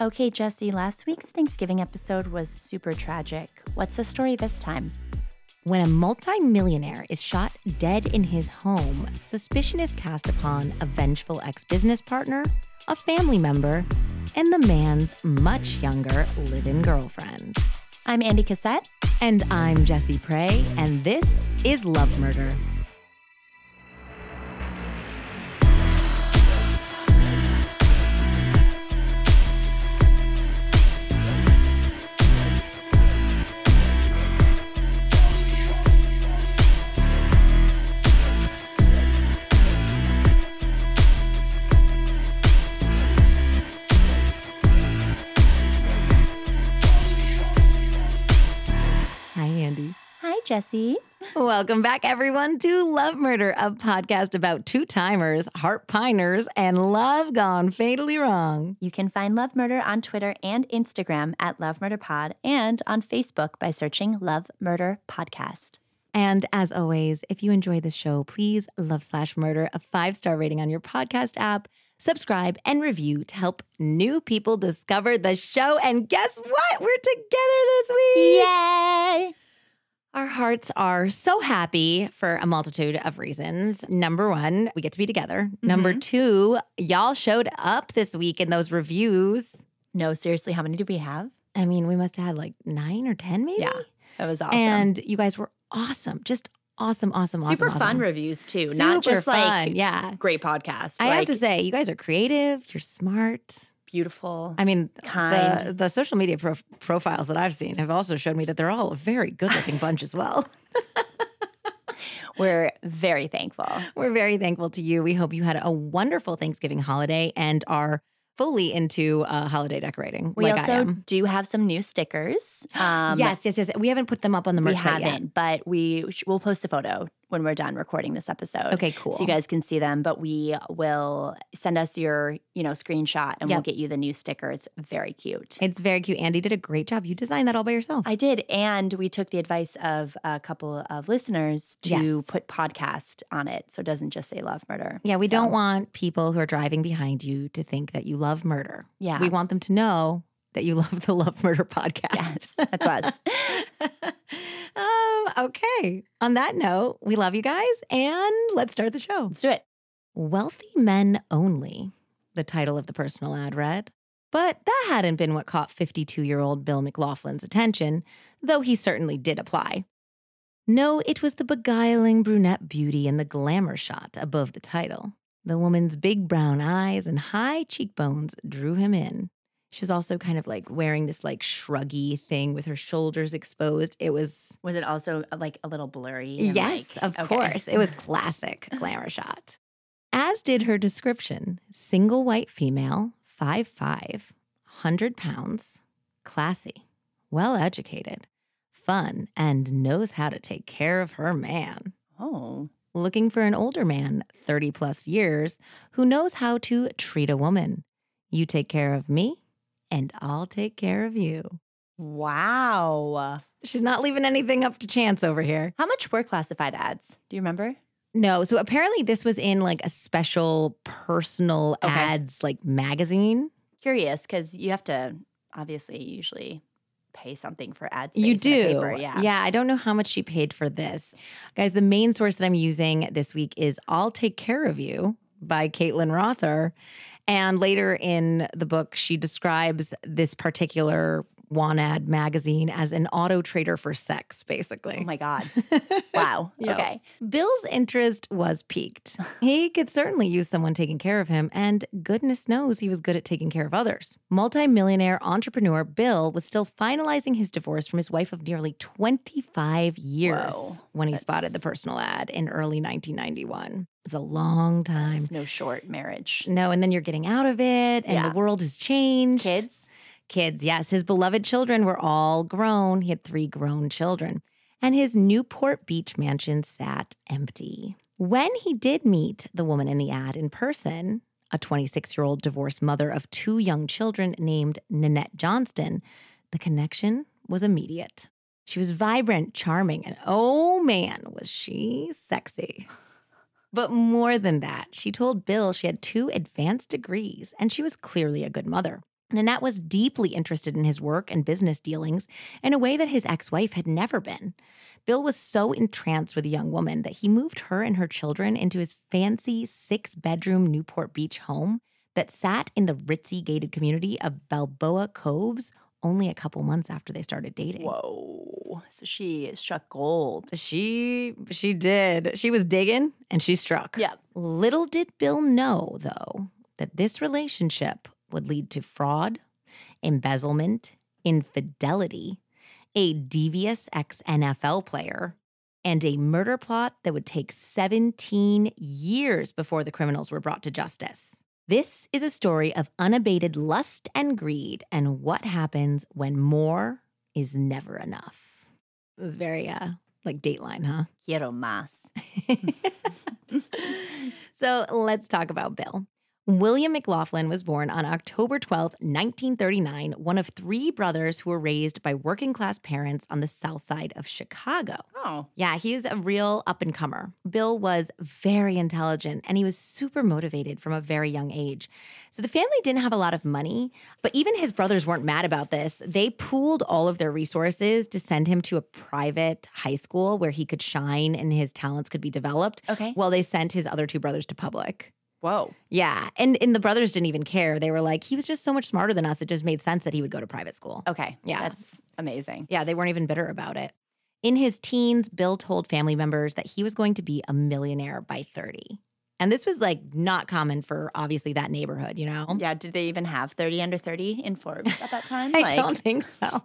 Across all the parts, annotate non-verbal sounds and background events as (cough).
Okay, Jesse, last week's Thanksgiving episode was super tragic. What's the story this time? When a multimillionaire is shot dead in his home, suspicion is cast upon a vengeful ex business partner, a family member, and the man's much younger live in girlfriend. I'm Andy Cassette. And I'm Jesse Prey, and this is Love Murder. Jesse. Welcome back, everyone, to Love Murder, a podcast about two timers, heart piners, and love gone fatally wrong. You can find Love Murder on Twitter and Instagram at Love Murder Pod and on Facebook by searching Love Murder Podcast. And as always, if you enjoy this show, please love slash murder a five star rating on your podcast app, subscribe, and review to help new people discover the show. And guess what? We're together this week. Yay! Our hearts are so happy for a multitude of reasons. Number one, we get to be together. Number mm-hmm. two, y'all showed up this week in those reviews. No, seriously, how many do we have? I mean, we must have had like nine or 10 maybe. Yeah, that was awesome. And you guys were awesome. Just awesome, awesome, awesome. super fun awesome. reviews too, not Super just like yeah. great podcast. I have to say, you guys are creative. You're smart. Beautiful. I mean, Kind. The, the social media prof- profiles that I've seen have also showed me that they're all a very good looking (laughs) bunch as well. We're very thankful. We're very thankful to you. We hope you had a wonderful Thanksgiving holiday and are fully into uh, holiday decorating. We like I also do have some new stickers. Um, yes, yes, yes. We haven't put them up on the we merch yet. haven't, but we will post a photo when we're done recording this episode. Okay, cool. So you guys can see them, but we will send us your, you know, screenshot and we'll get you the new sticker. It's very cute. It's very cute. Andy did a great job. You designed that all by yourself. I did, and we took the advice of a couple of listeners to Yes. put podcast on it, so it doesn't just say "Love Murder." yeah, we So, don't want people who are driving behind you to think that you love murder. Yeah. We want them to know that you love the (laughs) Love Murder podcast. Yes, that's us. (laughs) um, okay. On that note, we love you guys and let's start the show. Let's do it. Wealthy Men Only, the title of the personal ad read. But that hadn't been what caught 52 year old Bill McLaughlin's attention, though he certainly did apply. No, it was the beguiling brunette beauty in the glamour shot above the title. The woman's big brown eyes and high cheekbones drew him in. She was also kind of like wearing this like shruggy thing with her shoulders exposed. It was Was it also uh, like a little blurry? Yes, like- of okay. course. It was classic (laughs) glamour shot. As did her description single white female, 5'5, 100 pounds, classy, well educated, fun, and knows how to take care of her man. Oh, Looking for an older man, 30 plus years, who knows how to treat a woman. You take care of me, and I'll take care of you. wow. She's not leaving anything up to chance over here. How much were classified ads? Do you remember? No, so apparently this was in like a special personal Okay. ads like magazine. Curious because you have to obviously usually pay something for ads. you do. paper, yeah. Yeah, I don't know how much she paid for this. Guys, the main source that I'm using this week is I'll Take Care of You by Caitlin Rother. And later in the book, she describes this particular Wanad magazine as an auto trader for sex, basically. Oh my god. (laughs) Wow. Yeah. Okay. Bill's interest was piqued. He could certainly use someone taking care of him, and goodness knows he was good at taking care of others. Multimillionaire entrepreneur Bill was still finalizing his divorce from his wife of nearly 25 years Whoa, when he spotted the personal ad in early 1991. It's a long time. It's no short marriage. No, and then you're getting out of it, and Yeah. the world has changed. Kids. Kids, yes. His beloved children were all grown. He had three grown children. And his Newport Beach mansion sat empty. When he did meet the woman in the ad in person, a 26 year old divorced mother of two young children named Nanette Johnston, the connection was immediate. She was vibrant, charming, and oh man, was she sexy. But more than that, she told Bill she had two advanced degrees and she was clearly a good mother. Nanette was deeply interested in his work and business dealings in a way that his ex wife had never been. Bill was so entranced with the young woman that he moved her and her children into his fancy six bedroom Newport Beach home that sat in the ritzy gated community of Balboa Coves only a couple months after they started dating. Whoa. So she struck gold. She she did. She was digging and she struck. Yeah. Little did Bill know though that this relationship would lead to fraud, embezzlement, infidelity, a devious ex NFL player, and a murder plot that would take 17 years before the criminals were brought to justice. This is a story of unabated lust and greed and what happens when more is never enough. It was very uh like Dateline, huh? Quiero más. (laughs) so let's talk about Bill. William McLaughlin was born on October 12, 1939, one of three brothers who were raised by working class parents on the south side of Chicago. Oh. Yeah, he's a real up and comer. Bill was very intelligent and he was super motivated from a very young age. So the family didn't have a lot of money, but even his brothers weren't mad about this. They pooled all of their resources to send him to a private high school where he could shine and his talents could be developed. Okay. While they sent his other two brothers to public. Whoa. Yeah. And and the brothers didn't even care. They were like, he was just so much smarter than us. It just made sense that he would go to private school. Okay. Yeah. That's amazing. Yeah, they weren't even bitter about it. In his teens, Bill told family members that he was going to be a millionaire by 30. And this was like not common for obviously that neighborhood, you know? Yeah. Did they even have 30 under 30 in Forbes at that time? (laughs) I don't think so.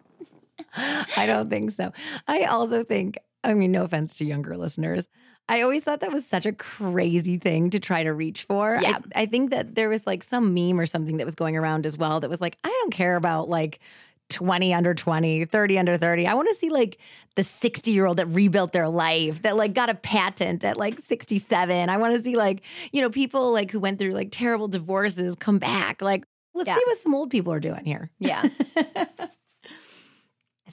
I don't think so. I also think, I mean, no offense to younger listeners, I always thought that was such a crazy thing to try to reach for. Yeah. I, I think that there was like some meme or something that was going around as well that was like, I don't care about like 20 under 20, 30 under 30. I want to see like the 60 year old that rebuilt their life, that like got a patent at like 67. I want to see like, you know, people like who went through like terrible divorces come back. Like, let's Yeah. see what some old people are doing here. Yeah. (laughs)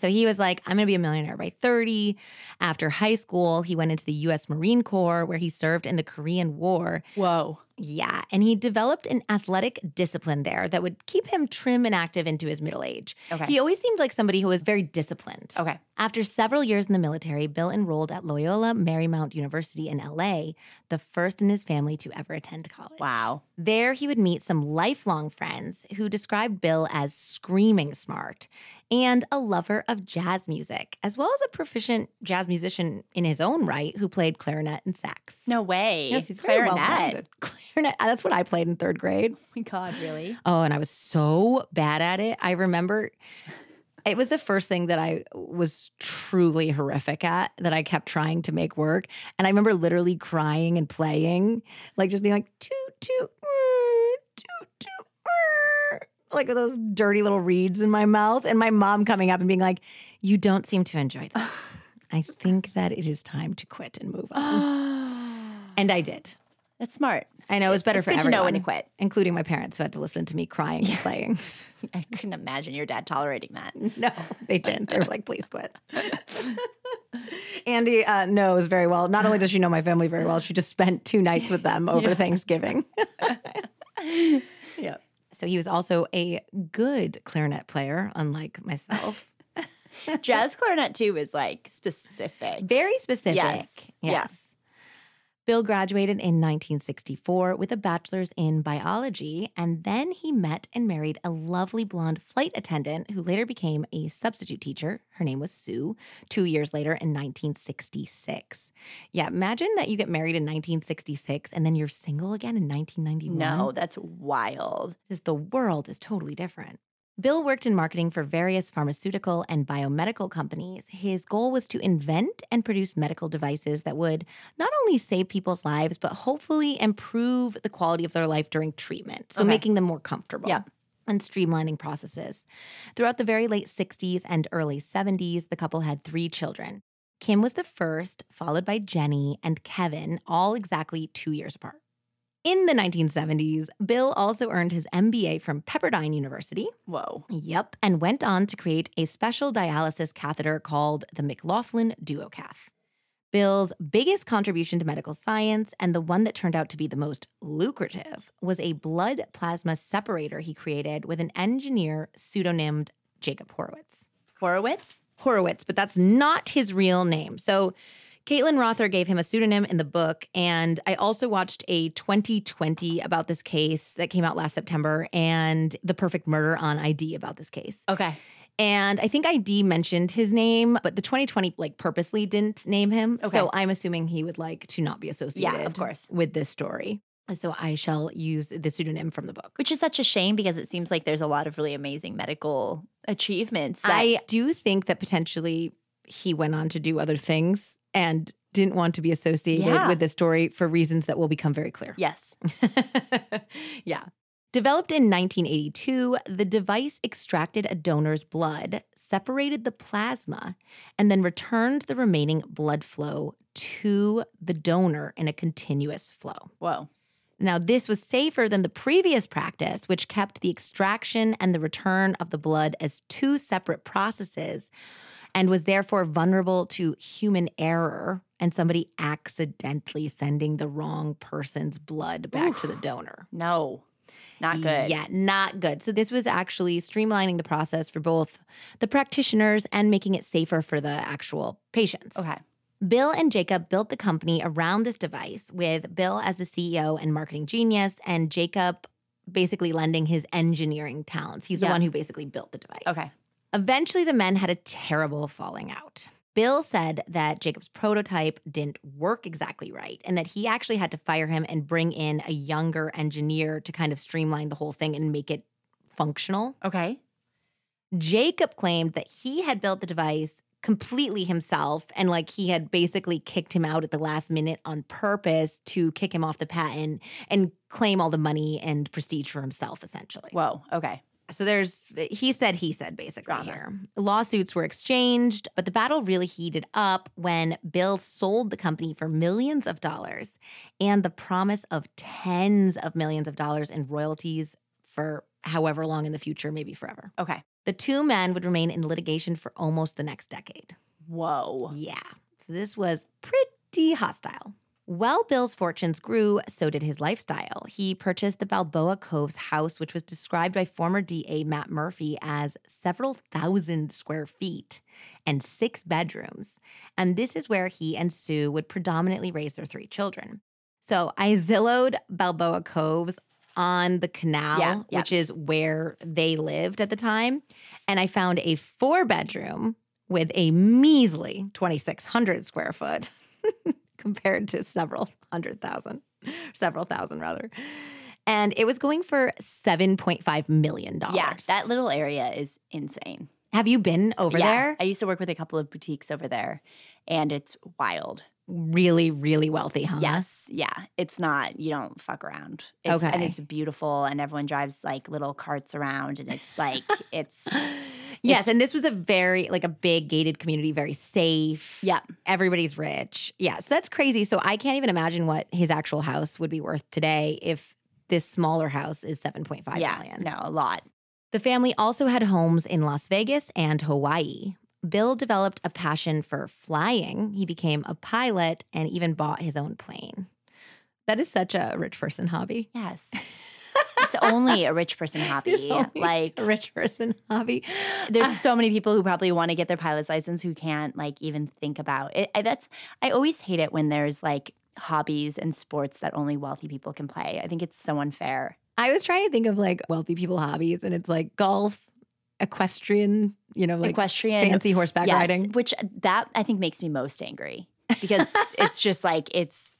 So he was like, I'm going to be a millionaire by 30. After high school, he went into the US Marine Corps where he served in the Korean War. Whoa. Yeah, and he developed an athletic discipline there that would keep him trim and active into his middle age. Okay. He always seemed like somebody who was very disciplined. Okay. After several years in the military, Bill enrolled at Loyola Marymount University in LA, the first in his family to ever attend college. Wow. There, he would meet some lifelong friends who described Bill as screaming smart and a lover of jazz music, as well as a proficient jazz musician in his own right who played clarinet and sax. No way. Yes, he's very Clarinet. well-rounded. (laughs) Clarinet. That's what I played in third grade. Oh my God, really? Oh, and I was so bad at it. I remember it was the first thing that I was truly horrific at that I kept trying to make work. And I remember literally crying and playing, like just being like, toot, toot, mm, toot, toot, mm, like with those dirty little reeds in my mouth. And my mom coming up and being like, You don't seem to enjoy this. (sighs) I think that it is time to quit and move on. (gasps) and I did. That's smart. I know it was better It's for good to everyone, know when to quit. including my parents who had to listen to me crying and playing. (laughs) I couldn't imagine your dad tolerating that. No, they didn't. They were like, please quit. Andy uh, knows very well. Not only does she know my family very well, she just spent two nights with them over Thanksgiving. (laughs) Yeah. So he was also a good clarinet player, unlike myself. (laughs) Jazz clarinet too is like specific. Very specific. Yes. Yeah. Yes. Bill graduated in 1964 with a bachelor's in biology, and then he met and married a lovely blonde flight attendant who later became a substitute teacher. Her name was Sue, two years later in 1966. Yeah, imagine that you get married in 1966 and then you're single again in 1991. No, that's wild. Just the world is totally different. Bill worked in marketing for various pharmaceutical and biomedical companies. His goal was to invent and produce medical devices that would not only save people's lives, but hopefully improve the quality of their life during treatment. So Okay. making them more comfortable. Yeah. And streamlining processes. Throughout the very late 60s and early 70s, the couple had three children. Kim was the first, followed by Jenny and Kevin, all exactly two years apart. In the 1970s, Bill also earned his MBA from Pepperdine University. Whoa. Yep. And went on to create a special dialysis catheter called the McLaughlin DuoCath. Bill's biggest contribution to medical science, and the one that turned out to be the most lucrative, was a blood plasma separator he created with an engineer pseudonymed Jacob Horowitz. Horowitz? Horowitz, but that's not his real name. So Caitlin Rother gave him a pseudonym in the book. And I also watched a 20/20 about this case that came out last September and The Perfect Murder on ID about this case. Okay. And I think ID mentioned his name, but the 20/20 like purposely didn't name him. Okay. So I'm assuming he would like to not be associated yeah, of course. with this story. So I shall use the pseudonym from the book. Which is such a shame because it seems like there's a lot of really amazing medical achievements. That, I do think that potentially he went on to do other things and didn't want to be associated Yeah. with this story for reasons that will become very clear. yes. (laughs) yeah. Developed in 1982, the device extracted a donor's blood, separated the plasma, and then returned the remaining blood flow to the donor in a continuous flow. Whoa. Now, this was safer than the previous practice, which kept the extraction and the return of the blood as two separate processes and was therefore vulnerable to human error and somebody accidentally sending the wrong person's blood back to the donor. No. Not good. Yeah, not good. So, this was actually streamlining the process for both the practitioners and making it safer for the actual patients. Okay. Bill and Jacob built the company around this device with Bill as the CEO and marketing genius, and Jacob basically lending his engineering talents. He's the one who basically built the device. Okay. Eventually, the men had a terrible falling out. Bill said that Jacob's prototype didn't work exactly right and that he actually had to fire him and bring in a younger engineer to kind of streamline the whole thing and make it functional. Okay. Jacob claimed that he had built the device completely himself and like he had basically kicked him out at the last minute on purpose to kick him off the patent and claim all the money and prestige for himself essentially. Whoa. Okay. So there's he said he said basically here. Lawsuits were exchanged, but the battle really heated up when Bill sold the company for millions of dollars and the promise of tens of millions of dollars in royalties for however long in the future, maybe forever. Okay. The two men would remain in litigation for almost the next decade. Whoa. Yeah. So this was pretty hostile. While Bill's fortunes grew, so did his lifestyle. He purchased the Balboa Coves house, which was described by former DA Matt Murphy as several thousand square feet and six bedrooms. And this is where he and Sue would predominantly raise their three children. So I zillowed Balboa Coves on the canal, Yeah, yeah. which is where they lived at the time. And I found a four bedroom with a measly 2,600 square foot (laughs) compared to several hundred thousand, several thousand rather. And it was going for $7.5 million. Yeah. That little area is insane. Have you been over yeah. there? I used to work with a couple of boutiques over there and it's wild. Really, really wealthy, huh? Yes. Yeah. It's not, you don't fuck around. It's, And it's beautiful and everyone drives like little carts around and it's like, (laughs) it's, Yes. And this was a very, like a big gated community, very safe. yeah. Everybody's rich. Yeah. So that's crazy. So I can't even imagine what his actual house would be worth today if this smaller house is seven point five million. yeah. No, a lot. The family also had homes in Las Vegas and Hawaii. Bill developed a passion for flying. He became a pilot and even bought his own plane. That is such a rich person hobby. Yes. (laughs) it's only a rich person (laughs) hobby. Like, a rich person hobby. there's ah. so many people who probably want to get their pilot's license who can't like even think about it. I, that's I always hate it when there's like hobbies and sports that only wealthy people can play. I think it's so unfair. I was trying to think of like wealthy people hobbies, and it's like golf, equestrian, you know, like Equestrian, fancy horseback yes, riding. which that I think makes me most angry because (laughs) it's just like it's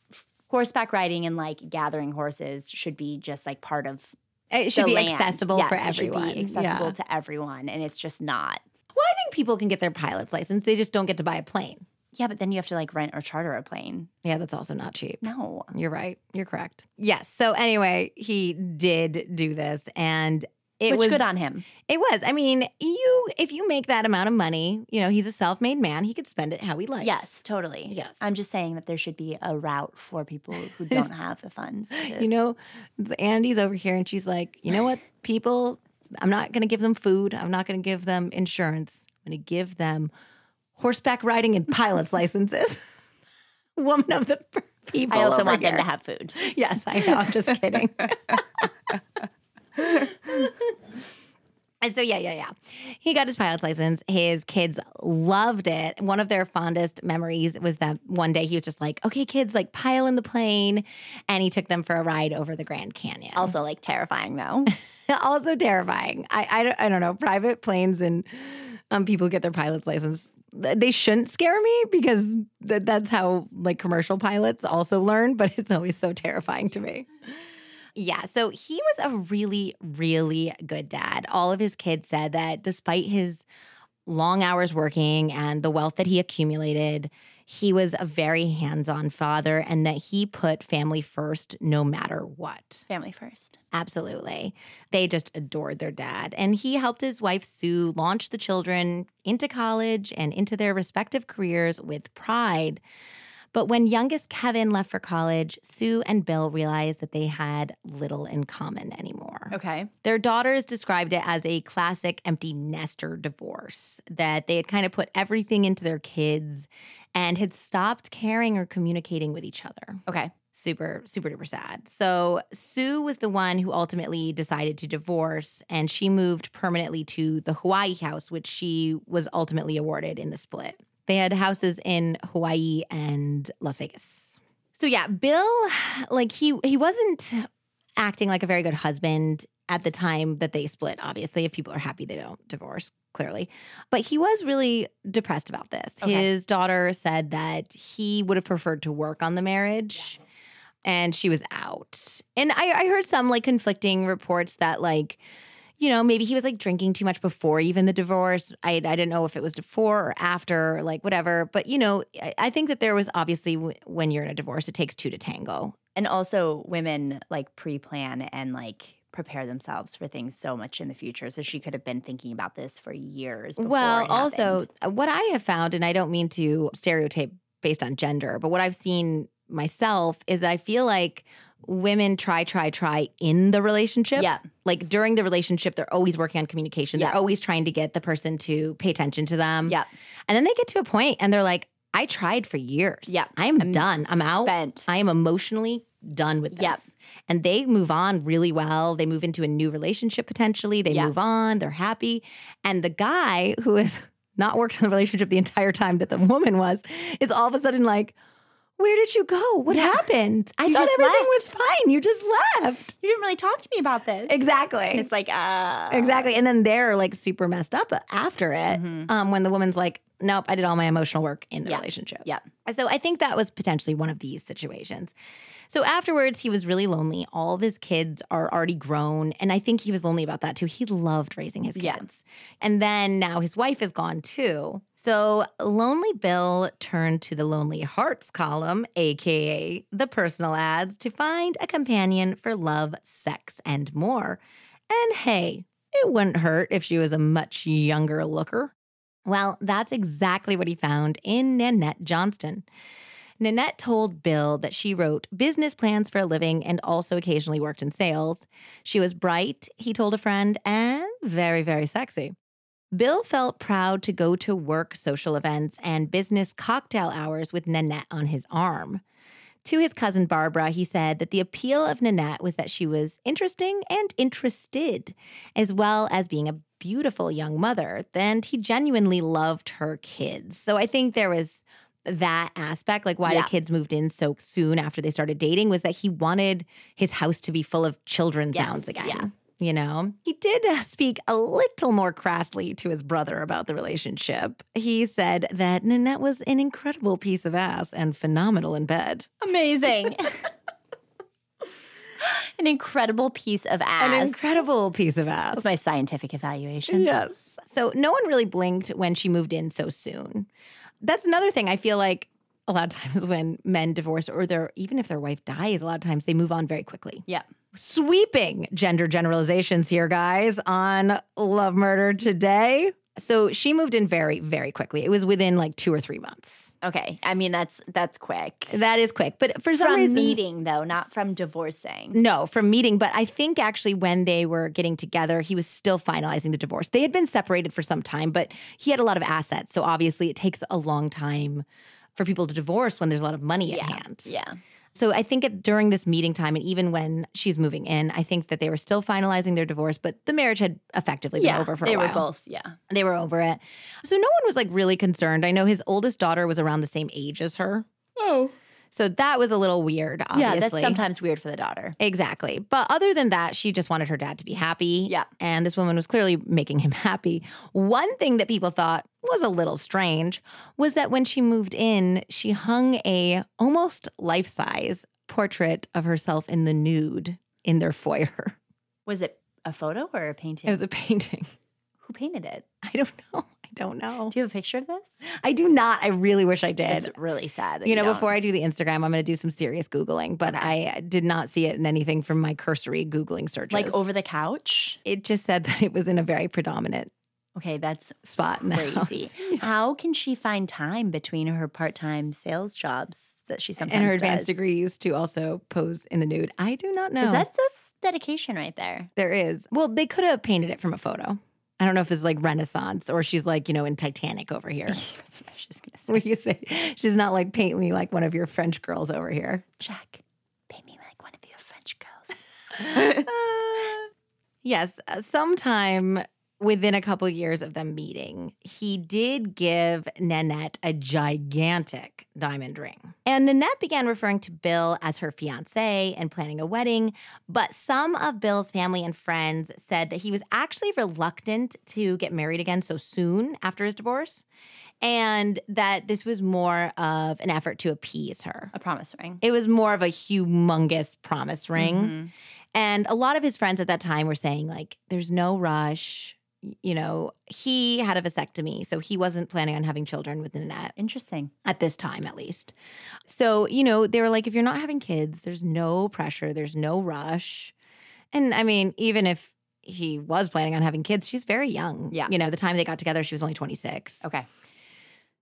horseback riding and like gathering horses should be just like part of uh, It should be land. accessible Yes, for it should be everyone. accessible Yeah. to everyone, and it's just not. Well, I think people can get their pilot's license. They just don't get to buy a plane. Yeah, but then you have to like rent or charter a plane. Yeah, that's also not cheap. No. You're right. You're correct. Yes. So anyway, he did do this and it Which was good on him. It was. I mean, you if you make that amount of money, you know, he's a self-made man, he could spend it how he likes. Yes, totally. Yes. I'm just saying that there should be a route for people who (laughs) don't have the funds to You know, Andy's over here and she's like, "You know what? (laughs) People, I'm not going to give them food. I'm not going to give them insurance. I'm going to give them horseback riding and pilot's (laughs) licenses." woman of the people. I also want them to have food. Yes, I know. I'm just kidding. (laughs) So yeah, yeah, yeah. He got his pilot's license. His kids loved it. One of their fondest memories was that one day he was just like, "Okay, kids, like pile in the plane," and he took them for a ride over the Grand Canyon. Also, like terrifying though. (laughs) also terrifying. I, I, don't- I don't know. Private planes and um, people who get their pilot's license, they shouldn't scare me because th- that's how like commercial pilots also learn, but it's always so terrifying to me. Yeah, so he was a really, really good dad. All of his kids said that despite his long hours working and the wealth that he accumulated, he was a very hands on father and that he put family first no matter what. Family first. Absolutely. They just adored their dad. And he helped his wife, Sue, launch the children into college and into their respective careers with pride. But when youngest Kevin left for college, Sue and Bill realized that they had little in common anymore. Okay. Their daughters described it as a classic empty nester divorce, that they had kind of put everything into their kids and had stopped caring or communicating with each other Okay. super super duper sad so sue was the one who ultimately decided to divorce and she moved permanently to the hawaii house which she was ultimately awarded in the split they had houses in hawaii and las vegas so yeah bill like he he wasn't acting like a very good husband at the time that they split obviously if people are happy they don't divorce clearly but he was really depressed about this Okay. his daughter said that he would have preferred to work on the marriage and she was out. And I, I heard some like conflicting reports that like, you know, maybe he was like drinking too much before even the divorce. I, I didn't know if it was before or after, or, like whatever. But you know, I, I think that there was obviously w- when you're in a divorce, it takes two to tango. And also, women like pre plan and like prepare themselves for things so much in the future. So she could have been thinking about this for years. Before well, also uh, what I have found, and I don't mean to stereotype based on gender, but what I've seen myself is that I feel like women try, try, try in the relationship. Yeah. Like during the relationship, they're always working on communication. Yeah. They're always trying to get the person to pay attention to them. Yeah. And then they get to a point and they're like, I tried for years. Yeah. I'm, I'm done. I'm out. spent. I am emotionally done with this. Yep. And they move on really well. They move into a new relationship potentially. They Yeah. move on. They're happy. And the guy who has (laughs) not worked on the relationship the entire time that the woman was is all of a sudden like, where did you go? What Yeah. happened? I You thought everything left. was fine. You just left. You didn't really talk to me about this. Exactly. And it's like, uh, Exactly. And then they're like super messed up after it um, when the woman's like, nope, I did all my emotional work in the Mm-hmm. Yeah. relationship. Yeah. So I think that was potentially one of these situations. So afterwards, he was really lonely. All of his kids are already grown. And I think he was lonely about that too. He loved raising his Yeah. kids. And then now his wife is gone too. So Lonely Bill turned to the Lonely Hearts column, AKA the personal ads, to find a companion for love, sex, and more. And hey, it wouldn't hurt if she was a much younger looker. Well, that's exactly what he found in Nanette Johnston. Nanette told Bill that she wrote business plans for a living and also occasionally worked in sales. She was bright, he told a friend, and very, very sexy. Bill felt proud to go to work social events and business cocktail hours with Nanette on his arm. To his cousin Barbara, he said that the appeal of Nanette was that she was interesting and interested, as well as being a beautiful young mother, and he genuinely loved her kids. So I think there was that aspect, like why Yeah. the kids moved in so soon after they started dating, was that he wanted his house to be full of children Yes, sounds again. yeah. You know, he did uh, speak a little more crassly to his brother about the relationship. He said that Nanette was an incredible piece of ass and phenomenal in bed. Amazing. (laughs) An incredible piece of ass. An incredible piece of ass. That's my scientific evaluation. Yes. So no one really blinked when she moved in so soon. That's another thing I feel like a lot of times when men divorce or their even if their wife dies, a lot of times they move on very quickly. Yeah. Sweeping gender generalizations here, guys, on Love Murder today. So she moved in very, very quickly. It was within like two or three months. Okay. I mean, that's that's quick. That is quick. But for some From reason, meeting though, not from divorcing. No, from meeting. But I think actually when they were getting together, he was still finalizing the divorce. They had been separated for some time, but he had a lot of assets. So obviously it takes a long time for people to divorce when there's a lot of money yeah. at hand. Yeah. So I think it, during this meeting time, and even when she's moving in, I think that they were still finalizing their divorce, but the marriage had effectively been Yeah. over for they a while. They were both. Yeah. They were over it. So no one was like really concerned. I know his oldest daughter was around the same age as her. Oh. So that was a little weird, obviously. Yeah. That's sometimes weird for the daughter. Exactly. But other than that, she just wanted her dad to be happy. Yeah. And this woman was clearly making him (laughs) happy. One thing that people thought was a little strange was that when she moved in, she hung a almost life-size portrait of herself in the nude in their foyer. Was it a photo or a painting? It was a painting. Who painted it? I don't (laughs) know. I don't know. Do you have a picture of this? I do not. I really wish I did. It's really sad. That you know, don't. before I do the Instagram, I'm going to do some serious Googling, but I did not see it in anything from my cursory Googling searches. like over the couch. it just said that it was in a very predominant Okay, that's spot crazy. (laughs) How can she find time between her part-time sales jobs that she sometimes and her advanced does? degrees to also pose in the nude. I do not know. That's, that's dedication right there. there is. Well, they could have painted it from a photo. I don't know if this is like Renaissance or she's like, you know, in Titanic over here. (laughs) that's what I was just gonna say. Where you say she's not like paint me like one of your French girls over here. Jack, paint me like one of your French girls. (laughs) Yes, uh, sometime within a couple years of them meeting, he did give Nanette a gigantic diamond ring. And Nanette began referring to Bill as her fiance and planning a wedding, but some of Bill's family and friends said that he was actually reluctant to get married again so soon after his divorce. And that this was more of an effort to appease her. a promise ring. It was more of a humongous promise ring. Mhm. And a lot of his friends at that time were saying, like, there's no rush. You know, he had a vasectomy, so he wasn't planning on having children with Nanette Interesting. at this time, at least. So, you know, they were like, if you're not having kids, there's no pressure, there's no rush. And I mean, even if he was planning on having kids, she's very young. Yeah. You know, the time they got together, she was only 26. Okay.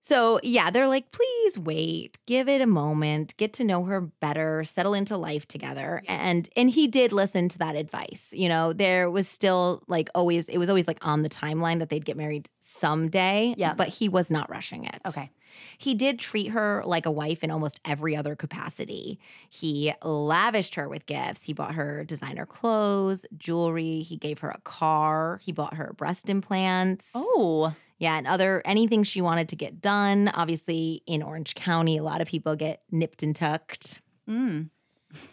So, yeah, they're like, please wait, give it a moment, get to know her better, settle into life together. And and he did listen to that advice. You know, there was still like always it was always like on the timeline that they'd get married someday, Yeah. but he was not rushing it. Okay. He did treat her like a wife in almost every other capacity. He lavished her with gifts. He bought her designer clothes, jewelry, he gave her a car, he bought her breast implants. Oh, Yeah, and other anything she wanted to get done. Obviously, in Orange County, a lot of people get nipped and tucked. mm.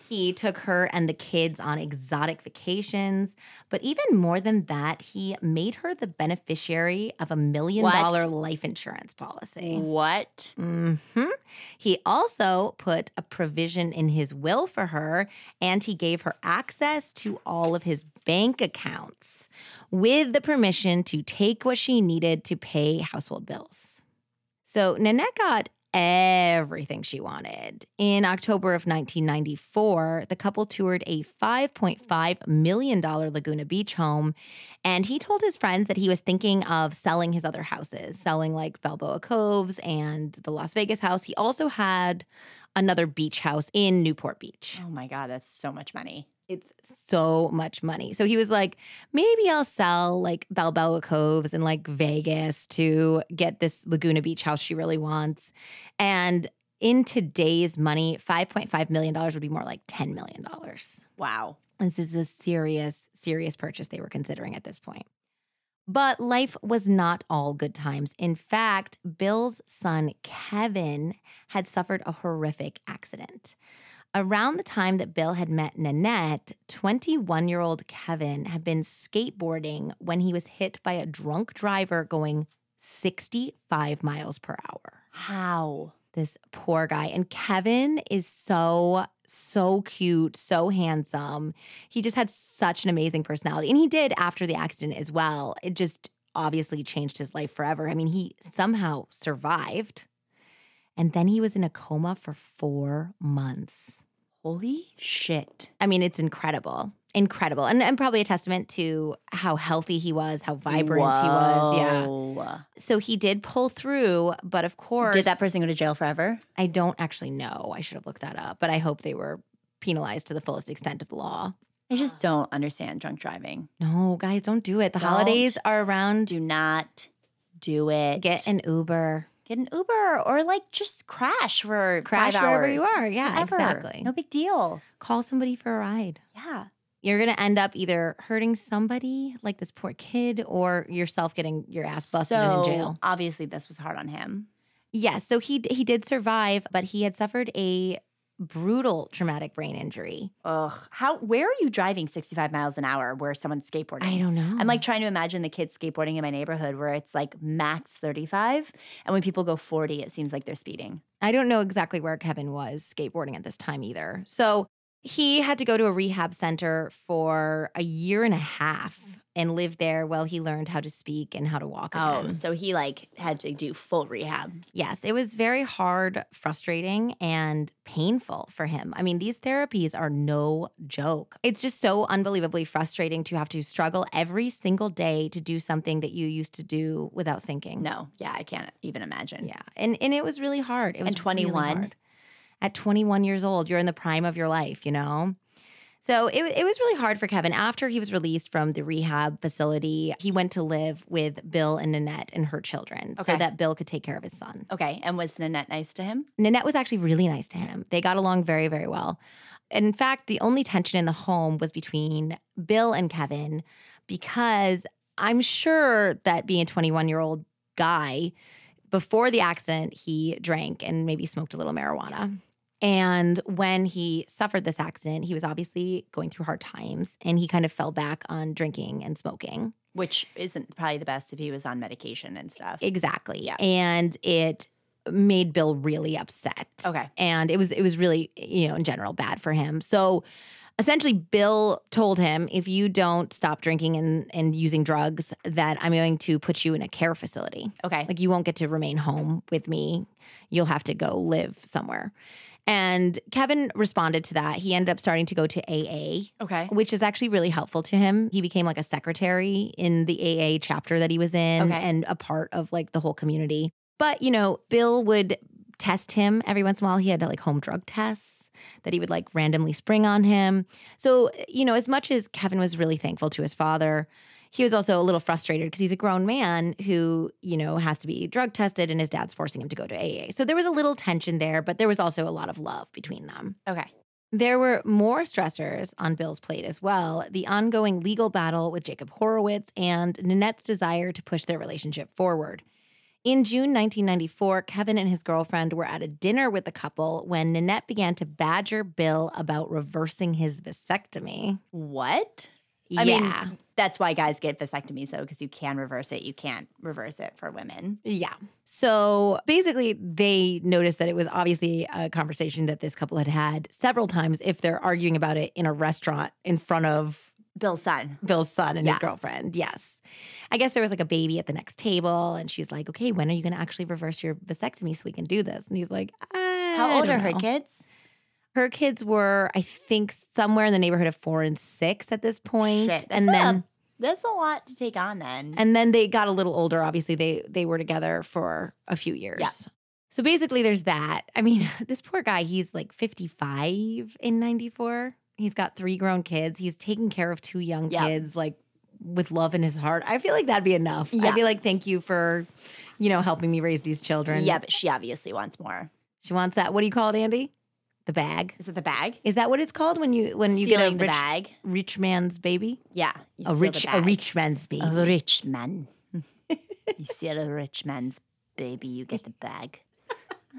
He took her and the kids on exotic vacations. But even more than that, he made her the beneficiary of a million dollar life insurance policy. what? Mm-hmm. He also put a provision in his will for her, and he gave her access to all of his bank accounts with the permission to take what she needed to pay household bills. So Nanette got everything she wanted. In October of 1994, the couple toured a $5.5 million Laguna Beach home. And he told his friends that he was thinking of selling his other houses, selling like Balboa Coves and the Las Vegas house. He also had another beach house in Newport Beach. Oh my God, that's so much money. It's so much money. So he was like, maybe I'll sell like Balboa Coves and like Vegas to get this Laguna Beach house she really wants. And in today's money, $5.5 million would be more like $10 million. Wow. This is a serious, serious purchase they were considering at this point. But life was not all good times. In fact, Bill's son, Kevin, had suffered a horrific accident. Around the time that Bill had met Nanette, 21 year old Kevin had been skateboarding when he was hit by a drunk driver going 65 miles per hour How? this poor guy. And Kevin is so, so cute, so handsome. He just had such an amazing personality. And he did after the accident as well. It just obviously changed his life forever. I mean, he somehow survived. And then he was in a coma for four months. Holy shit. I mean, it's incredible. Incredible. And, and probably a testament to how healthy he was, how vibrant he was. Yeah. So he did pull through, but of course. Did that person go to jail forever? I don't actually know. I should have looked that up, but I hope they were penalized to the fullest extent of the law. I just don't understand drunk driving. No, guys, don't do it. The Don't. holidays are around. Do not do it. Get an Uber. Get an Uber or like just crash for Crash five wherever hours. you are. Yeah, Whatever. exactly. No big deal. Call somebody for a ride. Yeah. You're going to end up either hurting somebody, like this poor kid, or yourself getting your ass busted so, in jail. Obviously, this was hard on him. Yes, so he he did survive, but he had suffered a brutal traumatic brain injury. Ugh. How? Where are you driving 65 miles an hour where someone's skateboarding? I don't know. I'm like trying to imagine the kids skateboarding in my neighborhood where it's like max 35. And when people go 40, it seems like they're speeding. I don't know exactly where Kevin was skateboarding at this time either. So he had to go to a rehab center for a year and a half and lived there while he learned how to speak and how to walk oh, again. Oh, so he like had to do full rehab. Yes, it was very hard, frustrating, and painful for him. I mean, these therapies are no joke. It's just so unbelievably frustrating to have to struggle every single day to do something that you used to do without thinking. No, yeah, I can't even imagine. Yeah. And and it was really hard. It was And really 21? hard. At 21 years old, you're in the prime of your life, you know? So it, it was really hard for Kevin. After he was released from the rehab facility, he went to live with Bill and Nanette and her children so that Bill could take care of his son. Okay. And was Nanette nice to him? Nanette was actually really nice to him. They got along very, very well. In fact, the only tension in the home was between Bill and Kevin because I'm sure that being a 21 year old guy, before the accident, he drank and maybe smoked a little marijuana. And when he suffered this accident, he was obviously going through hard times and he kind of fell back on drinking and smoking. Which isn't probably the best if he was on medication and stuff. Exactly. Yeah. And it made Bill really upset. Okay. And it was it was really, you know, in general bad for him. So essentially Bill told him if you don't stop drinking and and using drugs that I'm going to put you in a care facility. Okay. Like you won't get to remain home with me. You'll have to go live somewhere. And Kevin responded to that. He ended up starting to go to AA okay. which is actually really helpful to him. He became like a secretary in the AA chapter that he was in Okay. and a part of like the whole community. But, you know, Bill would test him every once in a while. He had like home drug tests that he would like randomly spring on him. So, you know, as much as Kevin was really thankful to his father, he was also a little frustrated because he's a grown man who, you know, has to be drug tested and his dad's forcing him to go to AA. So there was a little tension there, but there was also a lot of love between them. Okay. There were more stressors on Bill's plate as well the ongoing legal battle with Jacob Horowitz and Nanette's desire to push their relationship forward. In June 1994, Kevin and his girlfriend were at a dinner with the couple when Nanette began to badger Bill about reversing his vasectomy. What? I yeah. mean, that's why guys get vasectomies, though, because you can reverse it. You can't reverse it for women. Yeah. So basically, they noticed that it was obviously a conversation that this couple had had several times if they're arguing about it in a restaurant in front of Bill's son. Bill's son and his girlfriend. Yes. I guess there was like a baby at the next table, and she's like, okay, when are you going to actually reverse your vasectomy so we can do this? And he's like, How old are her kids? Her kids were, I think, somewhere in the neighborhood of four and six at this point. Shit. and a- then That's a lot to take on then. and then they got a little older. Obviously, they they were together for a few years. Yeah. So basically, there's that. I mean, (laughs) this poor guy, he's like 55 in 94. He's got three grown kids. He's taking care of two young Yeah. kids, like with love in his heart. I feel like that'd be enough. Yeah. I'd be like, thank you for, you know, helping me raise these children. yeah, but she obviously wants more. She wants that. What do you call it, Andy? The bag. Is it the bag? Is that what it's called when you when you get a Sealing the rich, bag. rich man's baby? Yeah. A rich a rich man's baby. A rich man. (laughs) you seal a rich man's baby, you get the bag.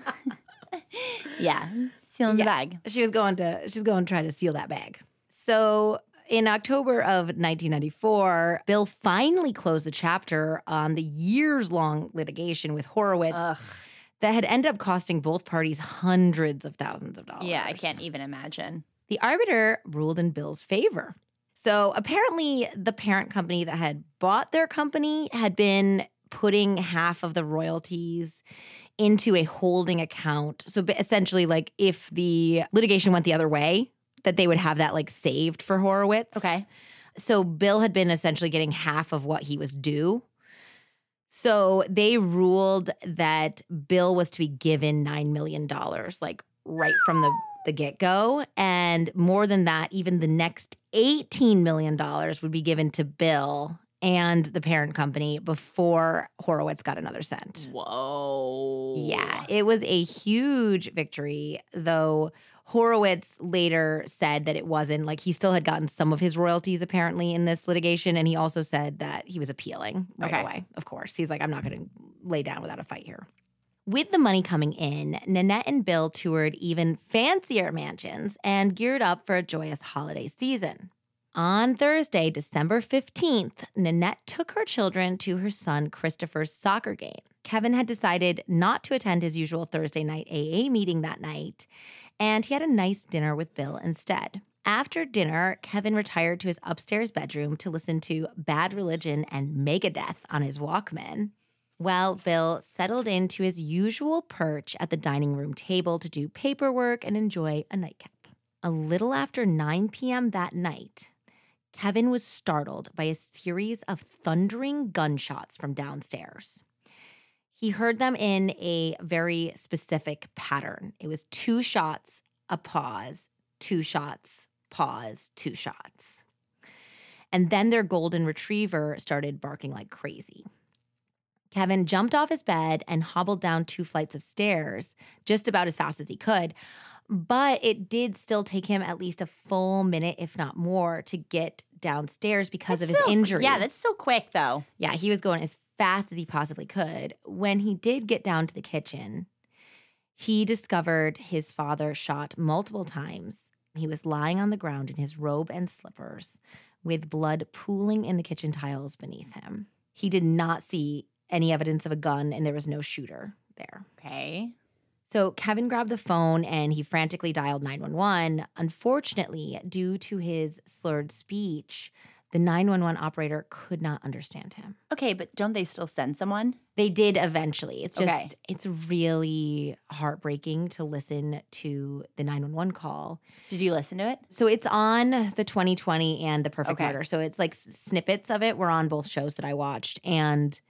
(laughs) yeah. Sealing Yeah. the bag. she was going to she's going to try to seal that bag. So in October of 1994, Bill finally closed the chapter on the years long litigation with Horowitz Ugh. That had ended up costing both parties hundreds of thousands of dollars. Yeah, I can't even imagine. The arbiter ruled in Bill's favor. So apparently, the parent company that had bought their company had been putting half of the royalties into a holding account. So essentially, like if the litigation went the other way, that they would have that like saved for Horowitz. Okay. So Bill had been essentially getting half of what he was due. So they ruled that Bill was to be given $9 million, like right from the, the get go. And more than that, even the next $18 million would be given to Bill and the parent company before Horowitz got another cent. Whoa. Yeah, it was a huge victory, though Horowitz later said that it wasn't like he still had gotten some of his royalties apparently in this litigation. And he also said that he was appealing right Okay. away, of course. He's like, I'm not going to lay down without a fight here. With the money coming in, Nanette and Bill toured even fancier mansions and geared up for a joyous holiday season. On Thursday, December 15th, Nanette took her children to her son Christopher's soccer game. Kevin had decided not to attend his usual Thursday night AA meeting that night, and he had a nice dinner with Bill instead. After dinner, Kevin retired to his upstairs bedroom to listen to Bad Religion and Megadeth on his Walkman. While Bill settled into his usual perch at the dining room table to do paperwork and enjoy a nightcap. A little after 9 p.m. that night, Kevin was startled by a series of thundering gunshots from downstairs. He heard them in a very specific pattern. It was two shots, a pause, two shots, pause, two shots. And then their golden retriever started barking like crazy. Kevin jumped off his bed and hobbled down two flights of stairs just about as fast as he could. But it did still take him at least a full minute, if not more, to get downstairs because of his So- injury. Yeah, that's so quick though. Yeah, he was going as fast as he possibly could. When he did get down to the kitchen, he discovered his father shot multiple times. He was lying on the ground in his robe and slippers with blood pooling in the kitchen tiles beneath him. He did not see any evidence of a gun, and there was no shooter there. Okay. So Kevin grabbed the phone and he frantically dialed 911. Unfortunately, due to his slurred speech, the 911 operator could not understand him. Okay, but don't they still send someone? They did eventually. It's just Okay. it's really heartbreaking to listen to the 911 call. Did you listen to it? So it's on the 20/20 and the Perfect Okay. Murder. So it's like snippets of it were on both shows that I watched and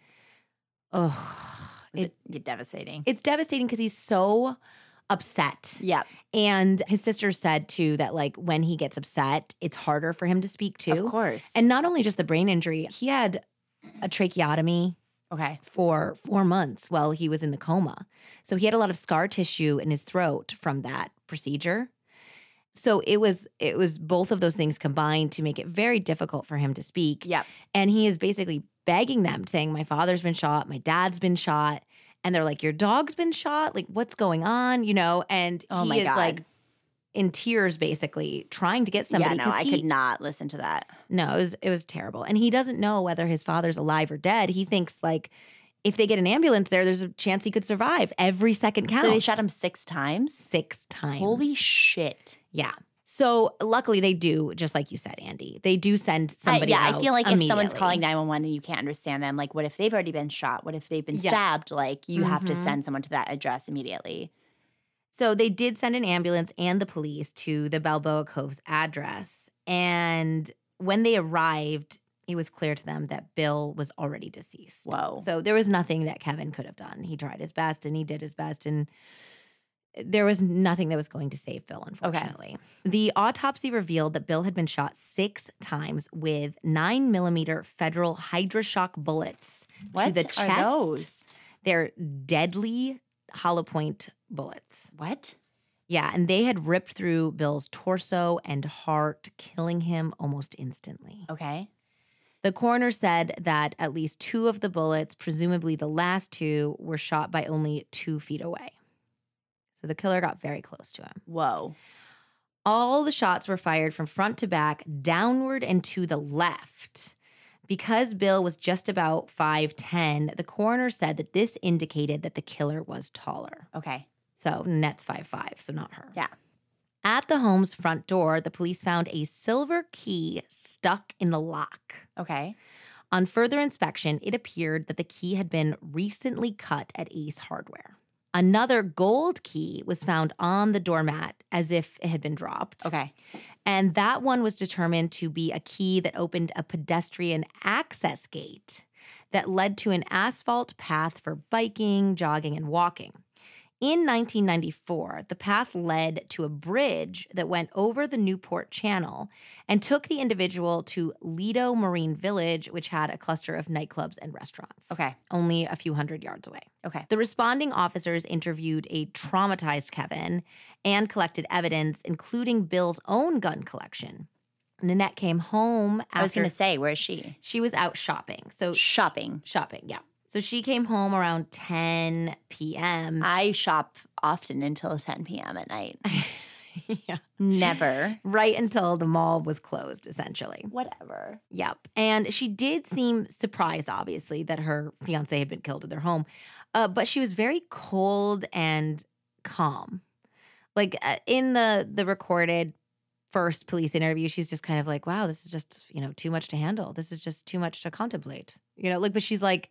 oh, it, it, devastating? it's devastating because he's so upset. yeah, And his sister said too that like when he gets upset, it's harder for him to speak too. of course. And not only just the brain injury, he had a tracheotomy okay, for four months while he was in the coma. So he had a lot of scar tissue in his throat from that procedure. So it was it was both of those things combined to make it very difficult for him to speak. Yeah. And he is basically begging them, saying, My father's been shot, my dad's been shot. And they're like, Your dog's been shot? Like, what's going on? You know, and Oh he my is God. like in tears, basically, trying to get somebody. yeah, no, I he- could not listen to that. no, it was it was terrible. And he doesn't know whether his father's alive or dead. He thinks like if they get an ambulance there, there's a chance he could survive. Every second counts. So they shot him six times. six times. Holy shit! yeah. So luckily they do, just like you said, Andy. They do send I, somebody. yeah, I feel like if someone's calling nine one one and you can't understand them, like, what if they've already been shot? What if they've been Yeah. stabbed? Like, you have to Mhm. send someone to that address immediately. So they did send an ambulance and the police to the Balboa Coves address. And when they arrived, it was clear to them that Bill was already deceased. Whoa. So there was nothing that Kevin could have done. He tried his best and he did his best. And there was nothing that was going to save Bill, unfortunately. Okay. The autopsy revealed that Bill had been shot six times with nine millimeter federal Hydra-Shok bullets what to the are chest. those? They're deadly hollow point bullets. What? Yeah, and they had ripped through Bill's torso and heart, killing him almost instantly. Okay. The coroner said that at least two of the bullets, presumably the last two, were shot by only two feet away. So the killer got very close to him. Whoa. All the shots were fired from front to back, downward and to the left. Because Bill was just about 5'10, the coroner said that this indicated that the killer was taller. Okay. So Net's 5'5, so not her. Yeah. At the home's front door, the police found a silver key stuck in the lock. Okay. On further inspection, it appeared that the key had been recently cut at Ace Hardware. Another gold key was found on the doormat as if it had been dropped. Okay. And that one was determined to be a key that opened a pedestrian access gate that led to an asphalt path for biking, jogging, and walking. In 1994, the path led to a bridge that went over the Newport Channel and took the individual to Lido Marine Village, which had a cluster of nightclubs and restaurants. Okay. Only a few hundred yards away. Okay. The responding officers interviewed a traumatized Kevin and collected evidence, including Bill's own gun collection. Nanette came home after I was going to say, where is she? she was out shopping. So Shopping. shopping, yeah. So she came home around 10 p.m. I shop often until 10 p.m. at night. (laughs) yeah. Never. Right until the mall was closed, essentially. Whatever. Yep. And she did seem surprised, obviously, that her fiance had been killed at their home. Uh, but she was very cold and calm. Like uh, in the the recorded first police interview, she's just kind of like, "Wow, this is just you know too much to handle. This is just too much to contemplate." You know, like, but she's like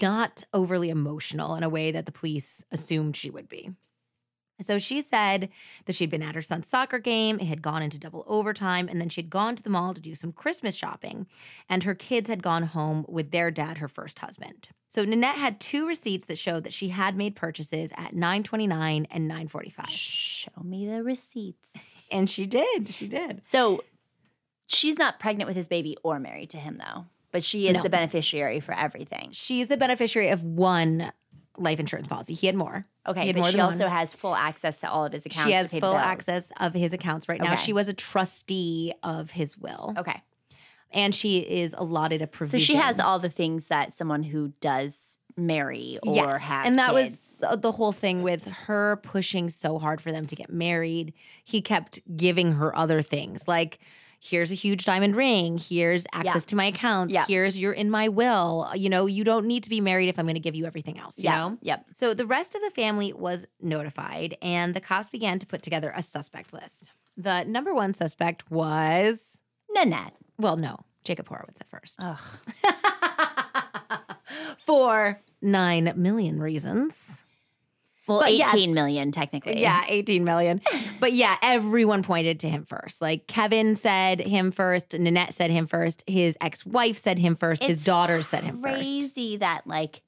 not overly emotional in a way that the police assumed she would be. So she said that she'd been at her son's soccer game, it had gone into double overtime, and then she'd gone to the mall to do some Christmas shopping, and her kids had gone home with their dad, her first husband. So Nanette had two receipts that showed that she had made purchases at 929 and 945. Show me the receipts. And she did. She did. So she's not pregnant with his baby or married to him, though, but she is No. the beneficiary for everything. She's the beneficiary of one life insurance policy. He had more. Okay, had but more she also one. has full access to all of his accounts. She has full access of his accounts right now. She was a trustee of his will, Okay. and she is allotted a provision. So she has all the things that someone who does marry or Yes. have and that kids. was the whole thing with her pushing so hard for them to get married he kept giving her other things like here's a huge diamond ring here's access to my accounts Yeah. here's you're in my will you know you don't need to be married if i'm going to give you everything else you yeah. know Yep. so the rest of the family was notified and the cops began to put together a suspect list the number one suspect was Nanette. well no jacob horowitz at first Ugh. (laughs) for nine million reasons Well, But yeah. eighteen million technically. Yeah, 18 million. (laughs) but yeah, everyone pointed to him first. Like Kevin said him first, Nanette said him first, his ex-wife said him first, his daughter said him first. Crazy that like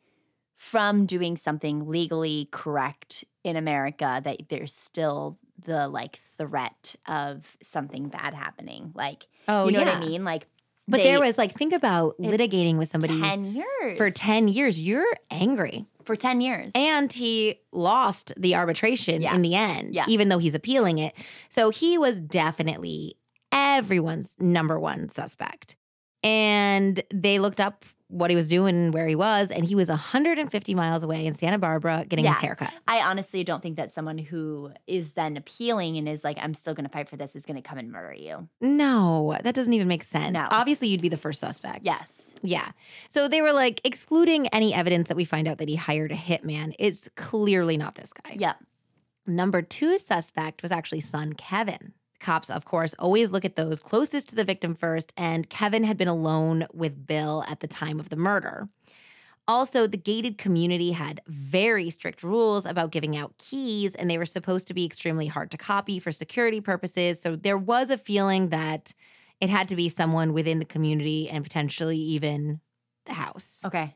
from doing something legally correct in America that there's still the like threat of something bad happening. Like, Oh, you know yeah. what I mean? Like, But they- there was like think about litigating with somebody ten years for 10 years. You're angry. for ten years. And he lost the arbitration Yeah. in the end, Yeah. even though he's appealing it. So he was definitely everyone's number one suspect. And they looked up what he was doing, where he was, and he was 150 miles away in Santa Barbara getting his haircut. I honestly don't think that someone who is then appealing and is like, I'm still going to fight for this is going to come and murder you. No, that doesn't even make sense. No. Obviously, you'd be the first suspect. Yes. Yeah. So they were like excluding any evidence that we find out that he hired a hitman. It's clearly not this guy. Yep. Number two suspect was actually son Kevin. Cops, of course, always look at those closest to the victim first, and Kevin had been alone with Bill at the time of the murder. Also, the gated community had very strict rules about giving out keys, and they were supposed to be extremely hard to copy for security purposes. So there was a feeling that it had to be someone within the community and potentially even the house. Okay.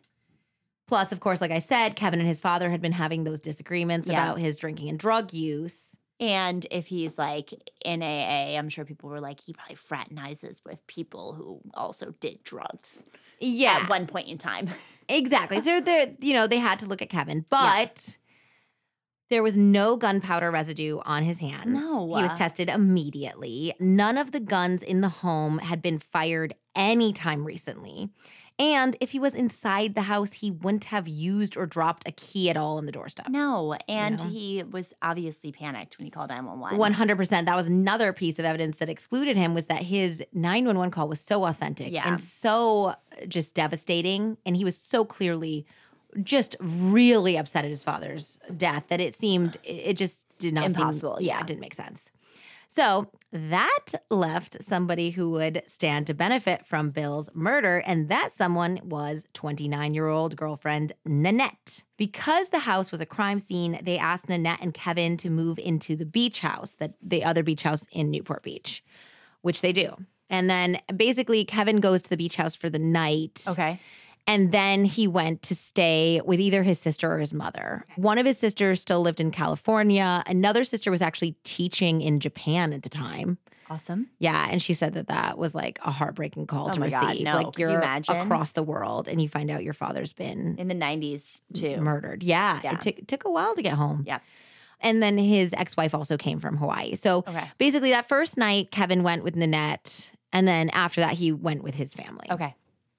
Plus, of course, like I said, Kevin and his father had been having those disagreements Yeah. about his drinking and drug use. And if he's like in AA, I'm sure people were like, he probably fraternizes with people who also did drugs Yeah, at one point in time. exactly. So they're, you know, they had to look at Kevin, but there was no gunpowder residue on his hands. No. He was tested immediately. None of the guns in the home had been fired anytime recently. And if he was inside the house, he wouldn't have used or dropped a key at all on the doorstep. No. And know? he was obviously panicked when he called 911. One hundred percent. That was another piece of evidence that excluded him was that his nine one one call was so authentic Yeah. and so uh, just devastating, and he was so clearly just really upset at his father's death that it seemed it just did not seem- Impossible, yeah, yeah. it didn't make sense. So that left somebody who would stand to benefit from Bill's murder, and that someone was 29 year old girlfriend Nanette. Because the house was a crime scene, they asked Nanette and Kevin to move into the beach house, the other beach house in Newport Beach, which they do. And then basically, Kevin goes to the beach house for the night. Okay. And then he went to stay with either his sister or his mother. One of his sisters still lived in California. Another sister was actually teaching in Japan at the time. Awesome. Yeah, and she said that that was like a heartbreaking call Oh to my receive. God, no. Like you you're imagine? across the world and you find out your father's been In the 90s, too. murdered. Yeah, Yeah. it took took a while to get home. Yeah. And then his ex-wife also came from Hawaii. So Okay. basically that first night Kevin went with Nanette and then after that he went with his family. Okay.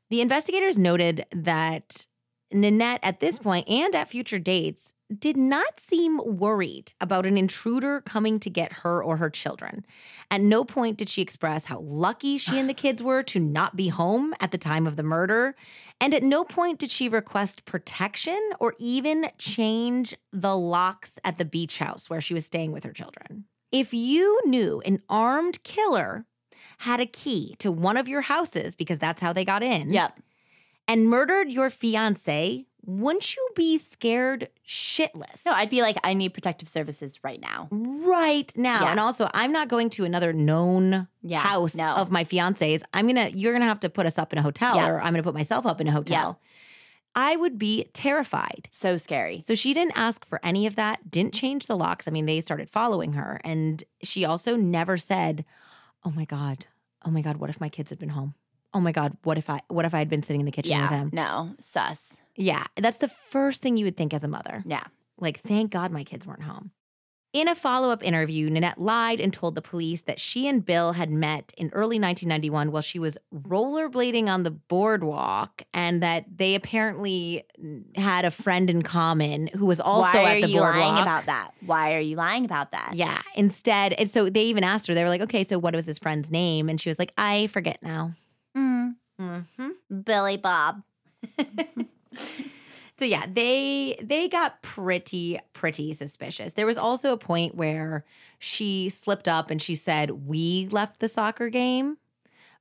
The investigators noted that Nanette at this point and at future dates did not seem worried about an intruder coming to get her or her children. At no point did she express how lucky she and the (sighs) kids were to not be home at the time of the murder. And at no point did she request protection or even change the locks at the beach house where she was staying with her children. If you knew an armed killer had a key to one of your houses because that's how they got in Yep. and murdered your fiance, wouldn't you be scared shitless? No, I'd be like, I need protective services right now. right now. Yeah. And also, I'm not going to another known Yeah, house no. of my fiance's. I'm gonna, you're gonna have to put us up in a hotel, Yeah. or I'm gonna put myself up in a hotel. I would be terrified. So scary. So she didn't ask for any of that, didn't change the locks. I mean, they started following her. And she also never said, Oh my God, oh my God, what if my kids had been home? Oh my God, what if I what if I had been sitting in the kitchen with them? No, sus. Yeah, that's the first thing you would think as a mother. Yeah. Like, thank God my kids weren't home. In a follow up interview, Nanette lied and told the police that she and Bill had met in early 1991 while she was rollerblading on the boardwalk and that they apparently had a friend in common who was also Why at are you lying about that? Why are you lying about that? Yeah. Instead, and so they even asked her, they were like, okay, so what was this friend's name? And she was like, I forget now. Mm, Mm-hmm. Billy Bob. (laughs) So yeah, they they got pretty pretty suspicious. There was also a point where she slipped up and she said, "We left the soccer game."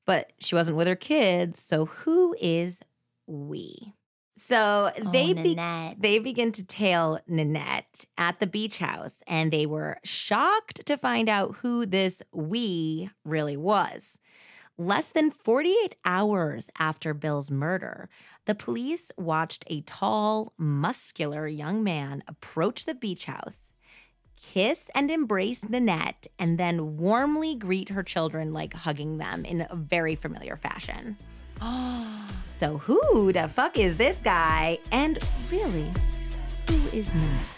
But she wasn't with her kids, so who is we? So oh, they oh, be- they begin to tail Nanette at the beach house, and they were shocked to find out who this we really was. Less than 48 hours after Bill's murder, the police watched a tall, muscular young man approach the beach house, kiss and embrace Nanette, and then warmly greet her children like hugging them in a very familiar fashion. (gasps) So, who the fuck is this guy? And really, who is Nanette?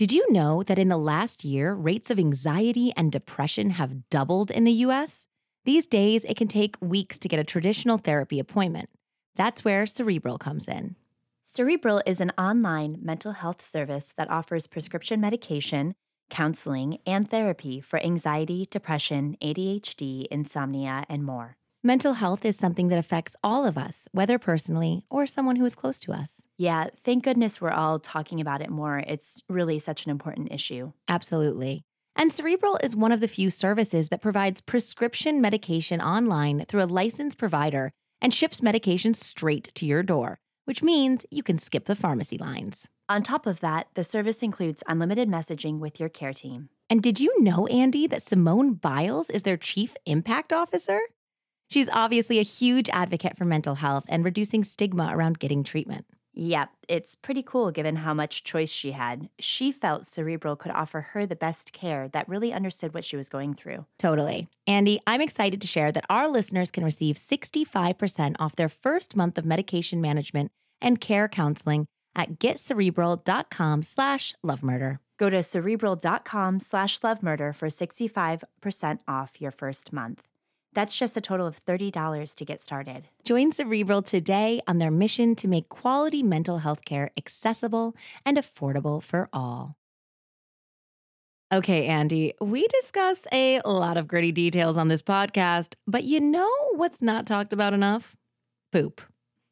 Did you know that in the last year, rates of anxiety and depression have doubled in the US? These days, it can take weeks to get a traditional therapy appointment. That's where Cerebral comes in. Cerebral is an online mental health service that offers prescription medication, counseling, and therapy for anxiety, depression, ADHD, insomnia, and more. Mental health is something that affects all of us, whether personally or someone who is close to us. Yeah, thank goodness we're all talking about it more. It's really such an important issue. Absolutely. And Cerebral is one of the few services that provides prescription medication online through a licensed provider and ships medication straight to your door, which means you can skip the pharmacy lines. On top of that, the service includes unlimited messaging with your care team. And did you know, Andy, that Simone Biles is their chief impact officer? She's obviously a huge advocate for mental health and reducing stigma around getting treatment. Yep, it's pretty cool given how much choice she had. She felt Cerebral could offer her the best care that really understood what she was going through. Totally. Andy, I'm excited to share that our listeners can receive 65% off their first month of medication management and care counseling at getcerebral.com slash lovemurder. Go to cerebral.com slash lovemurder for 65% off your first month. That's just a total of $30 to get started. Join Cerebral today on their mission to make quality mental health care accessible and affordable for all. Okay, Andy, we discuss a lot of gritty details on this podcast, but you know what's not talked about enough? Poop.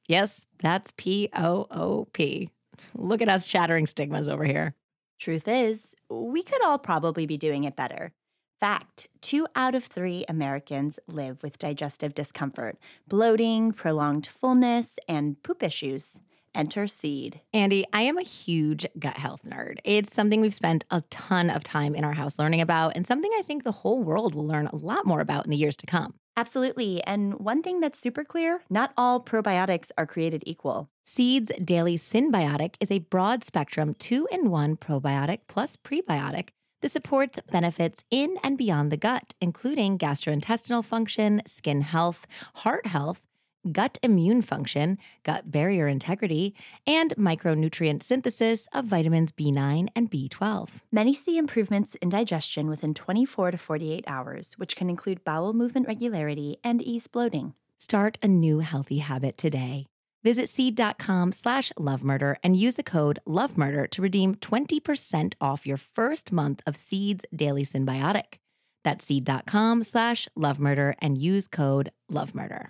Yes, that's P O O P. Look at us shattering stigmas over here. Truth is, we could all probably be doing it better. Fact two out of three Americans live with digestive discomfort, bloating, prolonged fullness, and poop issues. Enter Seed. Andy, I am a huge gut health nerd. It's something we've spent a ton of time in our house learning about, and something I think the whole world will learn a lot more about in the years to come. Absolutely. And one thing that's super clear not all probiotics are created equal. Seeds Daily Synbiotic is a broad spectrum two in one probiotic plus prebiotic that supports benefits in and beyond the gut, including gastrointestinal function, skin health, heart health, gut immune function, gut barrier integrity, and micronutrient synthesis of vitamins B9 and B12. Many see improvements in digestion within 24 to 48 hours, which can include bowel movement regularity and ease bloating. Start a new healthy habit today. Visit seed.com slash lovemurder and use the code lovemurder to redeem 20% off your first month of Seed's Daily Synbiotic. That's seed.com slash lovemurder and use code lovemurder.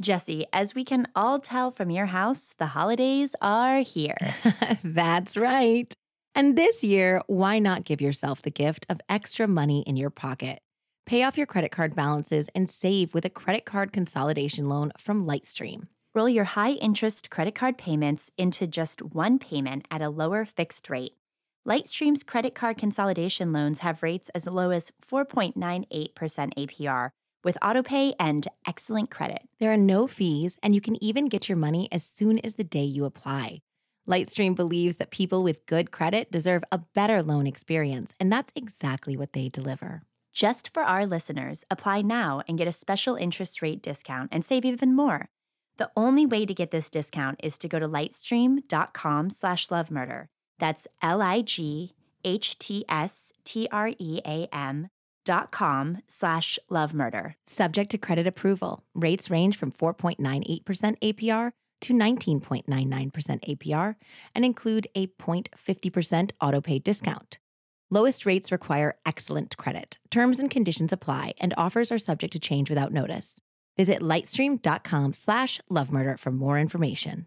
Jesse, as we can all tell from your house, the holidays are here. (laughs) That's right. And this year, why not give yourself the gift of extra money in your pocket? Pay off your credit card balances and save with a credit card consolidation loan from Lightstream. Roll your high interest credit card payments into just one payment at a lower fixed rate. Lightstream's credit card consolidation loans have rates as low as 4.98% APR with autopay and excellent credit. There are no fees, and you can even get your money as soon as the day you apply. Lightstream believes that people with good credit deserve a better loan experience, and that's exactly what they deliver. Just for our listeners, apply now and get a special interest rate discount and save even more. The only way to get this discount is to go to lightstream.com slash lovemurder. That's L-I-G-H-T-S-T-R-E-A-M dot com slash lovemurder. Subject to credit approval. Rates range from 4.98% APR to 19.99% APR and include a 0.50% autopay discount. Lowest rates require excellent credit. Terms and conditions apply, and offers are subject to change without notice. Visit lightstream.com slash lovemurder for more information.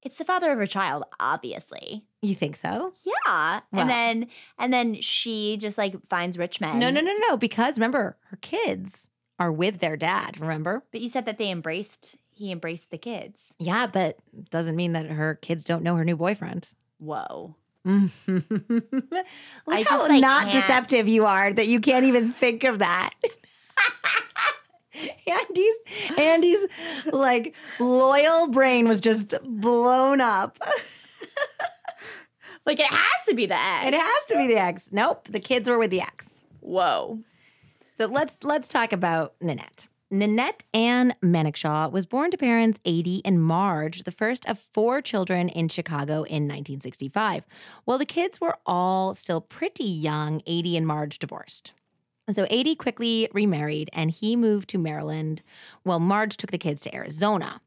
It's the father of her child, obviously. You think so? Yeah. And then and then she just like finds rich men. No, no, no, no, because remember, her kids are with their dad, remember? But you said that they embraced he embraced the kids. Yeah, but doesn't mean that her kids don't know her new boyfriend. Whoa. (laughs) Look I how just, like, not can't- deceptive you are that you can't even think of that. (laughs) Andy's Andy's like loyal brain was just blown up. Like it has to be the ex. It has to be the ex. Nope, the kids were with the ex. Whoa. So let's let's talk about Nanette. Nanette Ann Manickshaw was born to parents 80 and Marge, the first of four children in Chicago in 1965. While the kids were all still pretty young, 80 and Marge divorced. So 80 quickly remarried and he moved to Maryland while Marge took the kids to Arizona.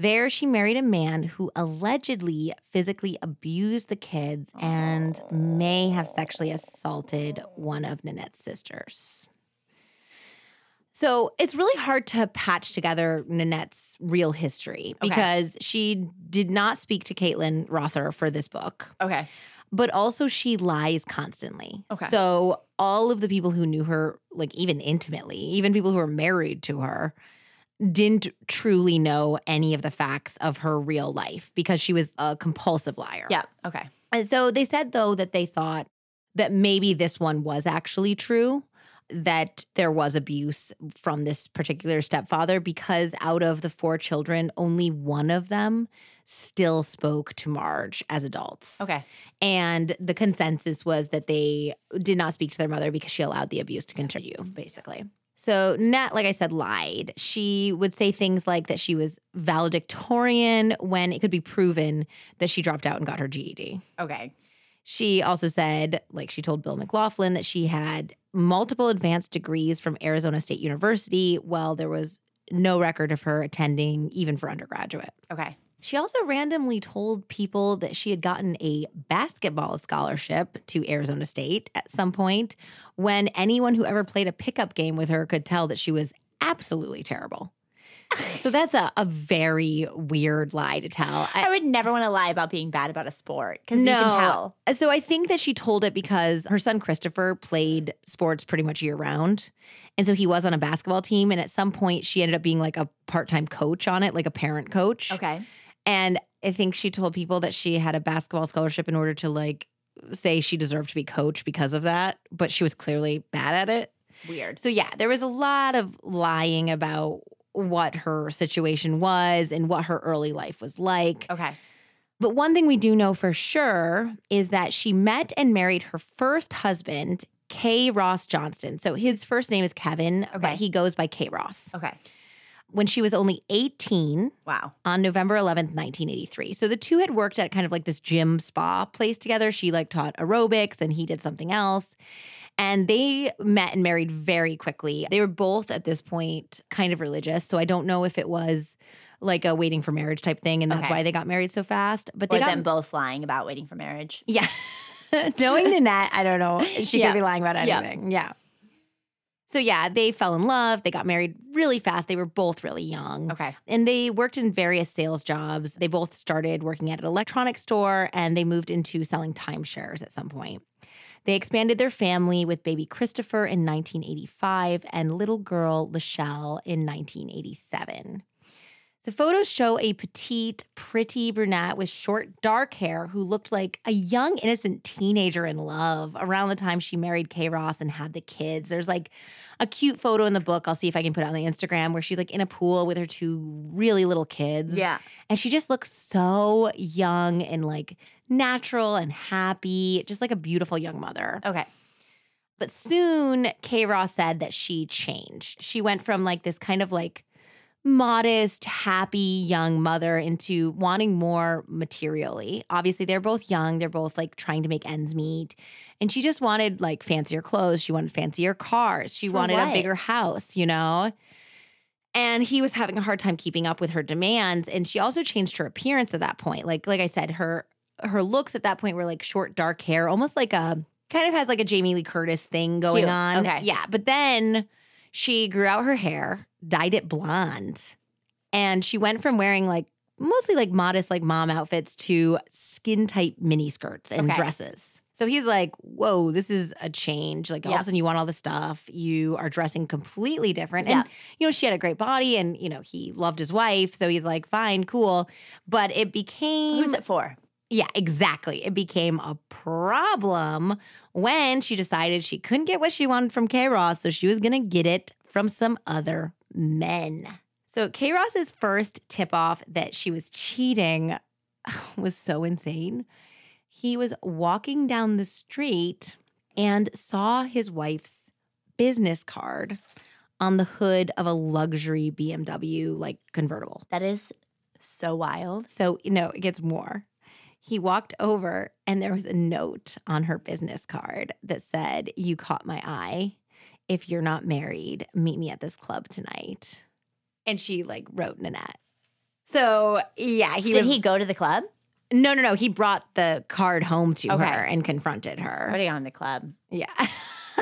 There, she married a man who allegedly physically abused the kids and may have sexually assaulted one of Nanette's sisters. So it's really hard to patch together Nanette's real history Okay. because she did not speak to Caitlin Rother for this book, Okay. but also she lies constantly. Okay. So all of the people who knew her, like even intimately, even people who were married to her, didn't truly know any of the facts of her real life because she was a compulsive liar. Yeah. Okay. And so they said, though, that they thought that maybe this one was actually true, that there was abuse from this particular stepfather, because out of the four children, only one of them still spoke to Marge as adults. Okay. And the consensus was that they did not speak to their mother because she allowed the abuse to continue, basically. So Nat, like I said, lied. She would say things like that she was valedictorian when it could be proven that she dropped out and got her GED. Okay. She also said, like she told Bill McLaughlin, that she had multiple advanced degrees from Arizona State University, while there was no record of her attending even for undergraduate. Okay. She also randomly told people that she had gotten a basketball scholarship to Arizona State at some point when anyone who ever played a pickup game with her could tell that she was absolutely terrible. So that's a, a very weird lie to tell. I would never want to lie about being bad about a sport because no. you can tell. So I think that she told it because her son Christopher played sports pretty much year round. And so he was on a basketball team. And at some point, she ended up being like a part time coach on it, like a parent coach. Okay. And I think she told people that she had a basketball scholarship in order to like say she deserved to be coach because of that. But she was clearly bad at it. Weird. So yeah, there was a lot of lying about what her situation was and what her early life was like. Okay. But one thing we do know for sure is that she met and married her first husband, K. Ross Johnston. So his first name is Kevin, Okay. but he goes by K. Ross. Okay. When she was only 18 Wow. on November 11th, 1983. So the two had worked at kind of like this gym spa place together. She like taught aerobics and he did something else. And they met and married very quickly. They were both at this point kind of religious. So I don't know if it was like a waiting for marriage type thing and that's Okay. why they got married so fast. But they Or got them both lying about waiting for marriage. yeah. (laughs) Knowing Nanette, I don't know. She Yeah. could be lying about Yeah. anything. Yeah. So yeah, they fell in love. They got married really fast. They were both really young. Okay. And they worked in various sales jobs. They both started working at an electronics store and they moved into selling timeshares at some point. They expanded their family with baby Christopher in 1985 and little girl Lachelle in 1987. So photos show a petite, pretty brunette with short, dark hair who looked like a young, innocent teenager in love around the time she married K. Ross and had the kids. There's like a cute photo in the book. I'll see if I can put it on the Instagram where she's like in a pool with her two really little kids. Yeah. And she just looks so young and like natural and happy, just like a beautiful young mother. Okay. But soon, K. Ross said that she changed. She went from like this kind of like modest, happy young mother into wanting more materially. Obviously, they're both young, they're both like trying to make ends meet. And she just wanted like fancier clothes, she wanted fancier cars, she For wanted what? a bigger house, you know? And he was having a hard time keeping up with her demands. And she also changed her appearance at that point. Like, like I said, her her looks at that point were like short, dark hair, almost like a kind of has like a Jamie Lee Curtis thing going Cute. on. Okay. Yeah. But then she grew out her hair, dyed it blonde, and she went from wearing like mostly like modest like mom outfits to skin tight mini skirts and Okay. dresses. So he's like, whoa, this is a change. Like all Yeah. of a sudden you want all this stuff. You are dressing completely different. Yeah. And, you know, she had a great body and, you know, he loved his wife. So he's like, fine, cool. But it became Who's it for? Yeah, exactly. It became a problem when she decided she couldn't get what she wanted from K Ross, so she was going to get it from some other men. So K Ross's first tip off that she was cheating (sighs) was so insane. He was walking down the street and saw his wife's business card on the hood of a luxury BMW like convertible. That is so wild. So, no, it gets more. He walked over and there was a note on her business card that said, You caught my eye. If you're not married, meet me at this club tonight. And she like wrote Nanette. So, yeah, he Did was. he go to the club? no, no, no. He brought the card home to Okay. her and confronted her. Are on the club? Yeah. (laughs)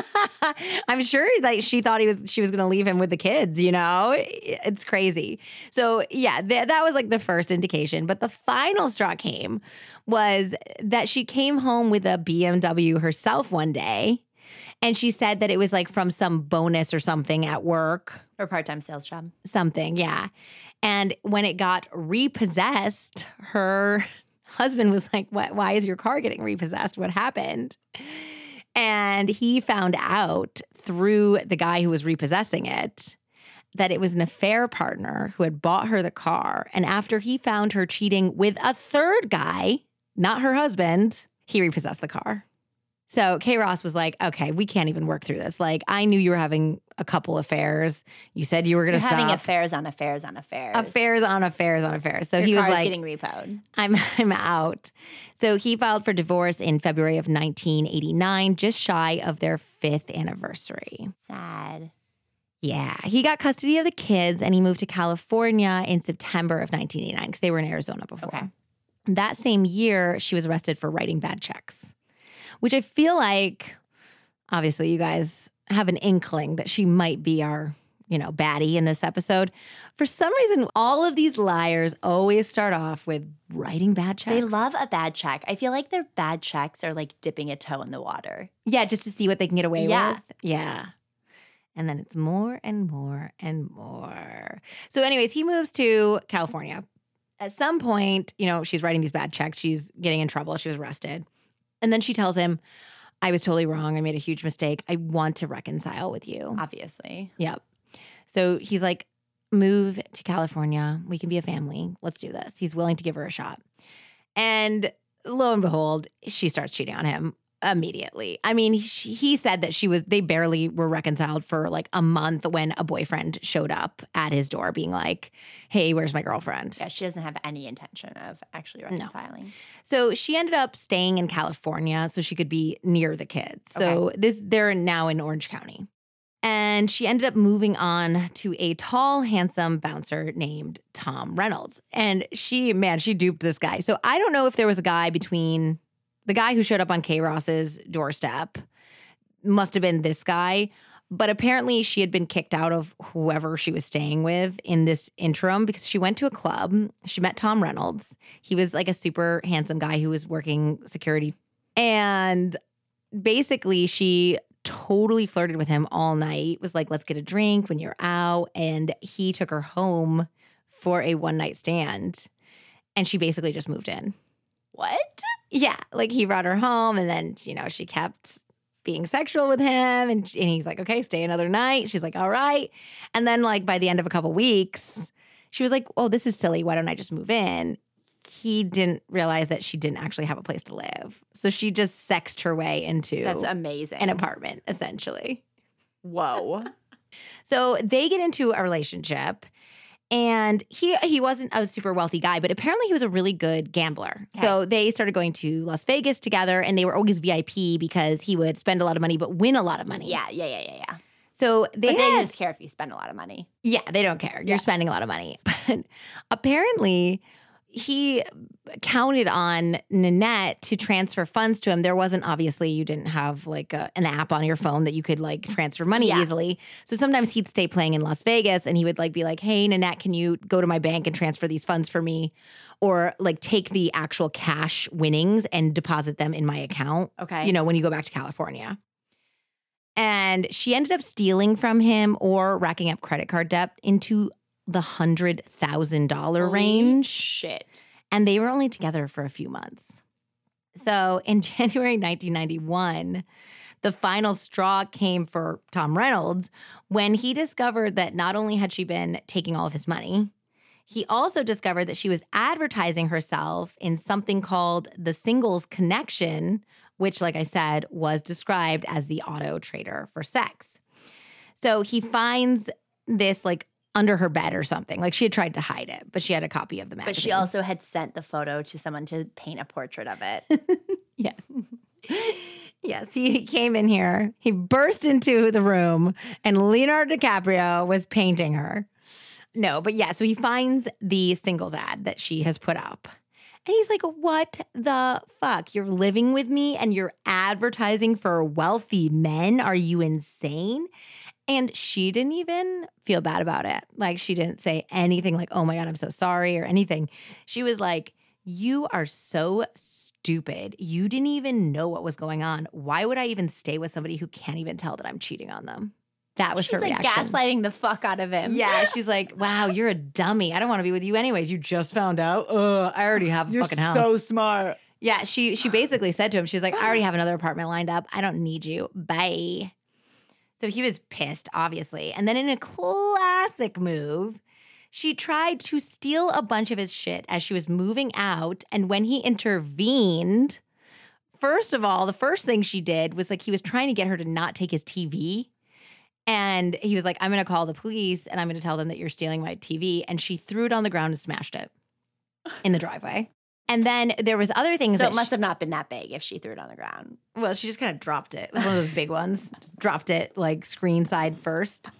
(laughs) I'm sure like she thought he was she was going to leave him with the kids, you know? It's crazy. So, yeah, th- that was like the first indication, but the final straw came was that she came home with a BMW herself one day and she said that it was like from some bonus or something at work Or part time sales job? something, yeah. And when it got repossessed, her (laughs) husband was like, "What? Why is your car getting repossessed? What happened?" And he found out through the guy who was repossessing it that it was an affair partner who had bought her the car. And after he found her cheating with a third guy, not her husband, he repossessed the car. So K Ross was like, okay, we can't even work through this. Like, I knew you were having a couple affairs. You said you were going to stop. having affairs on affairs on affairs. affairs on affairs on affairs. So Your he was like, getting repoed. I'm (laughs) I'm out. So he filed for divorce in February of 1989, just shy of their fifth anniversary. Sad. Yeah, he got custody of the kids and he moved to California in September of 1989 because they were in Arizona before. Okay. That same year, she was arrested for writing bad checks, which I feel like, obviously, you guys have an inkling that she might be our you know, baddie in this episode. For some reason, all of these liars always start off with writing bad checks. They love a bad check. I feel like their bad checks are like dipping a toe in the water. Yeah, just to see what they can get away Yeah. with. Yeah. And then it's more and more and more. So, anyways, he moves to California. At some point, you know, she's writing these bad checks. She's getting in trouble. She was arrested. And then she tells him, I was totally wrong. I made a huge mistake. I want to reconcile with you. Obviously. Yep. So he's like, move to California. We can be a family. Let's do this. He's willing to give her a shot. And lo and behold, she starts cheating on him immediately. I mean, he, he said that she was, they barely were reconciled for like a month when a boyfriend showed up at his door being like, hey, where's my girlfriend? Yeah, she doesn't have any intention of actually reconciling. So she ended up staying in California so she could be near the kids. So this they're now in Orange County. And she ended up moving on to a tall, handsome bouncer named Tom Reynolds. And she, man, she duped this guy. So I don't know if there was a guy between the guy who showed up on K Ross's doorstep, must have been this guy. But apparently, she had been kicked out of whoever she was staying with in this interim because she went to a club. She met Tom Reynolds. He was like a super handsome guy who was working security. And basically, she totally flirted with him all night, was like, let's get a drink when you're out. And he took her home for a one night stand. And she basically just moved in. What? Yeah, like he brought her home, and then you know she kept being sexual with him, and, and he's like, okay, stay another night. She's like, all right, and then like by the end of a couple weeks, she was like, oh, this is silly. Why don't I just move in? He didn't realize that she didn't actually have a place to live, so she just sexed her way into That's amazing. an apartment essentially. Whoa. (laughs) So they get into a relationship. And he he wasn't a super wealthy guy, but apparently he was a really good gambler. So they started going to Las Vegas together, and they were always VIP because he would spend a lot of money but win a lot of money. yeah, yeah, yeah, yeah, yeah. So they But they just care if you spend a lot of money. yeah, they don't care. You're Yeah. spending a lot of money. (laughs) But apparently he counted on Nanette to transfer funds to him. There wasn't obviously you didn't have like a, an app on your phone that you could like transfer money Yeah. easily. So sometimes he'd stay playing in Las Vegas and he would like be like, "Hey Nanette, can you go to my bank and transfer these funds for me?" Or like take the actual cash winnings and deposit them in my account. Okay. You know, when you go back to California. And she ended up stealing from him or racking up credit card debt into the hundred thousand dollar range. Shit. And they were only together for a few months. So in (laughs) January 1991, the final straw came for Tom Reynolds when he discovered that not only had she been taking all of his money, he also discovered that she was advertising herself in something called the Singles Connection, which, like I said, was described as the auto trader for sex. So he finds this like under her bed or something. Like she had tried to hide it, but she had a copy of the magazine. But she also had sent the photo to someone to paint a portrait of it. (laughs) Yes. (laughs) yes, he came in here. He burst into the room, and Leonardo DiCaprio was painting her. No, but yeah, so he finds the singles ad that she has put up. And he's like, What the fuck? You're living with me and you're advertising for wealthy men? Are you insane? And she didn't even feel bad about it. Like, she didn't say anything like, Oh my God, I'm so sorry or anything. She was like, You are so stupid. You didn't even know what was going on. Why would I even stay with somebody who can't even tell that I'm cheating on them? That was She's her like reaction. gaslighting the fuck out of him. Yeah, (laughs) she's like, "Wow, you're a dummy. I don't want to be with you anyways. You just found out. Ugh, I already have a You're fucking house." so smart. yeah, she she basically said to him, she's like, "I already have another apartment lined up. I don't need you. Bye." So he was pissed, obviously. And then in a classic move, she tried to steal a bunch of his shit as she was moving out, and when he intervened, first of all, the first thing she did was like he was trying to get her to not take his TV. And he was like, I'm going to call the police and I'm going to tell them that you're stealing my TV. And she threw it on the ground and smashed it in the driveway. And then there was other things So that it must have not been that big if she threw it on the ground. well, she just kind of dropped it. It was one of those big ones. (laughs) Just dropped it like screen side first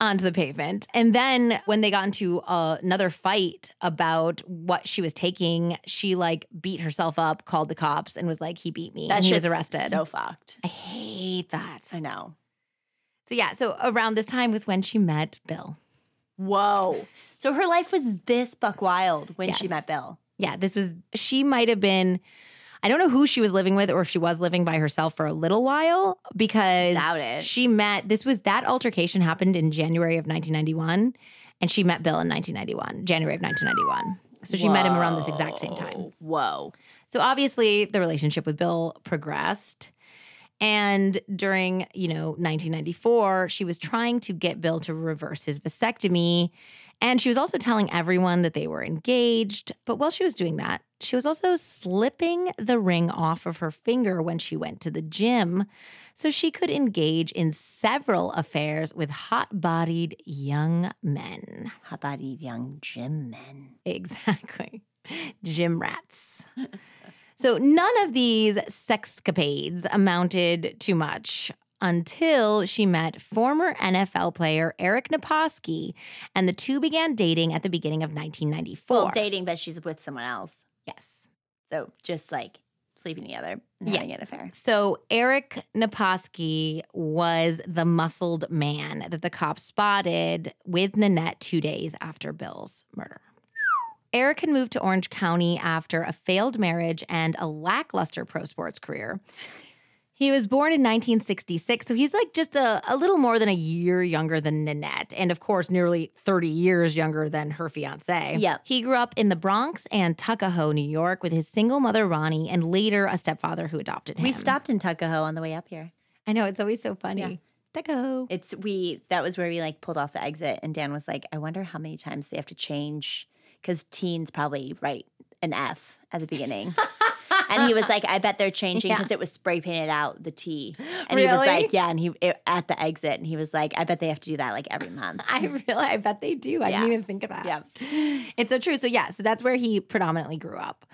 onto the pavement. And then when they got into uh, another fight about what she was taking, she like beat herself up, called the cops, and was like, "He beat me." That and he was arrested. So fucked. I hate that. I know. So yeah, so around this time was when she met Bill. Whoa. So her life was this buck wild when she met Bill. Yeah, this was she might have been I don't know who she was living with or if she was living by herself for a little while because she met this was that altercation happened in January of 1991 and she met Bill in 1991, January of 1991. So she met him around this exact same time. Whoa. So obviously the relationship with Bill progressed. And during, you know, 1994, she was trying to get Bill to reverse his vasectomy. And she was also telling everyone that they were engaged. But while she was doing that, she was also slipping the ring off of her finger when she went to the gym so she could engage in several affairs with hot bodied young men. Hot bodied young gym men. Exactly. Gym rats. So none of these sexcapades amounted to much until she met former NFL player Eric Naposki, and the two began dating at the beginning of 1994. Well, dating, but she's with someone else. yes. So just like sleeping together and Yeah. having an affair. So Eric Naposki was the muscled man that the cops spotted with Nanette two days after Bill's murder. Eric had moved to Orange County after a failed marriage and a lackluster pro sports career. (laughs) He was born in 1966, so he's like just a, a little more than a year younger than Nanette, and of course, nearly 30 years younger than her fiance. Yep. He grew up in the Bronx and Tuckahoe, New York, with his single mother, Ronnie, and later a stepfather who adopted him. We stopped in Tuckahoe on the way up here. I know, it's always so funny. Yeah. Tuckahoe. It's we that was where we like pulled off the exit and Dan was like, I wonder how many times they have to change because teens probably write an F at the beginning. (laughs) and he was (laughs) like, I bet they're changing Yeah. because it was spray painted out the T. And he was like, Yeah, and he it, at the exit and he was like, I bet they have to do that like every month. (laughs) I really, I bet they do. I Yeah. didn't even think of that. Yeah. (gasps) It's so true. So, yeah, so that's where he predominantly grew up.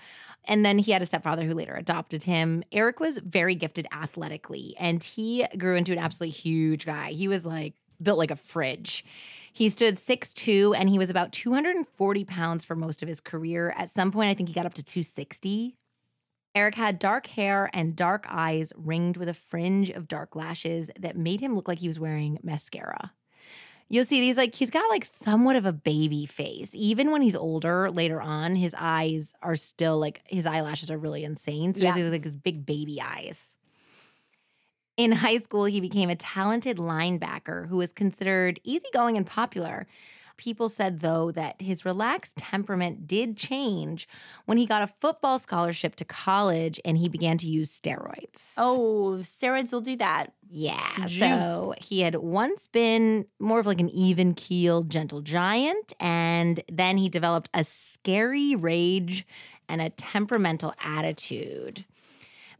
And then he had a stepfather who later adopted him. Eric was very gifted athletically, and he grew into an absolutely huge guy. He was like built like a fridge. He stood 6'2 and he was about 240 pounds for most of his career. At some point, I think he got up to 260. Eric had dark hair and dark eyes ringed with a fringe of dark lashes that made him look like he was wearing mascara. You'll see these like he's got like somewhat of a baby face. Even when he's older, later on, his eyes are still like his eyelashes are really insane. So he has like his big baby eyes. In high school, he became a talented linebacker who was considered easygoing and popular. People said, though, that his relaxed temperament did change when he got a football scholarship to college and he began to use steroids. Oh, steroids will do that. Yeah. Juice. So he had once been more of like an even keeled, gentle giant. And then he developed a scary rage and a temperamental attitude.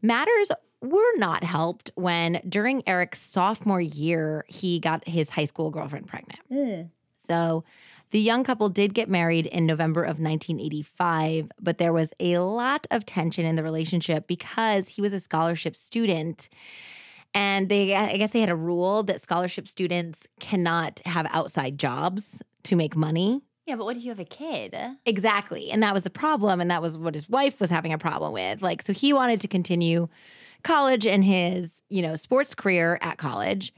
Matters were not helped when, during Eric's sophomore year, he got his high school girlfriend pregnant. Mm. So the young couple did get married in November of 1985, but there was a lot of tension in the relationship because he was a scholarship student. And they, I guess they had a rule that scholarship students cannot have outside jobs to make money. Yeah, but what if you have a kid? Exactly. And that was the problem. And that was what his wife was having a problem with. Like, so he wanted to continue college and his, you know, sports career at college,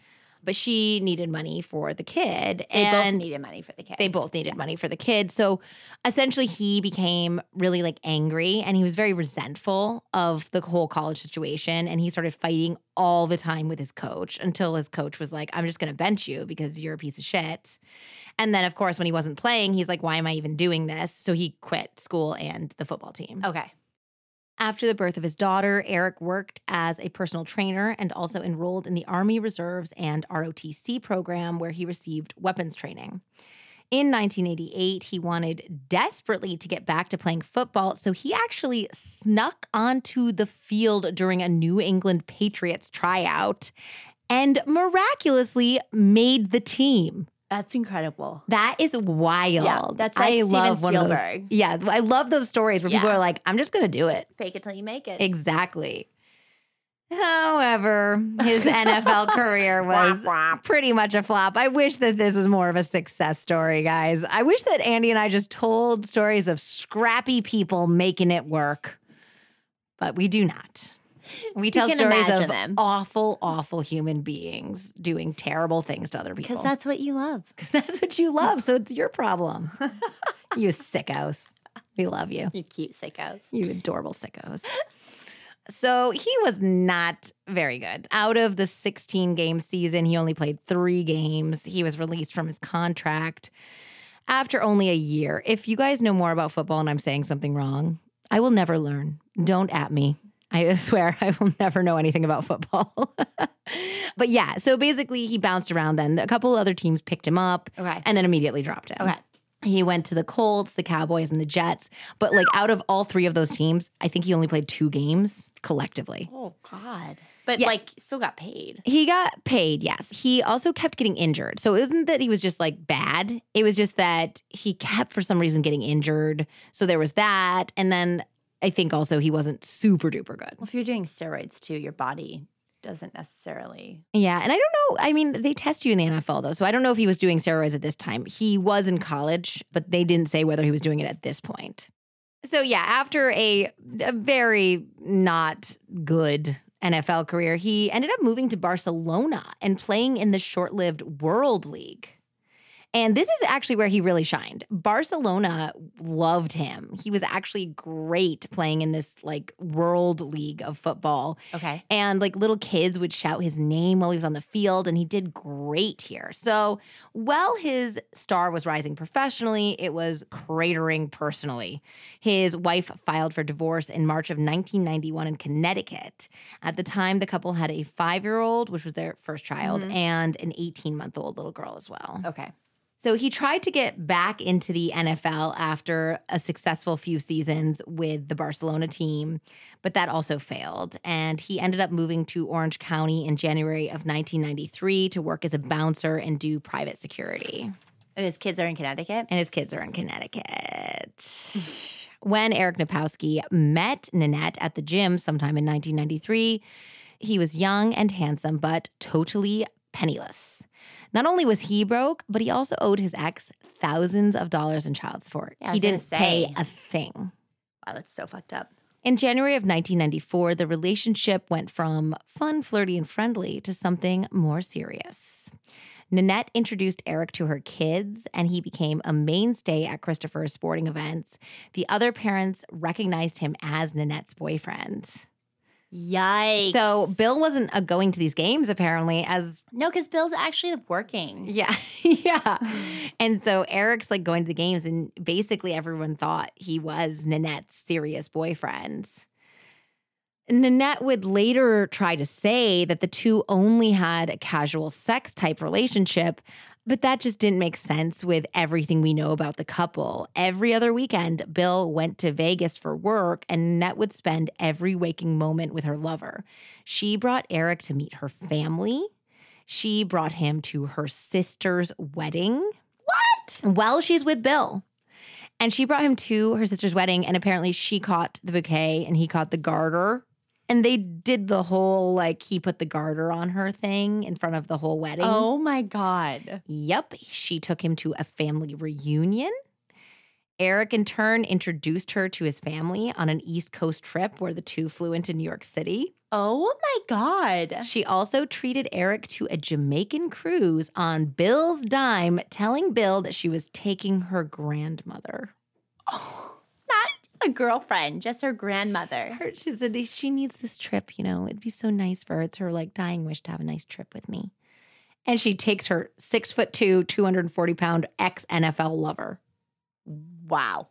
but she needed money for the kid. They and both needed money for the kid. they both needed money for the kid. So essentially, he became really like angry and he was very resentful of the whole college situation. And he started fighting all the time with his coach until his coach was like, I'm just going to bench you because you're a piece of shit. And then, of course, when he wasn't playing, he's like, Why am I even doing this? So he quit school and the football team. okay. After the birth of his daughter, Eric worked as a personal trainer and also enrolled in the Army Reserves and ROTC program where he received weapons training. In 1988, he wanted desperately to get back to playing football, so he actually snuck onto the field during a New England Patriots tryout and miraculously made the team. That's incredible. That is wild. that's like I Steven love one of those. Yeah, I love those stories where people are like, "I'm just gonna do it." Fake it till you make it. Exactly. However, his (laughs) NFL career was pretty much a flop. I wish that this was more of a success story, guys. I wish that Andy and I just told stories of scrappy people making it work, but we do not. (laughs) We tell stories of them. awful, awful human beings doing terrible things to other people. Because that's what you love. (laughs) Because that's what you love. So it's your problem. (laughs) you sickos. We love you. You cute sickos. You adorable sickos. So he was not very good. Out of the 16 game season, he only played three games. He was released from his contract after only a year. If you guys know more about football and I'm saying something wrong, I will never learn. Don't at me. I (laughs) swear I will never know anything about football. (laughs) but yeah, so basically he bounced around then. A couple other teams picked him up Okay. and then immediately dropped him. Okay. He went to the Colts, the Cowboys, and the Jets. But like out of all three of those teams, I think he only played two games collectively. Oh God. But Yeah. like still got paid. He got paid, yes. He also kept getting injured. So it wasn't that he was just like bad. It was just that he kept for some reason getting injured. So there was that. And then I think also he wasn't super duper good. Well, if you're doing steroids too, your body doesn't necessarily Yeah. And I don't know. I mean, they test you in the NFL though. So I don't know if he was doing steroids at this time. He was in college, but they didn't say whether he was doing it at this point. So yeah, after a, a very not good NFL career, he ended up moving to Barcelona and playing in the short lived World League. And this is actually where he really shined. Barcelona loved him. He was actually great playing in this like world league of football. Okay. And like little kids would shout his name while he was on the field, and he did great here. So while his star was rising professionally, it was cratering personally. His wife filed for divorce in March of 1991 in Connecticut. At the time, the couple had a five year old, which was their first child, mm-hmm. and an 18 month old little girl as well. Okay. So he tried to get back into the NFL after a successful few seasons with the Barcelona team, but that also failed. And he ended up moving to Orange County in January of 1993 to work as a bouncer and do private security. And his kids are in Connecticut. And his kids are in Connecticut. (sighs) when Eric Naposki met Nanette at the gym sometime in 1993, he was young and handsome, but totally penniless. Not only was he broke, but he also owed his ex thousands of dollars in child support. Yeah, he didn't pay say. a thing. Wow, that's so fucked up. In January of 1994, the relationship went from fun, flirty, and friendly to something more serious. Nanette introduced Eric to her kids, and he became a mainstay at Christopher's sporting events. The other parents recognized him as Nanette's boyfriend. Yikes. So Bill wasn't uh, going to these games apparently, as No, because Bill's actually working. yeah, (laughs) yeah. And so Eric's like going to the games, and basically everyone thought he was Nanette's serious boyfriend. Nanette would later try to say that the two only had a casual sex type relationship, but that just didn't make sense with everything we know about the couple. Every other weekend, Bill went to Vegas for work, and Nanette would spend every waking moment with her lover. She brought Eric to meet her family. She brought him to her sister's wedding. What? While she's with Bill. And she brought him to her sister's wedding, and apparently she caught the bouquet and he caught the garter. And they did the whole like he put the garter on her thing in front of the whole wedding. Oh my God. Yep. She took him to a family reunion. Eric, in turn, introduced her to his family on an East Coast trip where the two flew into New York City. Oh my God. She also treated Eric to a Jamaican cruise on Bill's dime, telling Bill that she was taking her grandmother. Not a girlfriend, just her grandmother. Her, she said she needs this trip, you know, it'd be so nice for her. It's her like dying wish to have a nice trip with me. And she takes her six foot two, 240 pound ex NFL lover. Wow.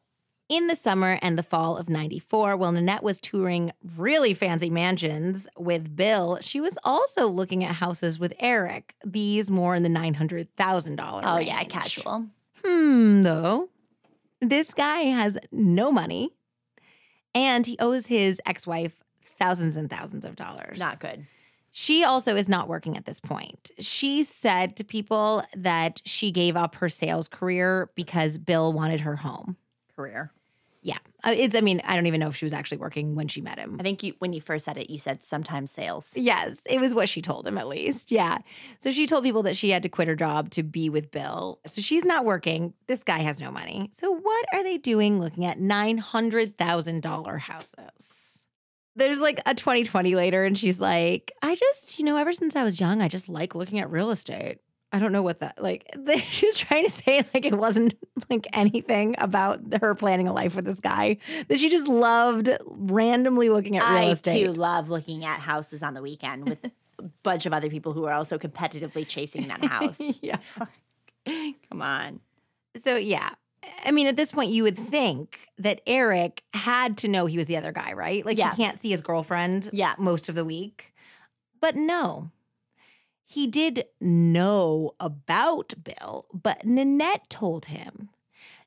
In the summer and the fall of 94, while Nanette was touring really fancy mansions with Bill, she was also looking at houses with Eric, these more in the $900,000 Oh, range. yeah, casual. Hmm, though. This guy has no money and he owes his ex wife thousands and thousands of dollars. Not good. She also is not working at this point. She said to people that she gave up her sales career because Bill wanted her home. Career. Yeah. Uh, It's, I mean, I don't even know if she was actually working when she met him. I think you when you first said it, you said sometimes sales. Yes, it was what she told him at least. Yeah. So she told people that she had to quit her job to be with Bill. So she's not working. This guy has no money. So what are they doing looking at $900,000 houses? there's like a 20/20 later, and she's like, I just, you know, ever since I was young, I just like looking at real estate. I don't know what that like. (laughs) She was trying to say like it wasn't like anything about her planning a life with this guy that she just loved randomly looking at real I estate. too love looking at houses on the weekend with a (laughs) bunch of other people who are also competitively chasing that house. (laughs) yeah. Come on. So yeah. I mean, at this point, you would think that Eric had to know he was the other guy, right? Like Yeah. he can't see his girlfriend Yeah. most of the week. But no. He did know about Bill, but Nanette told him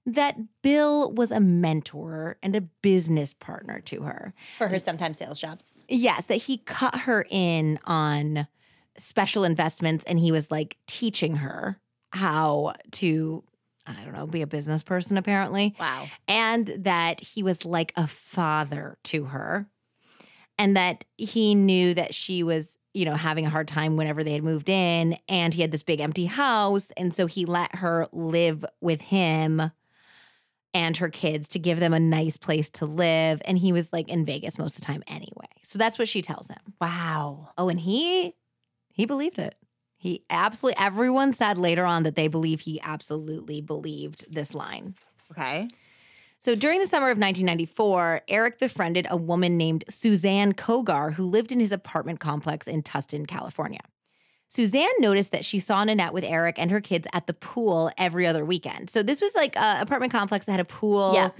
that Bill was a mentor and a business partner to her. For her sometimes sales jobs. Yes, that he cut her in on special investments and he was like teaching her how to, I don't know, be a business person apparently. Wow. And that he was like a father to her. And that he knew that she was, you know, having a hard time whenever they had moved in and he had this big empty house. And so he let her live with him and her kids to give them a nice place to live. And he was like in Vegas most of the time anyway. So that's what she tells him. Wow. Oh, and he he believed it. He absolutely everyone said later on that they believe he absolutely believed this line. Okay. So during the summer of 1994, Eric befriended a woman named Suzanne Kogar who lived in his apartment complex in Tustin, California. Suzanne noticed that she saw Nanette with Eric and her kids at the pool every other weekend. So this was like an apartment complex that had a pool Yeah.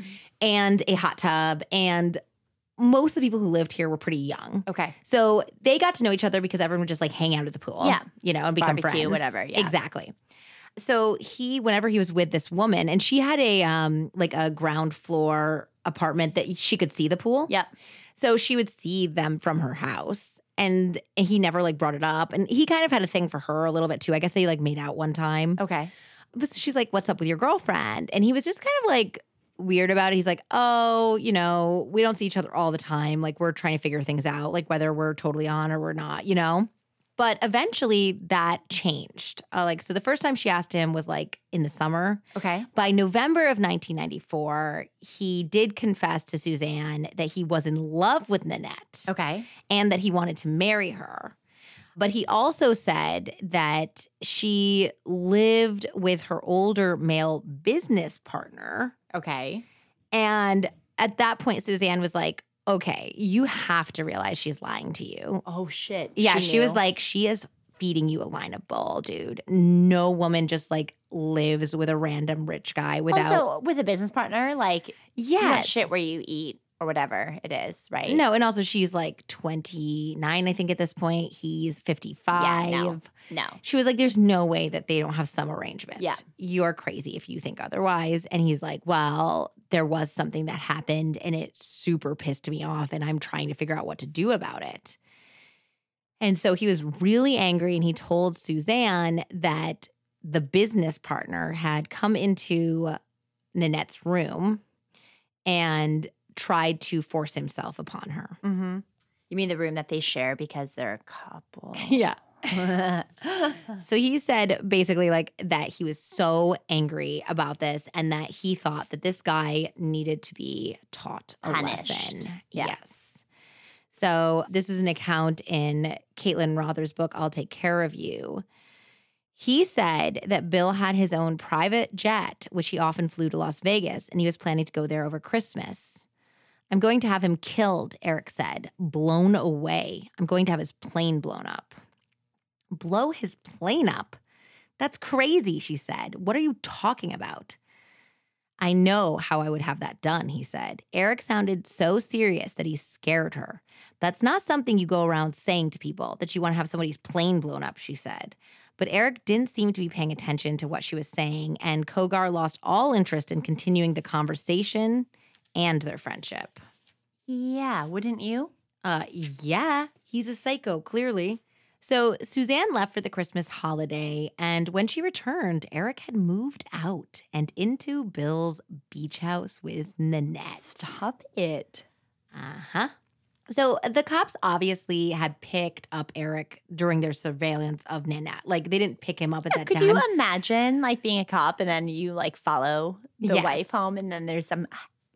and a hot tub, and most of the people who lived here were pretty young. Okay. So they got to know each other because everyone would just like hang out at the pool. Yeah. You know, and become Barbecue, friends. whatever, yeah. Exactly. So he, whenever he was with this woman, and she had a um like a ground floor apartment that she could see the pool. Yep. So she would see them from her house. And he never like brought it up. And he kind of had a thing for her a little bit too. I guess they like made out one time. Okay. But she's like, What's up with your girlfriend? And he was just kind of like weird about it. He's like, Oh, you know, we don't see each other all the time. Like, we're trying to figure things out, like whether we're totally on or we're not, you know? But eventually that changed. Uh, like, so the first time she asked him was like in the summer. Okay. By November of 1994, he did confess to Suzanne that he was in love with Nanette Okay. and that he wanted to marry her. But he also said that she lived with her older male business partner. Okay. And at that point, Suzanne was like, okay, you have to realize she's lying to you. Oh shit. Yeah, she, was like, she is feeding you a line of bull, dude. No woman just like lives with a random rich guy without. also with a business partner, like yeah, shit where you eat or whatever it is, right? No, and also she's like 29, I think, at this point. He's 55. Yeah, no. No. She was like, There's no way that they don't have some arrangement. Yeah. You're crazy if you think otherwise. And he's like, Well, there was something that happened and it super pissed me off, and I'm trying to figure out what to do about it. And so he was really angry and he told Suzanne that the business partner had come into Nanette's room and tried to force himself upon her. Mm-hmm. You mean the room that they share because they're a couple? (laughs) Yeah. (laughs) So he said basically like that he was so angry about this and that he thought that this guy needed to be taught a Punished. lesson. Yeah. Yes. So this is an account in Caitlin Rother's book, I'll Take Care of You. He said that Bill had his own private jet, which he often flew to Las Vegas, and he was planning to go there over Christmas. I'm going to have him killed, Eric said, blown away. I'm going to have his plane blown up blow his plane up. That's crazy, she said. What are you talking about? I know how I would have that done, he said. Eric sounded so serious that he scared her. That's not something you go around saying to people that you want to have somebody's plane blown up, she said. But Eric didn't seem to be paying attention to what she was saying, and Kogar lost all interest in continuing the conversation and their friendship. yeah, wouldn't you? Uh, yeah, he's a psycho, clearly. So Suzanne left for the Christmas holiday, and when she returned, Eric had moved out and into Bill's beach house with Nanette. Stop it. Uh huh. So the cops obviously had picked up Eric during their surveillance of Nanette. Like they didn't pick him up at that Could time. Could you imagine like being a cop and then you like follow the Yes. wife home and then there's some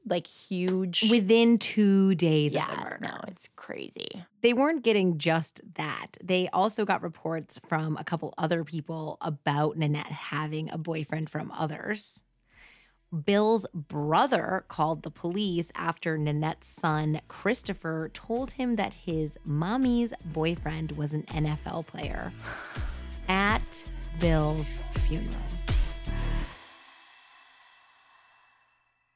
like huge. Within two days yeah, of the murder. no, it's crazy. they weren't getting just that. They also got reports from a couple other people about Nanette having a boyfriend from others. Bill's brother called the police after Nanette's son, Christopher, told him that his mommy's boyfriend was an NFL player (sighs) at Bill's funeral.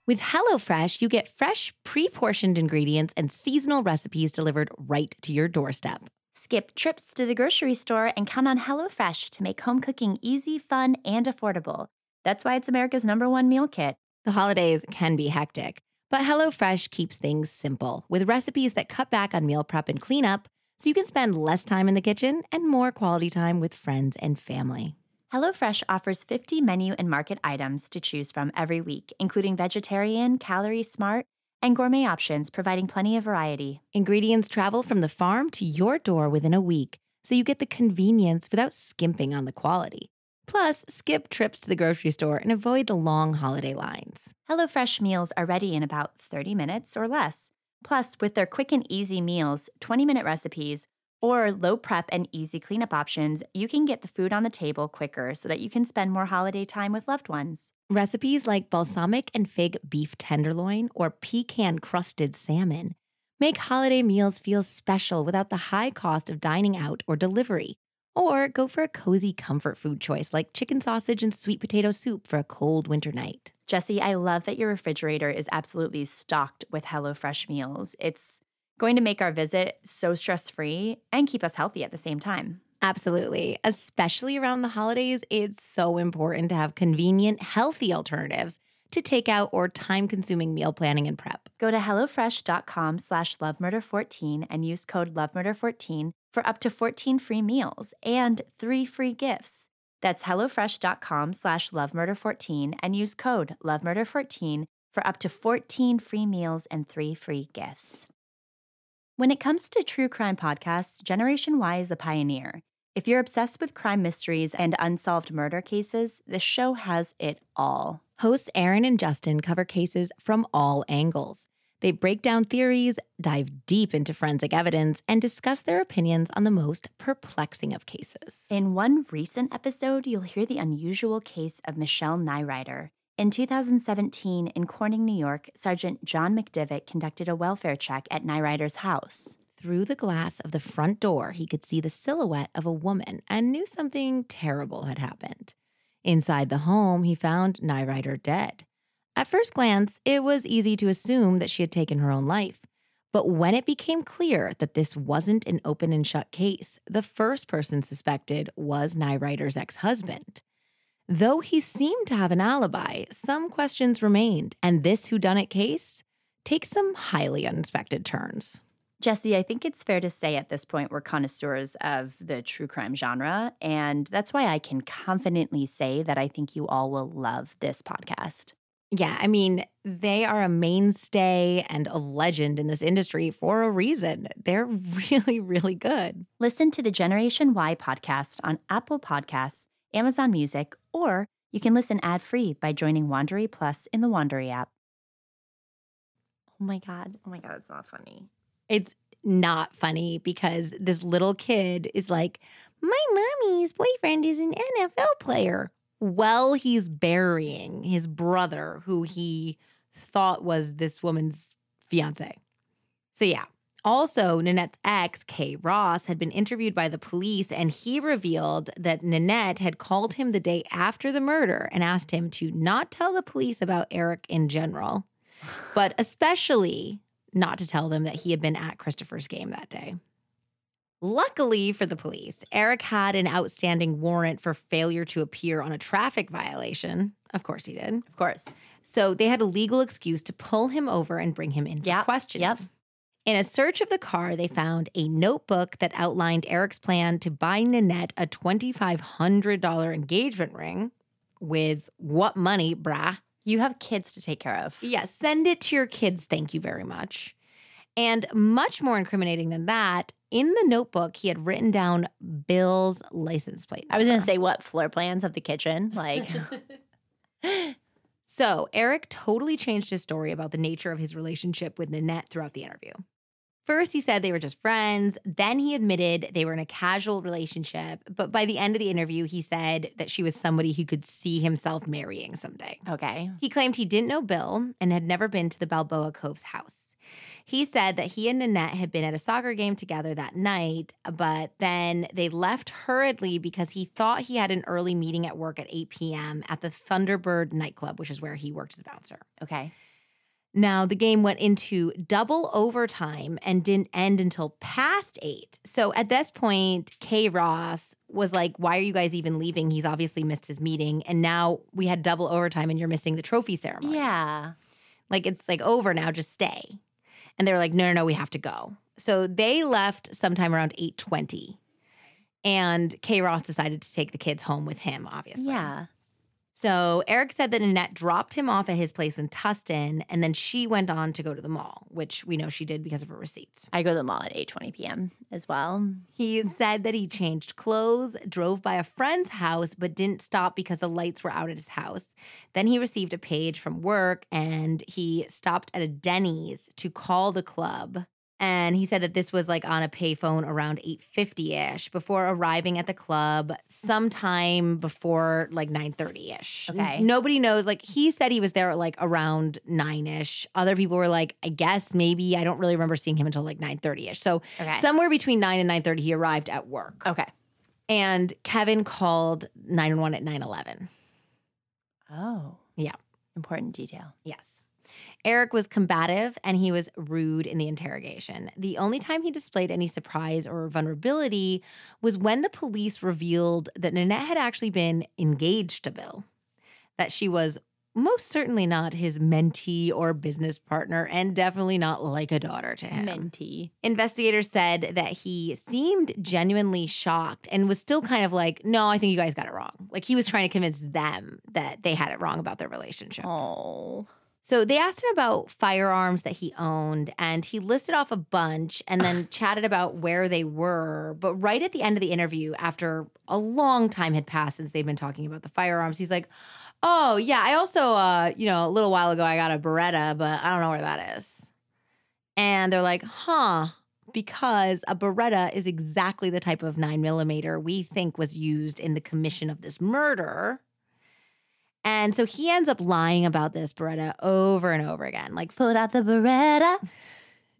With HelloFresh, you get fresh, pre portioned ingredients and seasonal recipes delivered right to your doorstep. Skip trips to the grocery store and count on HelloFresh to make home cooking easy, fun, and affordable. That's why it's America's number one meal kit. The holidays can be hectic, but HelloFresh keeps things simple with recipes that cut back on meal prep and cleanup so you can spend less time in the kitchen and more quality time with friends and family. HelloFresh offers 50 menu and market items to choose from every week, including vegetarian, calorie smart, and gourmet options, providing plenty of variety. Ingredients travel from the farm to your door within a week, so you get the convenience without skimping on the quality. Plus, skip trips to the grocery store and avoid the long holiday lines. HelloFresh meals are ready in about 30 minutes or less. Plus, with their quick and easy meals, 20 minute recipes, or low prep and easy cleanup options, you can get the food on the table quicker so that you can spend more holiday time with loved ones. Recipes like balsamic and fig beef tenderloin or pecan crusted salmon make holiday meals feel special without the high cost of dining out or delivery. Or go for a cozy comfort food choice like chicken sausage and sweet potato soup for a cold winter night. Jesse, I love that your refrigerator is absolutely stocked with HelloFresh meals. It's going to make our visit so stress free and keep us healthy at the same time. Absolutely. Especially around the holidays, it's so important to have convenient, healthy alternatives to takeout or time consuming meal planning and prep. Go to HelloFresh.com slash lovemurder14 and use code lovemurder14 for up to 14 free meals and three free gifts. That's HelloFresh.com slash lovemurder14 and use code lovemurder14 for up to 14 free meals and three free gifts. When it comes to true crime podcasts, Generation Why is a pioneer. If you're obsessed with crime mysteries and unsolved murder cases, this show has it all. Hosts Aaron and Justin cover cases from all angles. They break down theories, dive deep into forensic evidence, and discuss their opinions on the most perplexing of cases. In one recent episode, you'll hear the unusual case of Michelle Nyrider. In 2017, in Corning, New York, Sergeant John McDivitt conducted a welfare check at Nyrider's house. Through the glass of the front door, he could see the silhouette of a woman and knew something terrible had happened. Inside the home, he found Nyrider dead. At first glance, it was easy to assume that she had taken her own life. But when it became clear that this wasn't an open and shut case, the first person suspected was Nyrider's ex husband. Though he seemed to have an alibi, some questions remained, and this whodunit case takes some highly unexpected turns. Jesse, I think it's fair to say at this point we're connoisseurs of the true crime genre, and that's why I can confidently say that I think you all will love this podcast. Yeah, I mean, they are a mainstay and a legend in this industry for a reason. They're (laughs) really, really good. Listen to the Generation Why podcast on Apple Podcasts, Amazon Music, or you can listen ad free by joining Wondery Plus in the Wondery app. Oh my God. Oh my God, it's not funny. It's not funny because this little kid is like, My mommy's boyfriend is an NFL player. Well, he's burying his brother, who he thought was this woman's fiance. So, yeah. Also, Nanette's ex, Kay Ross, had been interviewed by the police, and he revealed that Nanette had called him the day after the murder and asked him to not tell the police about Eric in general, (sighs) but especially not to tell them that he had been at Christopher's game that day. Luckily for the police, Eric had an outstanding warrant for failure to appear on a traffic violation. Of course, he did. Of course. So they had a legal excuse to pull him over and bring him in for Yep, questioning. yep. In a search of the car, they found a notebook that outlined Eric's plan to buy Nanette a $2,500 engagement ring with what money, brah? You have kids to take care of. Yeah, send it to your kids. Thank you very much. And much more incriminating than that, in the notebook, he had written down Bill's license plate. I was going to say, what floor plans of the kitchen? Like, (laughs) So Eric totally changed his story about the nature of his relationship with Nanette throughout the interview. First, he said they were just friends. Then he admitted they were in a casual relationship. But by the end of the interview, he said that she was somebody he could see himself marrying someday. Okay. He claimed he didn't know Bill and had never been to the Balboa Coves house. He said that he and Nanette had been at a soccer game together that night, but then they left hurriedly because he thought he had an early meeting at work at 8 p.m. at the Thunderbird nightclub, which is where he worked as a bouncer. Okay. Now, the game went into double overtime and didn't end until past eight. So at this point, K Ross was like, Why are you guys even leaving? He's obviously missed his meeting. And now we had double overtime and you're missing the trophy ceremony. Yeah. Like it's like over now, just stay. And they were like, No, no, no, we have to go. So they left sometime around 820. And K Ross decided to take the kids home with him, obviously. Yeah. So Eric said that Annette dropped him off at his place in Tustin, and then she went on to go to the mall, which we know she did because of her receipts. I go to the mall at 8:20 p.m. as well. He said that he changed clothes, drove by a friend's house, but didn't stop because the lights were out at his house. Then he received a page from work and he stopped at a Denny's to call the club. And he said that this was like on a payphone around 850-ish before arriving at the club sometime before like 930-ish. Okay. Nobody knows. Like he said he was there at like around 9ish. Other people were like, I guess maybe I don't really remember seeing him until like 930-ish. So Okay. somewhere between 9 and 9:30 he arrived at work. okay. And Kevin called 911 at 911. Oh. Yeah. Important detail. Yes. Eric was combative and he was rude in the interrogation. The only time he displayed any surprise or vulnerability was when the police revealed that Nanette had actually been engaged to Bill, that she was most certainly not his mentee or business partner, and definitely not like a daughter to him. Mentee. Investigators said that he seemed genuinely shocked and was still kind of like, no, I think you guys got it wrong. Like he was trying to convince them that they had it wrong about their relationship. Oh. So they asked him about firearms that he owned, and he listed off a bunch and then (laughs) chatted about where they were. But right at the end of the interview, after a long time had passed since they'd been talking about the firearms, he's like, Oh, yeah, I also, uh, you know, a little while ago, I got a Beretta, but I don't know where that is. And they're like, Huh. Because a Beretta is exactly the type of nine millimeter we think was used in the commission of this murder. And so he ends up lying about this Beretta over and over again. Like, Pulled out the Beretta.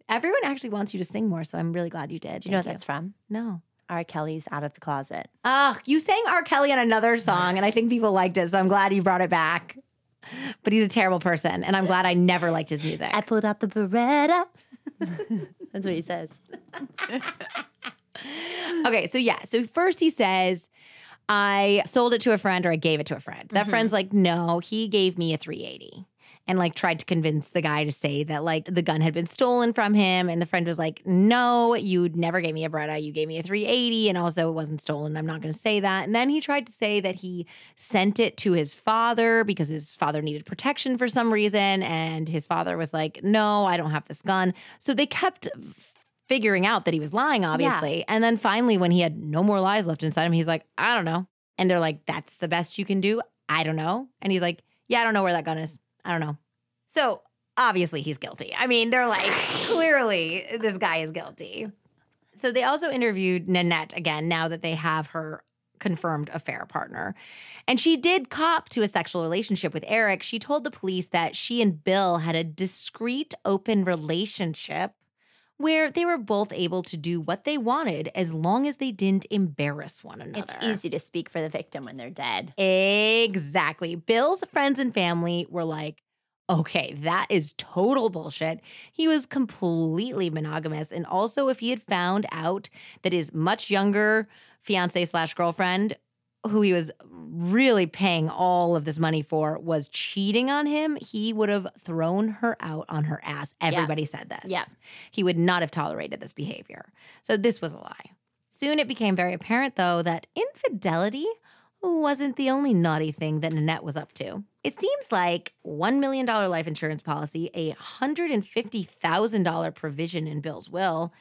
everyone actually wants you to sing more, so I'm really glad you did. You know what Thank that's from? No. R. Kelly's Out of the Closet. Ugh, you sang R. Kelly on another song, and I think people liked it, so I'm glad you brought it back. But he's a terrible person, and I'm glad I never liked his music. I pulled out the Beretta. (laughs) that's what he says. (laughs) Okay, so yeah. So first he says, I sold it to a friend or I gave it to a friend. That mm-hmm. friend's like, no, he gave me a 380. And like tried to convince the guy to say that like the gun had been stolen from him. And the friend was like, no, you never gave me a Beretta. You gave me a 380. And also it wasn't stolen. I'm not going to say that. And then he tried to say that he sent it to his father because his father needed protection for some reason. And his father was like, no, I don't have this gun. So they kept figuring out that he was lying, obviously. And then finally, when he had no more lies left inside him, he's like, I don't know. And they're like, That's the best you can do? I don't know. And he's like, Yeah, I don't know where that gun is. I don't know. So obviously, he's guilty. I mean, they're like, (laughs) clearly, this guy is guilty. So they also interviewed Nanette again now that they have her confirmed affair partner. And she did cop to a sexual relationship with Eric. She told the police that she and Bill had a discreet, open relationship where they were both able to do what they wanted as long as they didn't embarrass one another. It's easy to speak for the victim when they're dead. Exactly. Bill's friends and family were like, okay, that is total bullshit. He was completely monogamous. And also, if he had found out that his much younger fiance slash girlfriend, who he was really paying all of this money for, was cheating on him, he would have thrown her out on her ass. Everybody said this. Yeah. He would not have tolerated this behavior. So this was a lie. Soon it became very apparent, though, that infidelity wasn't the only naughty thing that Nanette was up to. It seems like $1 million life insurance policy, a $150,000 provision in Bill's will,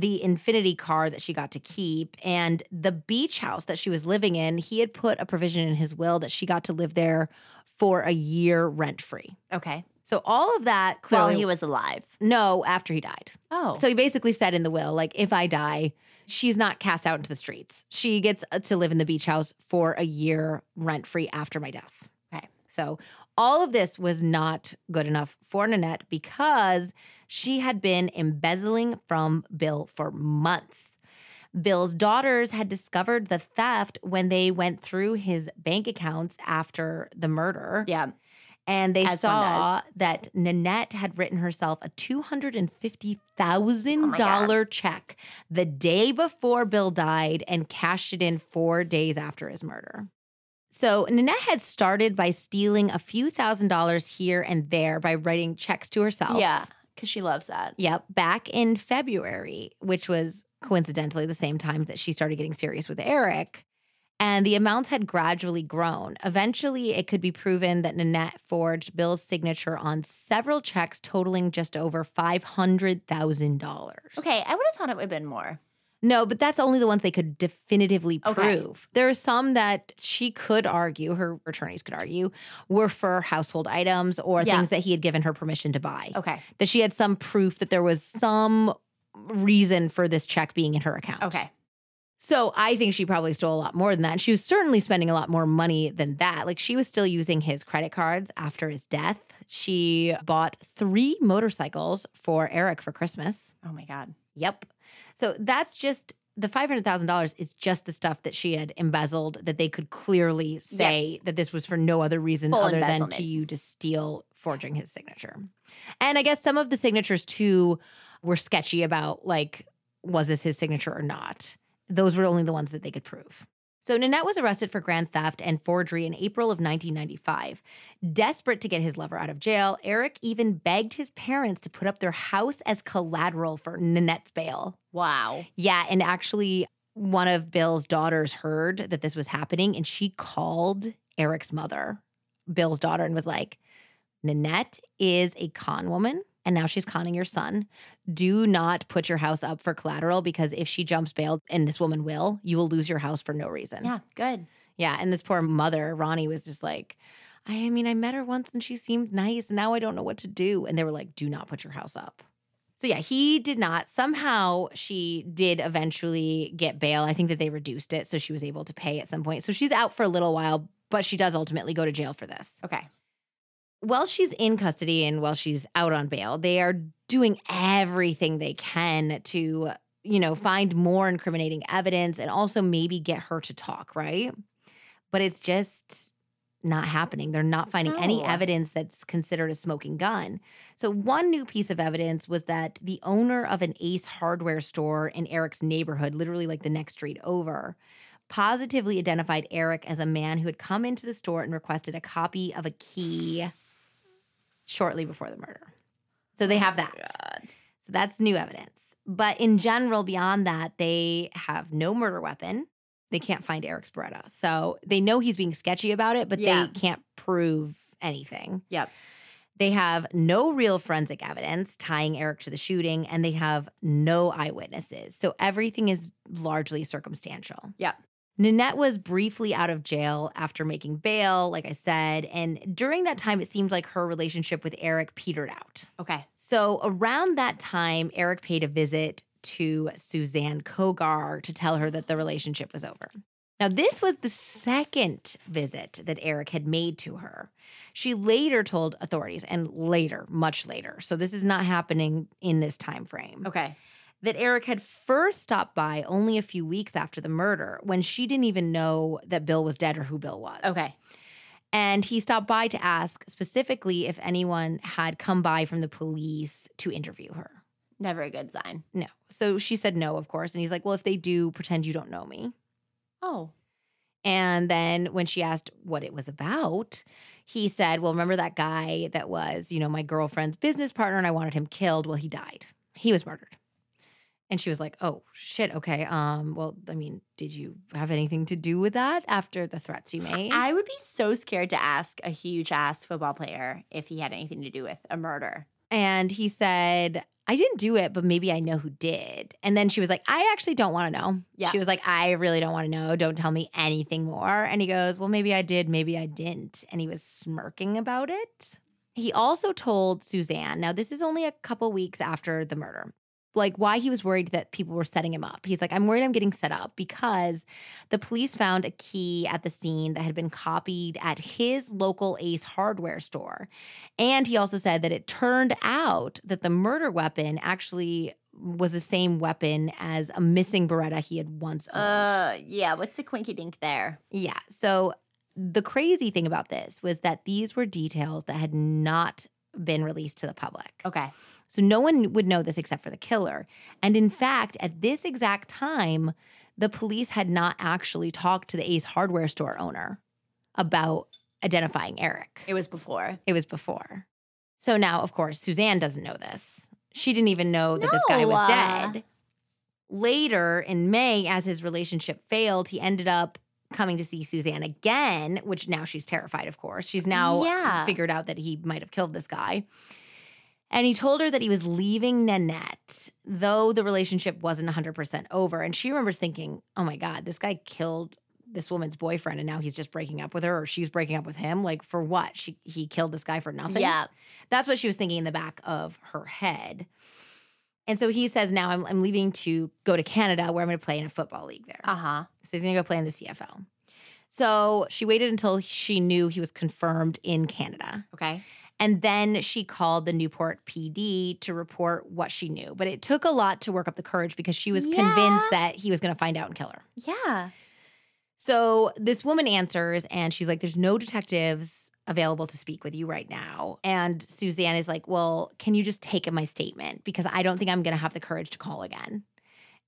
the Infiniti car that she got to keep and the beach house that she was living in. He had put a provision in his will that she got to live there for a year rent free. Okay. So all of that While he was alive. no after he died. Oh. So he basically said in the will, like, if I die, she's not cast out into the streets. She gets uh, to live in the beach house for a year rent free after my death. Okay. So all of this was not good enough for Nanette because she had been embezzling from Bill for months. Bill's daughters had discovered the theft when they went through his bank accounts after the murder. yeah. And they As saw that Nanette had written herself a $250,000 check the day before Bill died and cashed it in four days after his murder. So Nanette had started by stealing a few thousand dollars here and there by writing checks to herself. Yeah. Because she loves that. Yep. Back in February, which was coincidentally the same time that she started getting serious with Eric. And the amounts had gradually grown. Eventually, it could be proven that Nanette forged Bill's signature on several checks totaling just over $500,000. Okay. I would have thought it would have been more. No, but that's only the ones they could definitively Okay. prove. There are some that she could argue, her attorneys could argue, were for household items or Yeah. things that he had given her permission to buy Okay. that she had some proof that there was some reason for this check being in her account. Okay. So I think she probably stole a lot more than that. And she was certainly spending a lot more money than that. Like she was still using his credit cards after his death. She bought three motorcycles for Eric for Christmas. Oh my God. Yep. So that's just the $500,000 is just the stuff that she had embezzled that they could clearly say that this was for no other reason Full other than to you to steal forging his signature. And I guess some of the signatures too were sketchy about like, was this his signature or not? Those were only the ones that they could prove. So Nanette was arrested for grand theft and forgery in April of 1995. Desperate to get his lover out of jail, Eric even begged his parents to put up their house as collateral for Nanette's bail. Wow. Yeah, and actually, one of Bill's daughters heard that this was happening and she called Eric's mother, Bill's daughter, and was like, Nanette is a con woman and now she's conning your son. Do not put your house up for collateral because if she jumps bail, and this woman will, you will lose your house for no reason. Yeah. Good. Yeah. And this poor mother, Ronnie, was just like, I mean, I met her once and she seemed nice. Now I don't know what to do. And they were like, do not put your house up. So yeah, he did not. Somehow she did eventually get bail. I think that they reduced it so she was able to pay at some point. So she's out for a little while, but she does ultimately go to jail for this. Okay. While she's in custody and while she's out on bail, they are doing everything they can to, you know, find more incriminating evidence and also maybe get her to talk, right? But it's just not happening. They're not finding any evidence that's considered a smoking gun. So, one new piece of evidence was that the owner of an Ace hardware store in Eric's neighborhood, literally like the next street over, positively identified Eric as a man who had come into the store and requested a copy of a key (sighs) shortly before the murder. So they have oh that. God. So that's new evidence. But in general, beyond that, they have no murder weapon. They can't find Eric's Beretta. So they know he's being sketchy about it, but Yeah. they can't prove anything. Yep. They have no real forensic evidence tying Eric to the shooting, and they have no eyewitnesses. So everything is largely circumstantial. Yep. Nanette was briefly out of jail after making bail, like I said. And during that time, it seemed like her relationship with Eric petered out. Okay. So around that time, Eric paid a visit to Suzanne Kogar to tell her that the relationship was over. Now, this was the second visit that Eric had made to her. She later told authorities, and later, much later, so this is not happening in this time frame, Okay. That Eric had first stopped by only a few weeks after the murder when she didn't even know that Bill was dead or who Bill was. Okay. And he stopped by to ask specifically if anyone had come by from the police to interview her. Never a good sign. No. So she said no, of course. And he's like, Well, if they do, pretend you don't know me. Oh. And then when she asked what it was about, he said, Well, remember that guy that was, you know, my girlfriend's business partner and I wanted him killed? Well, he died. He was murdered. And she was like, Oh shit, okay. Um, well, I mean, did you have anything to do with that after the threats you made? I would be so scared to ask a huge ass football player if he had anything to do with a murder. And he said, I didn't do it, but maybe I know who did. And then she was like, I actually don't want to know. Yeah. She was like, I really don't want to know. Don't tell me anything more. And he goes, Well, maybe I did, maybe I didn't. And he was smirking about it. He also told Suzanne, now this is only a couple weeks after the murder, like why he was worried that people were setting him up. He's like, I'm worried I'm getting set up because the police found a key at the scene that had been copied at his local Ace hardware store. And he also said that it turned out that the murder weapon actually was the same weapon as a missing Beretta he had once owned. Uh, yeah. What's the quinky dink there? Yeah. So the crazy thing about this was that these were details that had not been released to the public. Okay. So no one would know this except for the killer. And in fact, at this exact time, the police had not actually talked to the Ace hardware store owner about identifying Eric. It was before. It was before. So now, of course, Suzanne doesn't know this. She didn't even know that this guy was dead. Later in May, as his relationship failed, he ended up coming to see Suzanne again, which now she's terrified, of course. She's now Yeah. figured out that he might have killed this guy. And he told her that he was leaving Nanette, though the relationship wasn't 100% over. And she remembers thinking, oh my God, this guy killed this woman's boyfriend and now he's just breaking up with her or she's breaking up with him. Like, for what? She, he killed this guy for nothing? Yeah. That's what she was thinking in the back of her head. And so he says, now I'm, I'm leaving to go to Canada where I'm going to play in a football league there. Uh huh. So he's going to go play in the CFL. So she waited until she knew he was confirmed in Canada. Okay. And then she called the Newport PD to report what she knew. But it took a lot to work up the courage because she was Yeah. convinced that he was going to find out and kill her. Yeah. So this woman answers and she's like, There's no detectives available to speak with you right now. And Suzanne is like, Well, can you just take my statement? Because I don't think I'm going to have the courage to call again.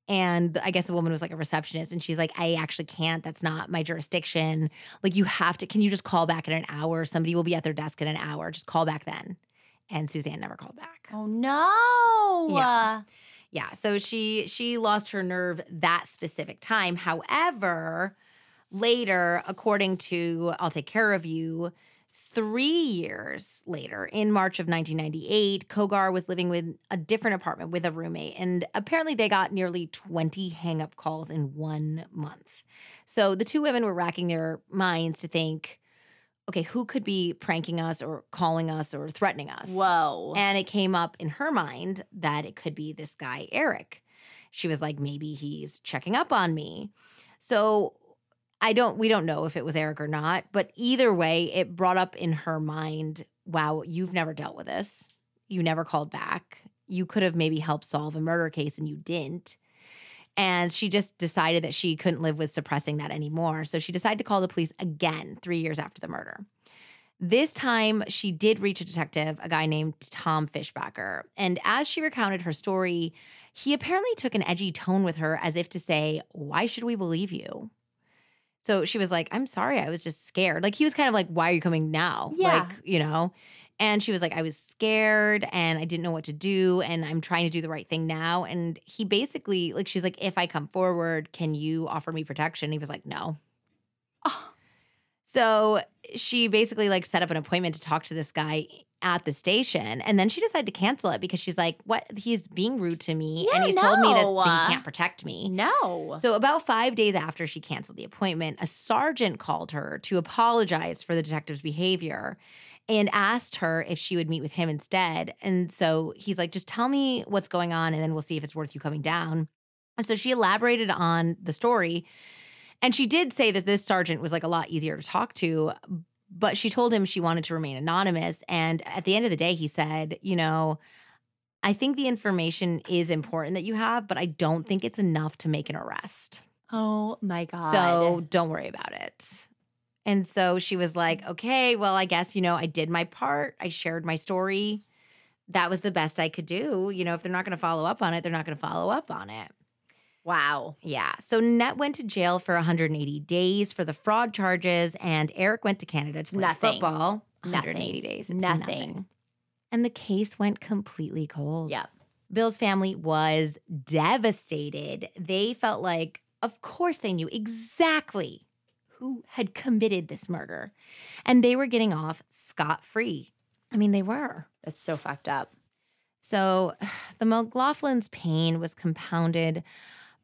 And I guess the woman was like a receptionist and she's like, I actually can't. That's not my jurisdiction. Like, you have to, can you just call back in an hour? Somebody will be at their desk in an hour. Just call back then. And Suzanne never called back. Oh no. Yeah. Yeah, so she she lost her nerve that specific time. However, later, according to I'll Take Care of You, three years later, in March of 1998, Kogar was living with a different apartment with a roommate, and apparently they got nearly 20 hang up calls in one month. So the two women were racking their minds to think, okay, who could be pranking us or calling us or threatening us? Whoa. And it came up in her mind that it could be this guy, Eric. She was like, maybe he's checking up on me. So I don't, we don't know if it was Eric or not, but either way, it brought up in her mind, wow, you've never dealt with this. You never called back. You could have maybe helped solve a murder case and you didn't. And she just decided that she couldn't live with suppressing that anymore. So she decided to call the police again three years after the murder. This time, she did reach a detective, a guy named Tom Fishbacker. And as she recounted her story, he apparently took an edgy tone with her as if to say, Why should we believe you? So she was like, I'm sorry, I was just scared. Like he was kind of like, Why are you coming now? Yeah. Like, you know? And she was like, I was scared and I didn't know what to do. And I'm trying to do the right thing now. And he basically, like, she's like, If I come forward, can you offer me protection? He was like, No. Oh. So she basically like set up an appointment to talk to this guy at the station. And then she decided to cancel it because she's like, what? He's being rude to me. and Yeah, he's told me that no. he can't protect me. no. So, about five days after she canceled the appointment, a sergeant called her to apologize for the detective's behavior and asked her if she would meet with him instead. And so he's like, just tell me what's going on and then we'll see if it's worth you coming down. And so she elaborated on the story. And she did say that this sergeant was like a lot easier to talk to, but she told him she wanted to remain anonymous. And at the end of the day, he said, you know, I think the information is important that you have, but I don't think it's enough to make an arrest. oh my god. So don't worry about it. And so she was like, okay, well, I guess, you know, I did my part. I shared my story. That was the best I could do. You know, if they're not going to follow up on it, they're not going to follow up on it. Wow. Yeah. So Net went to jail for 180 days for the fraud charges, and Eric went to Canada to play Nothing. football. 180 Nothing. days. It's Nothing. And the case went completely cold. Yeah. Bill's family was devastated. They felt like, of course, they knew exactly who had committed this murder, and they were getting off scot free. I mean, they were. That's so fucked up. So (sighs) the McLaughlin's pain was compounded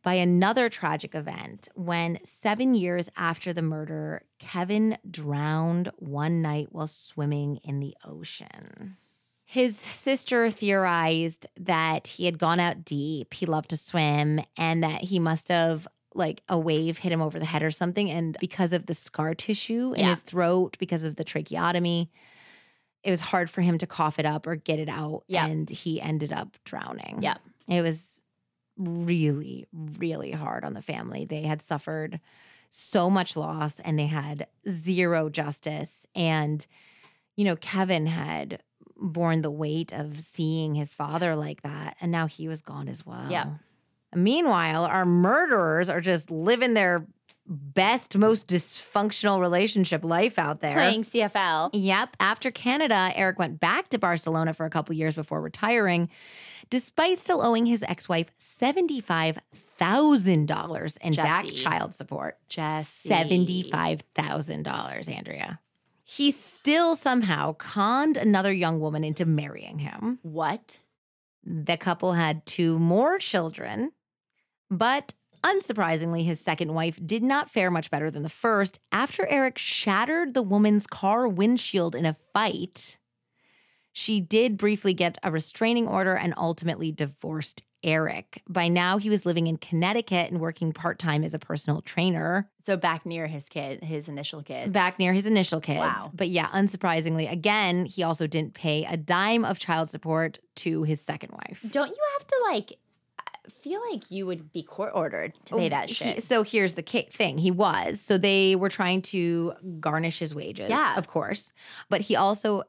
by another tragic event when, seven years after the murder, Kevin drowned one night while swimming in the ocean. His sister theorized that he had gone out deep, he loved to swim, and that he must have like a wave hit him over the head or something. And because of the scar tissue in Yeah. his throat, because of the tracheotomy, it was hard for him to cough it up or get it out. Yeah. And he ended up drowning. Yep. It was really, really hard on the family. They had suffered so much loss and they had zero justice. And, you know, Kevin had borne the weight of seeing his father like that. And now he was gone as well. Yep. Meanwhile, our murderers are just living their best, most dysfunctional relationship life out there. Playing CFL. Yep. After Canada, Eric went back to Barcelona for a couple years before retiring, despite still owing his ex wife $75,000 in back child support. Jesse. $75,000, Andrea. He still somehow conned another young woman into marrying him. What? The couple had two more children, but unsurprisingly, his second wife did not fare much better than the first. After Eric shattered the woman's car windshield in a fight, she did briefly get a restraining order and ultimately divorced Eric. By now, he was living in Connecticut and working part time as a personal trainer So back near his kid, his initial kid. back near his initial kids. Wow. But yeah, unsurprisingly, again, he also didn't pay a dime of child support to his second wife. Don't you have to like? Feel like you would be court ordered to oh, pay that He- shit. so here's the thing he was. So they were trying to garnish his wages, Yeah. of course. But he also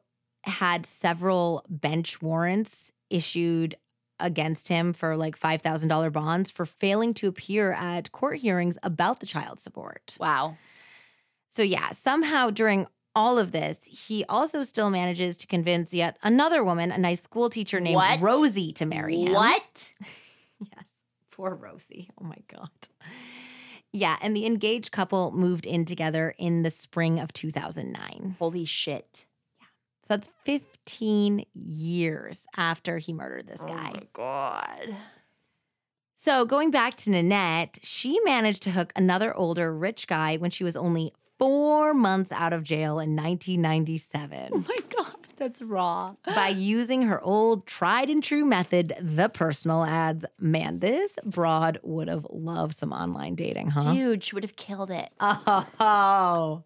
had several bench warrants issued against him for like $5,000 bonds for failing to appear at court hearings about the child support. wow. So, yeah, somehow during all of this, he also still manages to convince yet another woman, a nice school teacher named What? Rosie, to marry him. What? Yes, poor Rosie. Oh my God. Yeah, and the engaged couple moved in together in the spring of 2009. Holy shit. Yeah. So that's 15 years after he murdered this oh guy. Oh my god. So going back to Nanette, she managed to hook another older rich guy when she was only four months out of jail in 1997 Oh my god. That's raw. by using her old tried and true method, the personal ads. Man, this broad would have loved some online dating, huh? Huge, would have killed it. (laughs) Oh.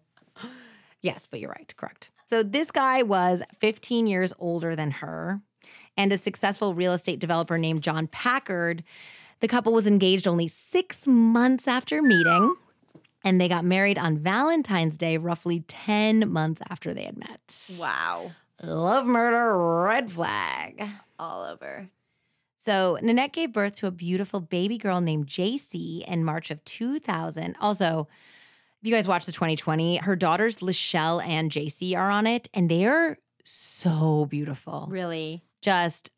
Yes, but you're right. Correct. So this guy was 15 years older than her and a successful real estate developer named John Packard. The couple was engaged only six months after meeting, and they got married on Valentine's Day, roughly 10 months after they had met. Wow. Love murder, red flag. All over. So Nanette gave birth to a beautiful baby girl named JC in March of 2000. Also, if you guys watch the 20/20, her daughters Lachelle and JC are on it, and they are so beautiful. Really? Just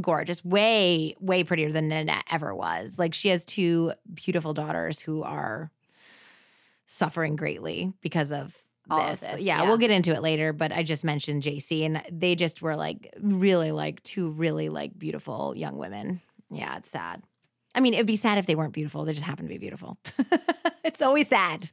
gorgeous, way, way prettier than Nanette ever was. Like she has two beautiful daughters who are suffering greatly because of of this. this, yeah, yeah. we'll get into it later, but I just mentioned JC and they just were like really like two really like beautiful young women. Yeah, it's sad. I mean, it'd be sad if they weren't beautiful. They just happen to be beautiful. (laughs) it's always sad.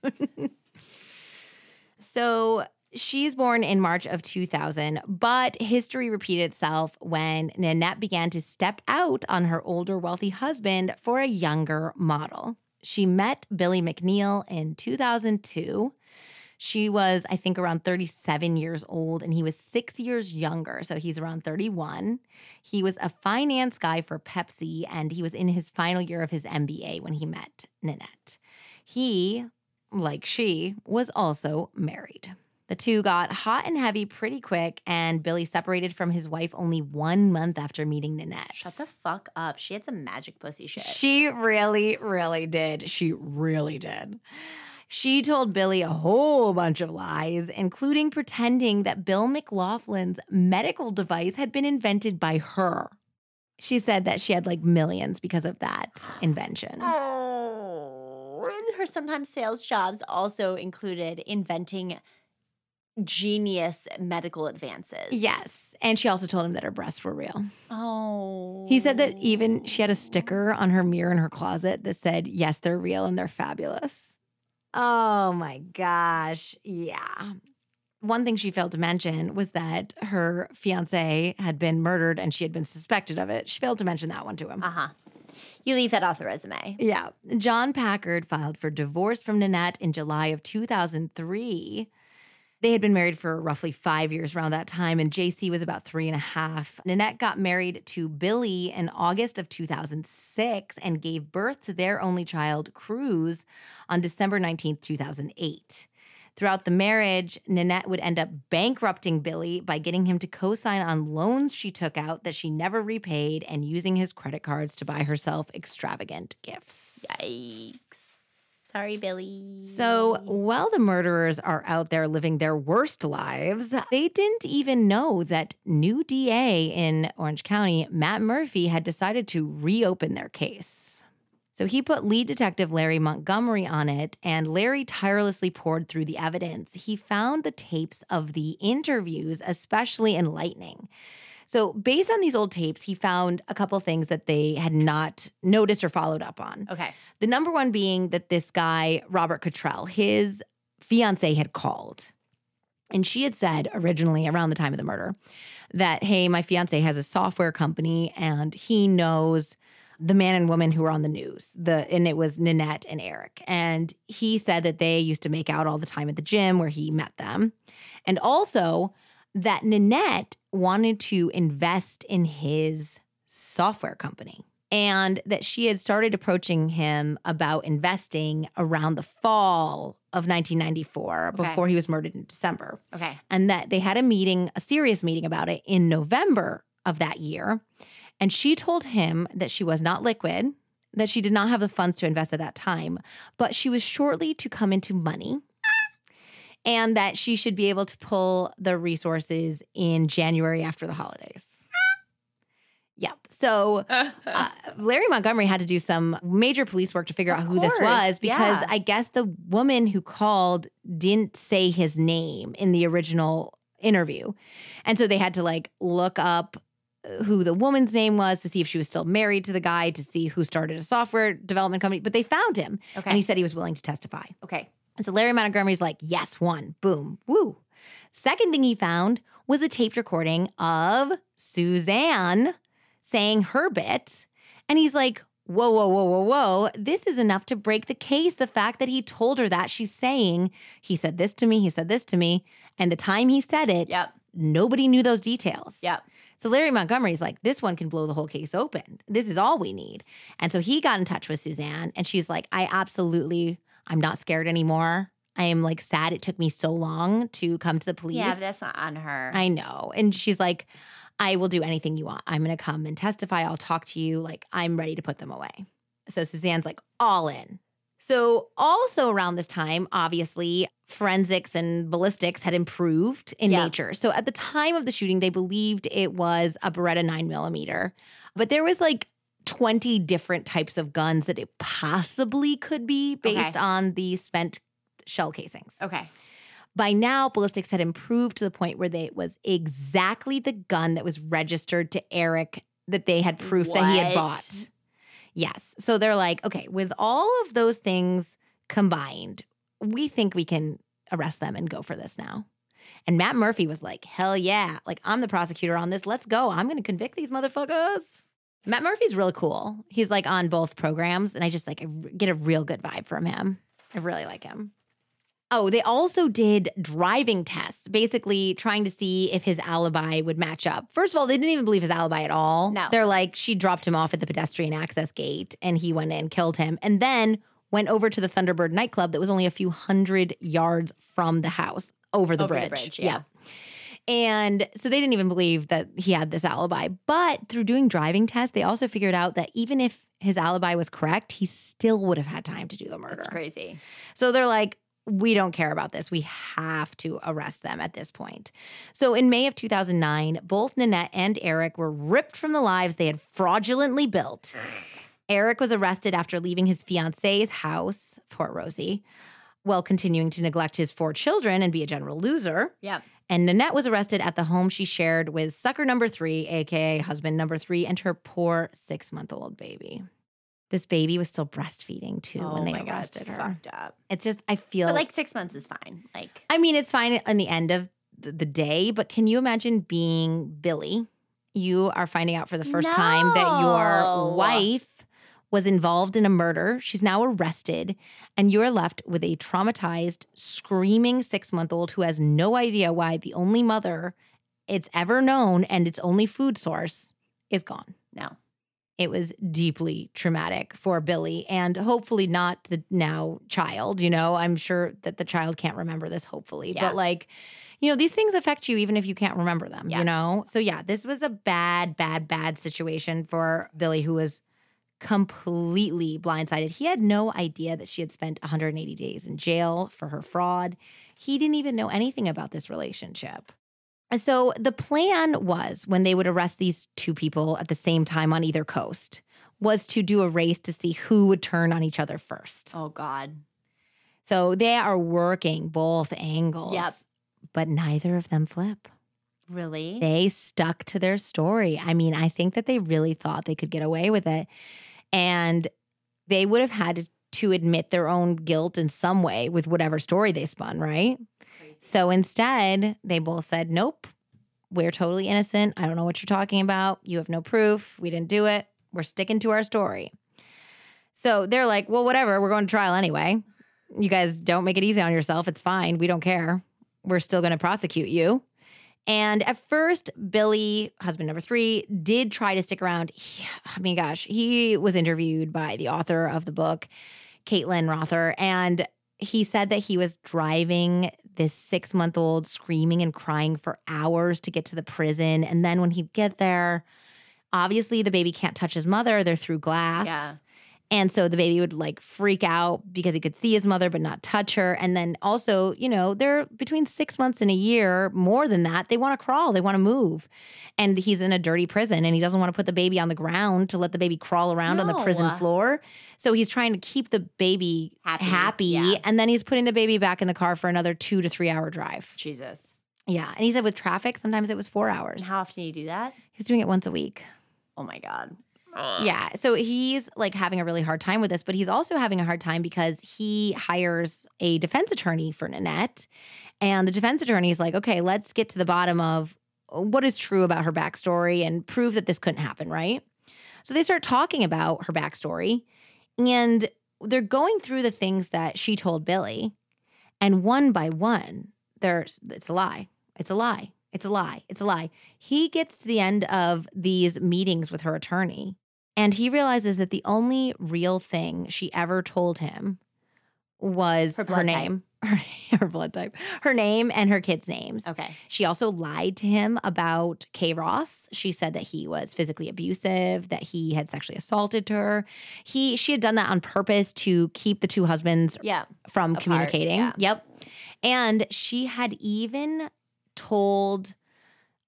(laughs) so she's born in March of 2000, but history repeated itself when Nanette began to step out on her older wealthy husband for a younger model. She met Billy McNeil in 2002. She was, I think, around 37 years old, and he was six years younger. So he's around 31. He was a finance guy for Pepsi, and he was in his final year of his MBA when he met Nanette. He, like she, was also married. The two got hot and heavy pretty quick, and Billy separated from his wife only one month after meeting Nanette. Shut the fuck up. She had some magic pussy shit. She really, really did. She really did. She told Billy a whole bunch of lies, including pretending that Bill McLaughlin's medical device had been invented by her. She said that she had like millions because of that invention. Oh. And her sometimes sales jobs also included inventing genius medical advances. Yes. And she also told him that her breasts were real. Oh. He said that even she had a oh. sticker on her mirror in her closet that said, Yes, they're real and they're fabulous. Oh my gosh. Yeah. One thing she failed to mention was that her fiance had been murdered and she had been suspected of it. She failed to mention that one to him. Uh huh. You leave that off the resume. Yeah. John Packard filed for divorce from Nanette in July of 2003. They had been married for roughly five years around that time, and JC was about three and a half. Nanette got married to Billy in August of 2006 and gave birth to their only child, Cruz, on December 19th, 2008. Throughout the marriage, Nanette would end up bankrupting Billy by getting him to co sign on loans she took out that she never repaid and using his credit cards to buy herself extravagant gifts. Yikes. Sorry, Billy. So while the murderers are out there living their worst lives, they didn't even know that new DA in Orange County, Matt Murphy, had decided to reopen their case. So he put lead detective Larry Montgomery on it, and Larry tirelessly poured through the evidence. He found the tapes of the interviews especially enlightening. So, based on these old tapes, he found a couple things that they had not noticed or followed up on. Okay. The number one being that this guy, Robert Cottrell, his fiance had called. And she had said originally around the time of the murder that, hey, my fiance has a software company and he knows the man and woman who were on the news. The and it was Nanette and Eric. And he said that they used to make out all the time at the gym where he met them. And also that Nanette wanted to invest in his software company and that she had started approaching him about investing around the fall of 1994 Okay. before he was murdered in December. Okay. And that they had a meeting, a serious meeting about it in November of that year. And she told him that she was not liquid, that she did not have the funds to invest at that time, but she was shortly to come into money and that she should be able to pull the resources in January after the holidays. Yep. So (laughs) uh, Larry Montgomery had to do some major police work to figure Of out who this was because yeah. I guess the woman who called didn't say his name in the original interview. And so they had to like look up uh, who the woman's name was to see if she was still married to the guy, to see who started a software development company. But they found him Okay. and he said he was willing to testify. okay. And so Larry Montgomery's like, yes, one, boom, woo. Second thing he found was a taped recording of Suzanne saying her bit. And he's like, whoa, whoa, whoa, whoa, whoa. This is enough to break the case. The fact that he told her that she's saying, he said this to me, he said this to me. And the time he said it, Yep. nobody knew those details. Yep. So Larry Montgomery's like, this one can blow the whole case open. This is all we need. And so he got in touch with Suzanne and she's like, I absolutely, I'm not scared anymore. I am like sad it took me so long to come to the police. Yeah, but that's not on her. I know. And she's like, I will do anything you want. I'm going to come and testify. I'll talk to you. Like, I'm ready to put them away. So Suzanne's like, all in. So, also around this time, obviously, forensics and ballistics had improved in Yeah. nature. So, at the time of the shooting, they believed it was a Beretta 9 millimeter, but there was like 20 different types of guns that it possibly could be based Okay. on the spent shell casings. okay. By now, ballistics had improved to the point where they, it was exactly the gun that was registered to Eric that they had proof that he had bought. Yes. So they're like, okay, with all of those things combined, we think we can arrest them and go for this now. And Matt Murphy was like, hell yeah. Like, I'm the prosecutor on this. Let's go. I'm going to convict these motherfuckers. Matt Murphy's really cool. He's like on both programs, and I just like I get a real good vibe from him. I really like him. Oh, they also did driving tests, basically trying to see if his alibi would match up. First of all, they didn't even believe his alibi at all. No. They're like, she dropped him off at the pedestrian access gate and he went in, killed him, and then went over to the Thunderbird nightclub that was only a few hundred yards from the house over the Over the bridge. bridge, yeah. And so they didn't even believe that he had this alibi. But through doing driving tests, they also figured out that even if his alibi was correct, he still would have had time to do the murder. That's crazy. So they're like, we don't care about this. We have to arrest them at this point. So in May of 2009, both Nanette and Eric were ripped from the lives they had fraudulently built. Eric was arrested after leaving his fiance's house, Port Rosie, while continuing to neglect his four children and be a general loser. Yep. And Nanette was arrested at the home she shared with sucker number three, AKA husband number three, and her poor six month old baby. This baby was still breastfeeding too oh when they my God, arrested it's her. Fucked up. It's just, I feel But like six months is fine. Like I mean, it's fine in the end of the, the day, but can you imagine being Billy? You are finding out for the first time that your wife was involved in a murder. She's now arrested, and you're left with a traumatized, screaming six month old who has no idea why the only mother it's ever known and its only food source is gone. now. It was deeply traumatic for Billy and hopefully not the now child. You know, I'm sure that the child can't remember this, hopefully. Yeah. But like, you know, these things affect you even if you can't remember them, Yeah. you know? So yeah, this was a bad, bad, bad situation for Billy, who was completely blindsided. He had no idea that she had spent 180 days in jail for her fraud. He didn't even know anything about this relationship. So the plan was when they would arrest these two people at the same time on either coast was to do a race to see who would turn on each other first. Oh God. So they are working both angles. Yep. But neither of them flip. Really? They stuck to their story. I mean, I think that they really thought they could get away with it. And they would have had to admit their own guilt in some way with whatever story they spun, right? So instead, they both said, Nope, we're totally innocent. I don't know what you're talking about. You have no proof. We didn't do it. We're sticking to our story. So they're like, Well, whatever. We're going to trial anyway. You guys don't make it easy on yourself. It's fine. We don't care. We're still going to prosecute you. And at first, Billy, husband number three, did try to stick around. He- I mean, gosh, he was interviewed by the author of the book, Caitlin Rother, and he said that he was driving this six month old screaming and crying for hours to get to the prison. And then when he'd get there, obviously the baby can't touch his mother, they're through glass. Yeah. And so the baby would like freak out because he could see his mother but not touch her. And then also, you know, they're between six months and a year, more than that. They want to crawl, they want to move. And he's in a dirty prison and he doesn't want to put the baby on the ground to let the baby crawl around on the prison floor. So he's trying to keep the baby Happy, happy. yeah. And then he's putting the baby back in the car for another two to three hour drive. Jesus. Yeah. And he said with traffic, sometimes it was four hours. And how often do you do that? He was doing it once a week. Oh my God. Yeah. So he's like having a really hard time with this, but he's also having a hard time because he hires a defense attorney for Nanette. And the defense attorney is like, okay, let's get to the bottom of what is true about her backstory and prove that this couldn't happen, right? So they start talking about her backstory and they're going through the things that she told Billy. And one by one, there's it's a lie. It's a lie. It's a lie. It's a lie. He gets to the end of these meetings with her attorney and he realizes that the only real thing she ever told him was Her her, name, (laughs) her, her blood type, her name, and her kids' names. Okay. She also lied to him about K. Ross. She said that he was physically abusive, that he had sexually assaulted her. He she had done that on purpose to keep the two husbands Yeah. from Apart, communicating. yeah. Yep. And she had even told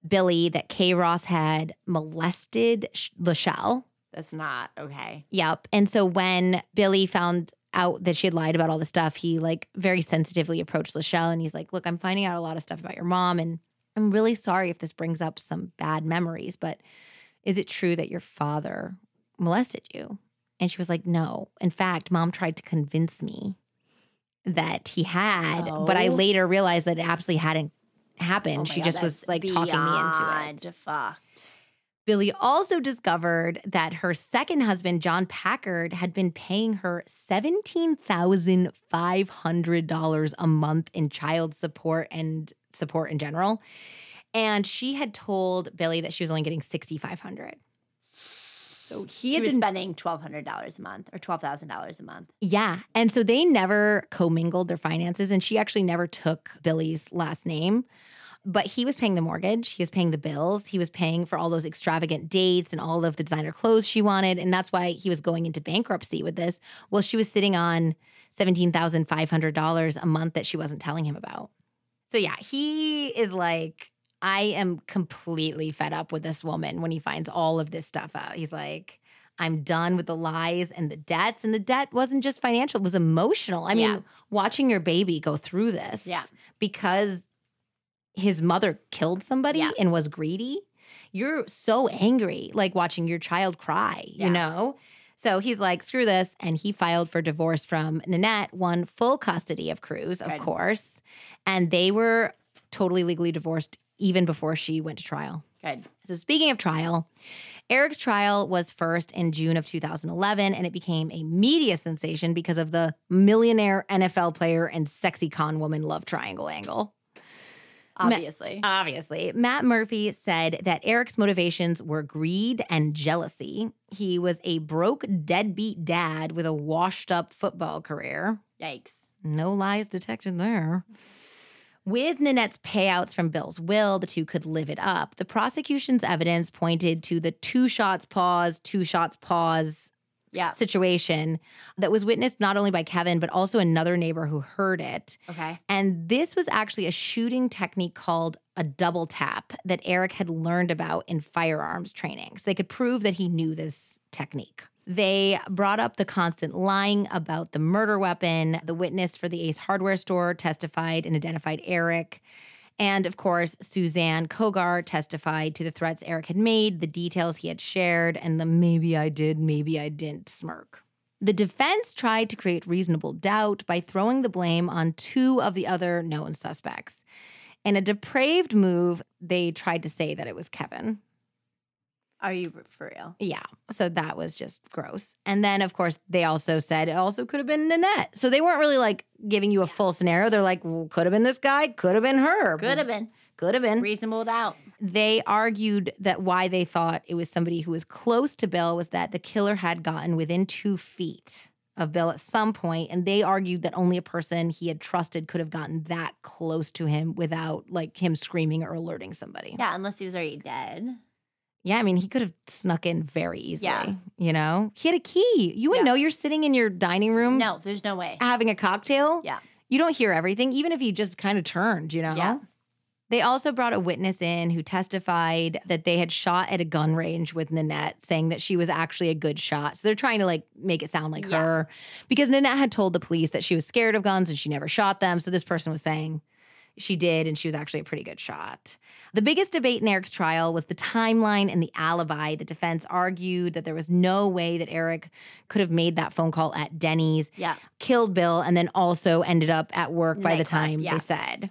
Billy that K. Ross had molested Sh- Lachelle. That's not okay. Yep. And so when Billy found out that she had lied about all the stuff, he like very sensitively approached Lachelle and he's like, Look, I'm finding out a lot of stuff about your mom. And I'm really sorry if this brings up some bad memories, but is it true that your father molested you? And she was like, No. In fact, mom tried to convince me that he had, but I later realized that it absolutely hadn't happened. Oh she God, just was like talking me into it. Fucked. Billy also discovered that her second husband, John Packard, had been paying her $17,500 a month in child support and support in general. And she had told Billy that she was only getting 6500 So he had was been spending twelve hundred dollars a month or twelve thousand dollars a month. Yeah. And so they never commingled their finances. And she actually never took Billy's last name. But he was paying the mortgage, he was paying the bills, he was paying for all those extravagant dates and all of the designer clothes she wanted. And that's why he was going into bankruptcy with this. Well, she was sitting on $17,500 a month that she wasn't telling him about. So yeah, he is like, I am completely fed up with this woman when he finds all of this stuff out. He's like, I'm done with the lies and the debts. And the debt wasn't just financial, it was emotional. I mean, Yeah. watching your baby go through this Yeah. because his mother killed somebody Yeah. and was greedy, you're so angry, like watching your child cry, Yeah. you know? So he's like, screw this. And he filed for divorce from Nanette, won full custody of Cruz, of Good. course. And they were totally legally divorced even before she went to trial. Good. So, speaking of trial, Eric's trial was first in June of 2011, and it became a media sensation because of the millionaire NFL player and sexy con woman love triangle angle. Obviously. Obviously, Matt Murphy said that Eric's motivations were greed and jealousy. He was a broke, deadbeat dad with a washed up football career. Yikes. No lies detected there. With Nanette's payouts from Bill's will, the two could live it up. The prosecution's evidence pointed to the two shots pause, two shots pause Yeah. situation that was witnessed not only by Kevin, but also another neighbor who heard it. Okay. And this was actually a shooting technique called a double tap that Eric had learned about in firearms training. So they could prove that he knew this technique. They brought up the constant lying about the murder weapon. The witness for the Ace hardware store testified and identified Eric. And of course, Suzanne Kogar testified to the threats Eric had made, the details he had shared, and the maybe I did, maybe I didn't smirk. The defense tried to create reasonable doubt by throwing the blame on two of the other known suspects. In a depraved move, they tried to say that it was Kevin. Are you for real? Yeah. So that was just gross. And then, of course, they also said it also could have been Nanette. So they weren't really like giving you a full scenario. They're like, well, could have been this guy, could have been her. Could have been. Could have been. Reasonable doubt. They argued that why they thought it was somebody who was close to Bill was that the killer had gotten within two feet of Bill at some point, and they argued that only a person he had trusted could have gotten that close to him without like him screaming or alerting somebody. Yeah, unless he was already dead. Yeah, I mean, he could have snuck in very easily. Yeah. You know, he had a key. You would Yeah. know you're sitting in your dining room No, there's no way. having a cocktail. Yeah. You don't hear everything, even if he just kind of turned, you know? Yeah. They also brought a witness in who testified that they had shot at a gun range with Nanette, saying that she was actually a good shot. So they're trying to like make it sound like Yeah. her because Nanette had told the police that she was scared of guns and she never shot them. So this person was saying she did and she was actually a pretty good shot. The biggest debate in Eric's trial was the timeline and the alibi. The defense argued that there was no way that Eric could have made that phone call at Denny's Yeah. killed Bill and then also ended up at work by the time yeah. they said.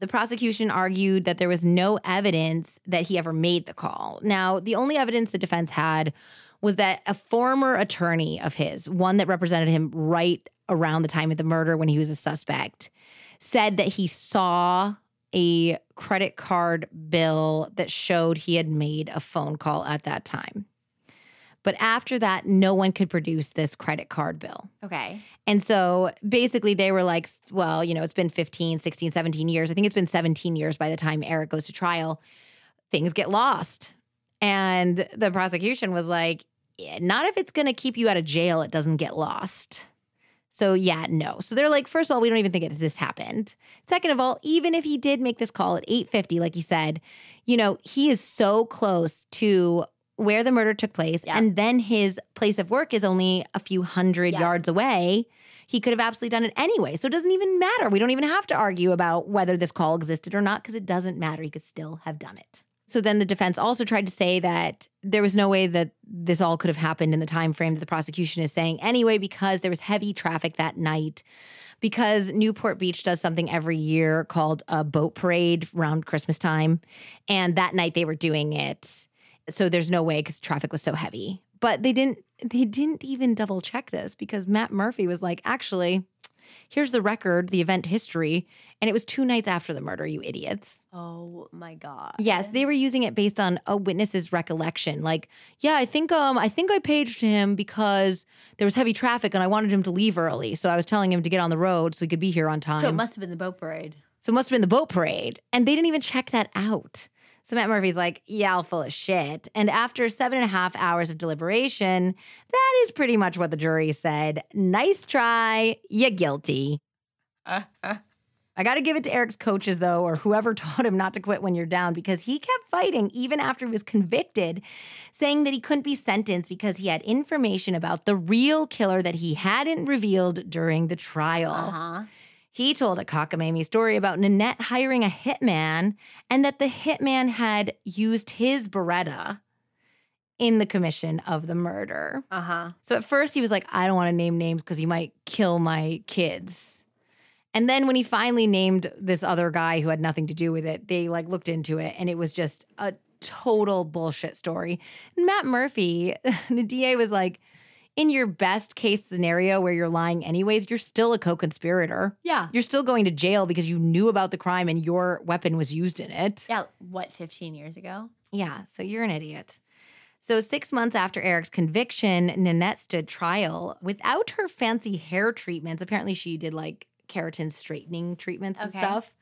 The prosecution argued that there was no evidence that he ever made the call. Now, the only evidence the defense had was that a former attorney of his, one that represented him right around the time of the murder when he was a suspect, said that he saw a credit card bill that showed he had made a phone call at that time. But after that, no one could produce this credit card bill. Okay. And so basically, they were like, well, you know, it's been 15, 16, 17 years. I think it's been 17 years by the time Eric goes to trial. Things get lost. And the prosecution was like, not if it's going to keep you out of jail, it doesn't get lost. So, yeah, no. So they're like, first of all, we don't even think it, this happened. Second of all, even if he did make this call at 850, like he said, you know, he is so close to where the murder took place. Yeah. And then his place of work is only a few hundred Yeah. yards away. He could have absolutely done it anyway. So it doesn't even matter. We don't even have to argue about whether this call existed or not because it doesn't matter. He could still have done it. So then the defense also tried to say that there was no way that this all could have happened in the time frame that the prosecution is saying anyway because there was heavy traffic that night. Because Newport Beach does something every year called a boat parade around Christmas time and that night they were doing it. So there's no way because traffic was so heavy. But they didn't they didn't even double check this because Matt Murphy was like actually here's the record the event history and it was two nights after the murder you idiots Oh my god. Yes, they were using it based on a witness's recollection. Like, yeah, I think um I think I paged him because there was heavy traffic and I wanted him to leave early. So I was telling him to get on the road so he could be here on time. So it must have been the boat parade. So it must have been the boat parade. And they didn't even check that out. So Matt Murphy's like, yeah, full of shit. And after seven and a half hours of deliberation, that is pretty much what the jury said. Nice try, you guilty. I got to give it to Eric's coaches, though, or whoever (laughs) taught him not to quit when you're down, because he kept fighting even after he was convicted, saying that he couldn't be sentenced because he had information about the real killer that he hadn't revealed during the trial. Uh-huh. He told a cockamamie story about Nanette hiring a hitman and that the hitman had used his Beretta in the commission of the murder. Uh-huh. So at first he was like, I don't want to name names because you might kill my kids. And then when he finally named this other guy who had nothing to do with it, they like looked into it and it was just a total bullshit story. And Matt Murphy, (laughs) the DA was like, in your best case scenario where you're lying anyways, you're still a co-conspirator. Yeah. You're still going to jail because you knew about the crime and your weapon was used in it. Yeah, what 15 years ago? Yeah, so you're an idiot. So, six months after Eric's conviction, Nanette stood trial without her fancy hair treatments. Apparently, she did like keratin straightening treatments and Okay. stuff,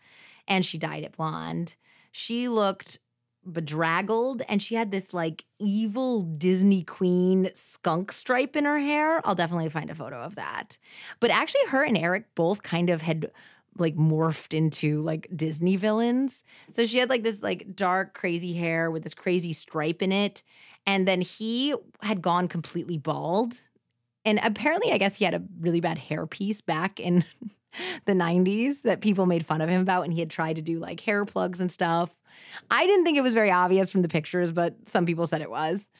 and she dyed it blonde. She looked bedraggled and she had this like evil Disney queen skunk stripe in her hair. I'll definitely find a photo of that. But actually, her and Eric both kind of had like morphed into like Disney villains. So she had like this like dark, crazy hair with this crazy stripe in it. And then he had gone completely bald. And apparently, I guess he had a really bad hairpiece back in (laughs) (laughs) the 90s that people made fun of him about. And he had tried to do like hair plugs and stuff. I didn't think it was very obvious from the pictures, but some people said it was.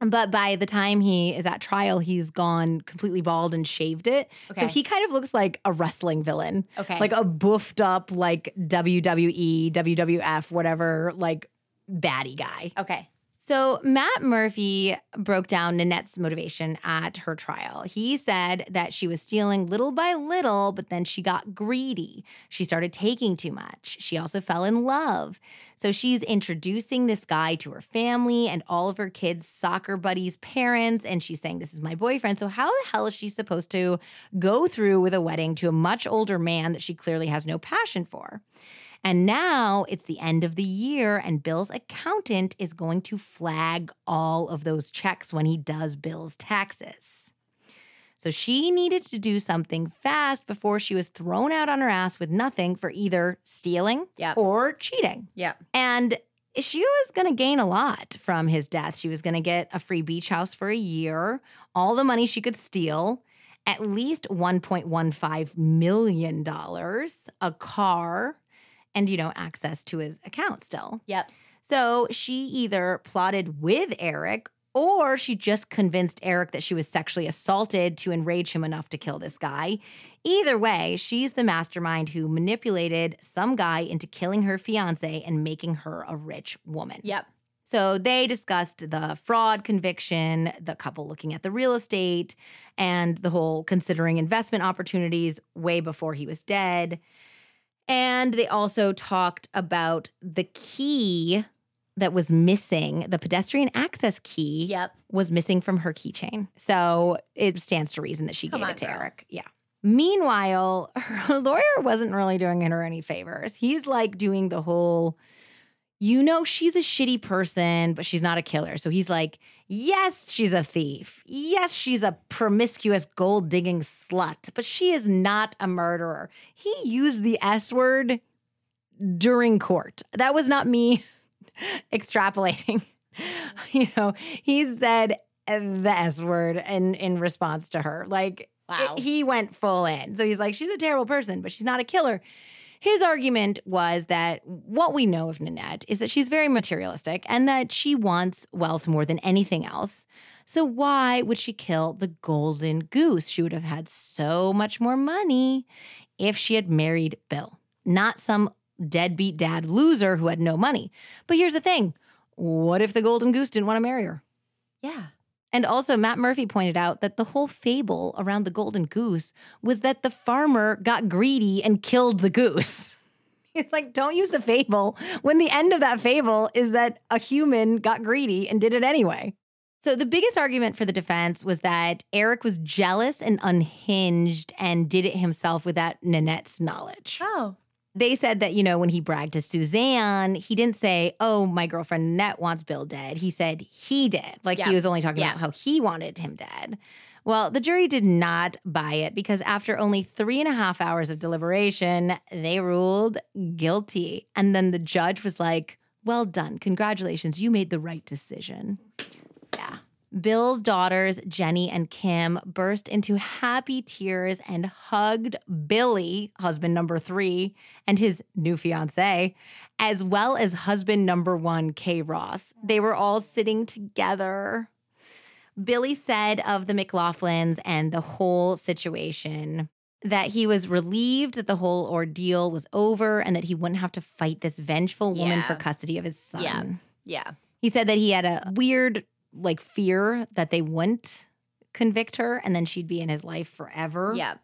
But by the time he is at trial, he's gone completely bald and shaved it. So he kind of looks like a wrestling villain. Okay. Like a boofed up, like WWE, WWF, whatever, like baddie guy. Okay. So Matt Murphy broke down Nanette's motivation at her trial. He said that she was stealing little by little, but then she got greedy. She started taking too much. She also fell in love. So she's introducing this guy to her family and all of her kids' soccer buddies' parents, and she's saying, This is my boyfriend. So, how the hell is she supposed to go through with a wedding to a much older man that she clearly has no passion for? And now it's the end of the year, and Bill's accountant is going to flag all of those checks when he does Bill's taxes. So she needed to do something fast before she was thrown out on her ass with nothing for either stealing Yep. or cheating. Yeah. And she was going to gain a lot from his death. She was going to get a free beach house for a year, all the money she could steal, at least $1.15 million, a car, and, you know, access to his account still. Yep. So she either plotted with Eric or she just convinced Eric that she was sexually assaulted to enrage him enough to kill this guy. Either way, she's the mastermind who manipulated some guy into killing her fiance and making her a rich woman. Yep. So they discussed the fraud conviction, the couple looking at the real estate, and the whole considering investment opportunities way before he was dead. And they also talked about the key that was missing, the pedestrian access key Yep. was missing from her keychain. So it stands to reason that she Come gave on, it to girl. Eric. Yeah. Meanwhile, (laughs) her lawyer wasn't really doing her any favors. He's like doing the whole, you know, she's a shitty person, but she's not a killer. So he's like, yes, she's a thief. Yes, she's a promiscuous gold digging slut, but she is not a murderer. He used the S word during court. That was not me (laughs) extrapolating. (laughs) you know, he said the S word in, in response to her. Like, Wow. it- he went full in. So he's like, she's a terrible person, but she's not a killer. His argument was that what we know of Nanette is that she's very materialistic and that she wants wealth more than anything else. So why would she kill the golden goose? She would have had so much more money if she had married Bill, not some deadbeat dad loser who had no money. But here's the thing what if the golden goose didn't want to marry her? Yeah. And also, Matt Murphy pointed out that the whole fable around the golden goose was that the farmer got greedy and killed the goose. (laughs) It's like, don't use the fable when the end of that fable is that a human got greedy and did it anyway. So, the biggest argument for the defense was that Eric was jealous and unhinged and did it himself without Nanette's knowledge. Oh. They said that, you know, when he bragged to Suzanne, he didn't say, oh, my girlfriend Nanette wants Bill dead. He said he did. Like Yeah. he was only talking Yeah. about how he wanted him dead. Well, the jury did not buy it because after only three and a half hours of deliberation, they ruled guilty. And then the judge was like, well done. Congratulations. You made the right decision. Bill's daughters, Jenny and Kim, burst into happy tears and hugged Billy, husband number three, and his new fiance, as well as husband number one, Kay Ross. They were all sitting together. Billy said of the McLaughlins and the whole situation that he was relieved that the whole ordeal was over and that he wouldn't have to fight this vengeful woman Yeah. for custody of his son. Yeah. Yeah. He said that he had a weird like fear that they wouldn't convict her and then she'd be in his life forever. Yeah.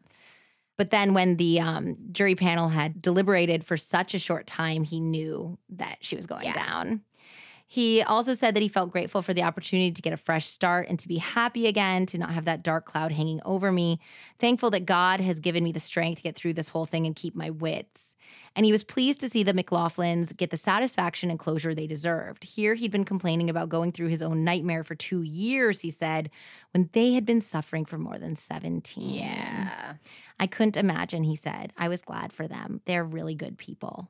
But then when the um, jury panel had deliberated for such a short time, he knew that she was going Yeah. down. He also said that he felt grateful for the opportunity to get a fresh start and to be happy again, to not have that dark cloud hanging over me. Thankful that God has given me the strength to get through this whole thing and keep my wits. And he was pleased to see the McLaughlins get the satisfaction and closure they deserved. Here, he'd been complaining about going through his own nightmare for two years, he said, when they had been suffering for more than 17. Yeah. I couldn't imagine, he said. I was glad for them. They're really good people.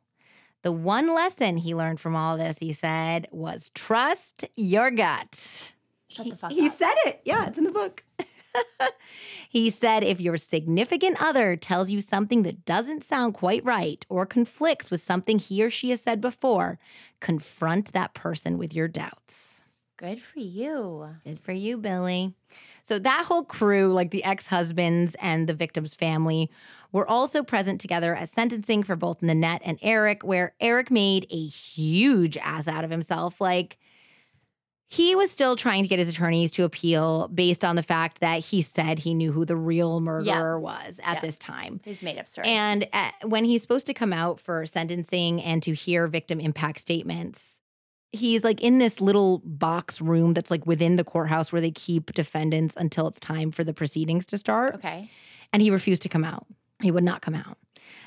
The one lesson he learned from all this, he said, was trust your gut. Shut the fuck He up. said it. Yeah, it's in the book. (laughs) he said if your significant other tells you something that doesn't sound quite right or conflicts with something he or she has said before, confront that person with your doubts. Good for you. Good for you, Billy. So that whole crew, like the ex-husbands and the victim's family, were also present together at sentencing for both Nanette and Eric, where Eric made a huge ass out of himself. Like he was still trying to get his attorneys to appeal based on the fact that he said he knew who the real murderer was at Yeah. this time. His made up story. And uh, when he's supposed to come out for sentencing and to hear victim impact statements, he's like in this little box room that's like within the courthouse where they keep defendants until it's time for the proceedings to start. okay. And he refused to come out. He would not come out.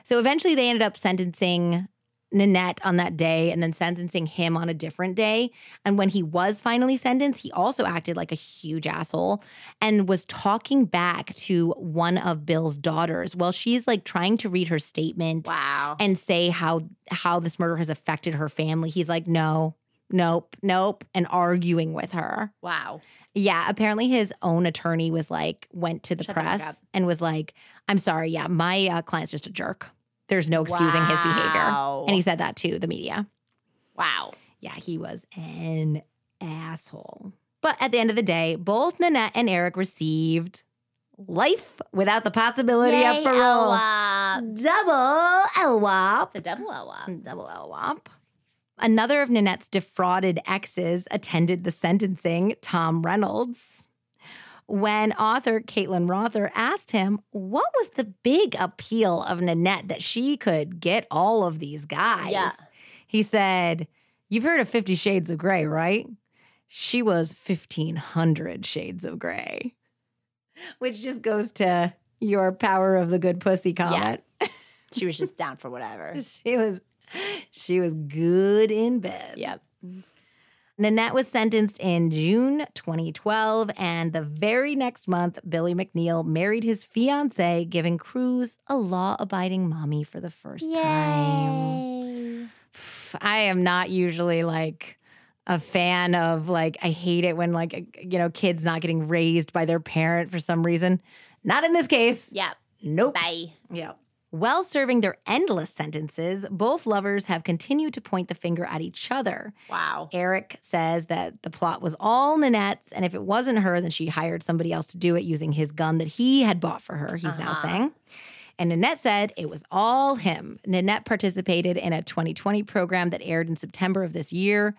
So eventually they ended up sentencing Nanette on that day and then sentencing him on a different day. And when he was finally sentenced, he also acted like a huge asshole and was talking back to one of Bill's daughters while she's like trying to read her statement Wow. and say how how this murder has affected her family. He's like, "No. Nope. Nope." and arguing with her. wow. Yeah, apparently his own attorney was like went to the Shut the press and was like, "I'm sorry, yeah, my uh, client's just a jerk. There's no excusing his behavior." And he said that to the media. Wow. Yeah, he was an asshole. But at the end of the day, both Nanette and Eric received life without the possibility Yay, of parole. Double LWAP. It's a double LWAP. Double LWAP. Another of Nanette's defrauded exes attended the sentencing, Tom Reynolds. When author Caitlin Rother asked him what was the big appeal of Nanette that she could get all of these guys, Yeah. he said, You've heard of Fifty Shades of Grey, right? She was 1500 shades of gray, which just goes to your power of the good pussy comment. She was (laughs) just down for whatever. She was she was good in bed. Yep. Nanette was sentenced in June 2012, and the very next month, Billy McNeil married his fiancee, giving Cruz a law-abiding mommy for the first time. I am not usually like a fan of like I hate it when like you know kids not getting raised by their parent for some reason. Not in this case. Yep. Nope. Bye. Yeah. While serving their endless sentences, both lovers have continued to point the finger at each other. Wow. Eric says that the plot was all Nanette's, and if it wasn't her, then she hired somebody else to do it using his gun that he had bought for her, he's now Uh-huh. saying. And Nanette said it was all him. Nanette participated in a 20/20 program that aired in September of this year.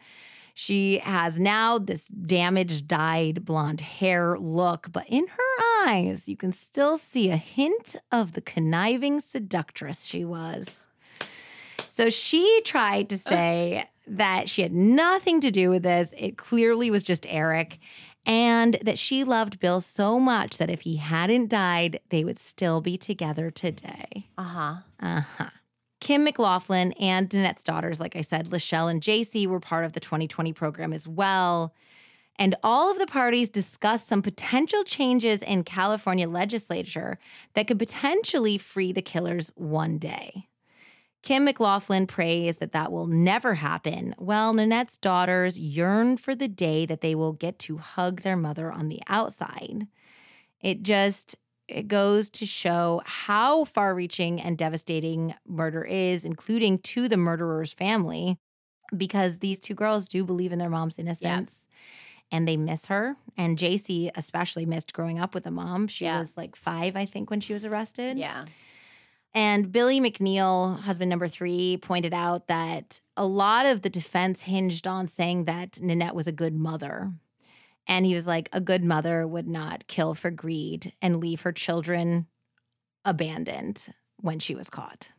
She has now this damaged, dyed blonde hair look, but in her eyes, you can still see a hint of the conniving seductress she was. So she tried to say that she had nothing to do with this. It clearly was just Eric. And that she loved Bill so much that if he hadn't died, they would still be together today. Uh huh. Uh huh. Kim McLaughlin and Nanette's daughters, like I said, Lachelle and JC, were part of the 20/20 program as well. And all of the parties discussed some potential changes in California legislature that could potentially free the killers one day. Kim McLaughlin prays that that will never happen, while Nanette's daughters yearn for the day that they will get to hug their mother on the outside. It just it goes to show how far-reaching and devastating murder is, including to the murderer's family, because these two girls do believe in their mom's innocence. And they miss her. And JC especially missed growing up with a mom. She Yeah. was like five, I think, when she was arrested. Yeah. And Billy McNeil, husband number three, pointed out that a lot of the defense hinged on saying that Nanette was a good mother. And he was like, a good mother would not kill for greed and leave her children abandoned when she was caught.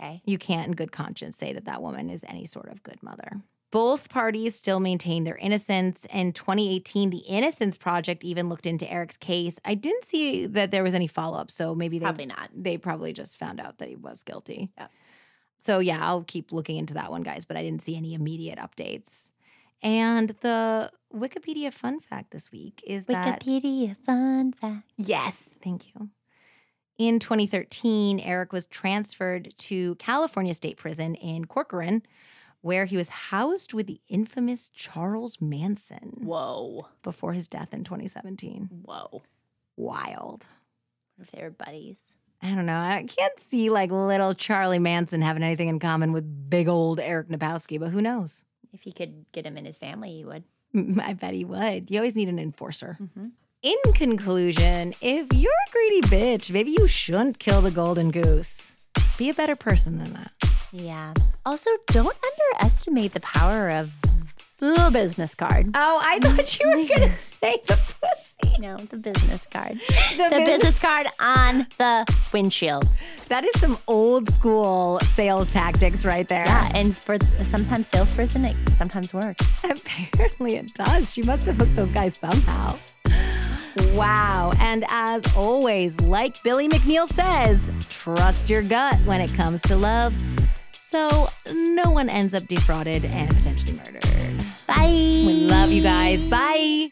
Okay. You can't, in good conscience, say that that woman is any sort of good mother. Both parties still maintain their innocence. In 2018, the Innocence Project even looked into Eric's case. I didn't see that there was any follow up, so maybe they Probably not. they probably just found out that he was guilty. Yeah. So yeah, I'll keep looking into that one, guys. But I didn't see any immediate updates. And the Wikipedia fun fact this week is that Wikipedia fun fact. Yes, thank you. In 2013, Eric was transferred to California State Prison in Corcoran, where he was housed with the infamous Charles Manson Whoa. before his death in 2017. Whoa. Wild. If they were buddies? I don't know. I can't see like little Charlie Manson having anything in common with big old Eric Naposki, but who knows? If he could get him in his family, he would. I bet he would. You always need an enforcer. Mm-hmm. In conclusion, if you're a greedy bitch, maybe you shouldn't kill the golden goose. Be a better person than that. Yeah. Also, don't underestimate the power of the business card. Oh, I thought you were gonna (laughs) say the pussy. No, the business card. (laughs) The, The bus- business card on the windshield. That is some old school sales tactics right there. Yeah, and for sometimes salesperson, it sometimes works. (laughs) Apparently it does. She must have hooked those guys somehow. Wow. And as always, like Billy McNeil says, trust your gut when it comes to love. So no one ends up defrauded and potentially murdered. Bye. We love you guys. Bye.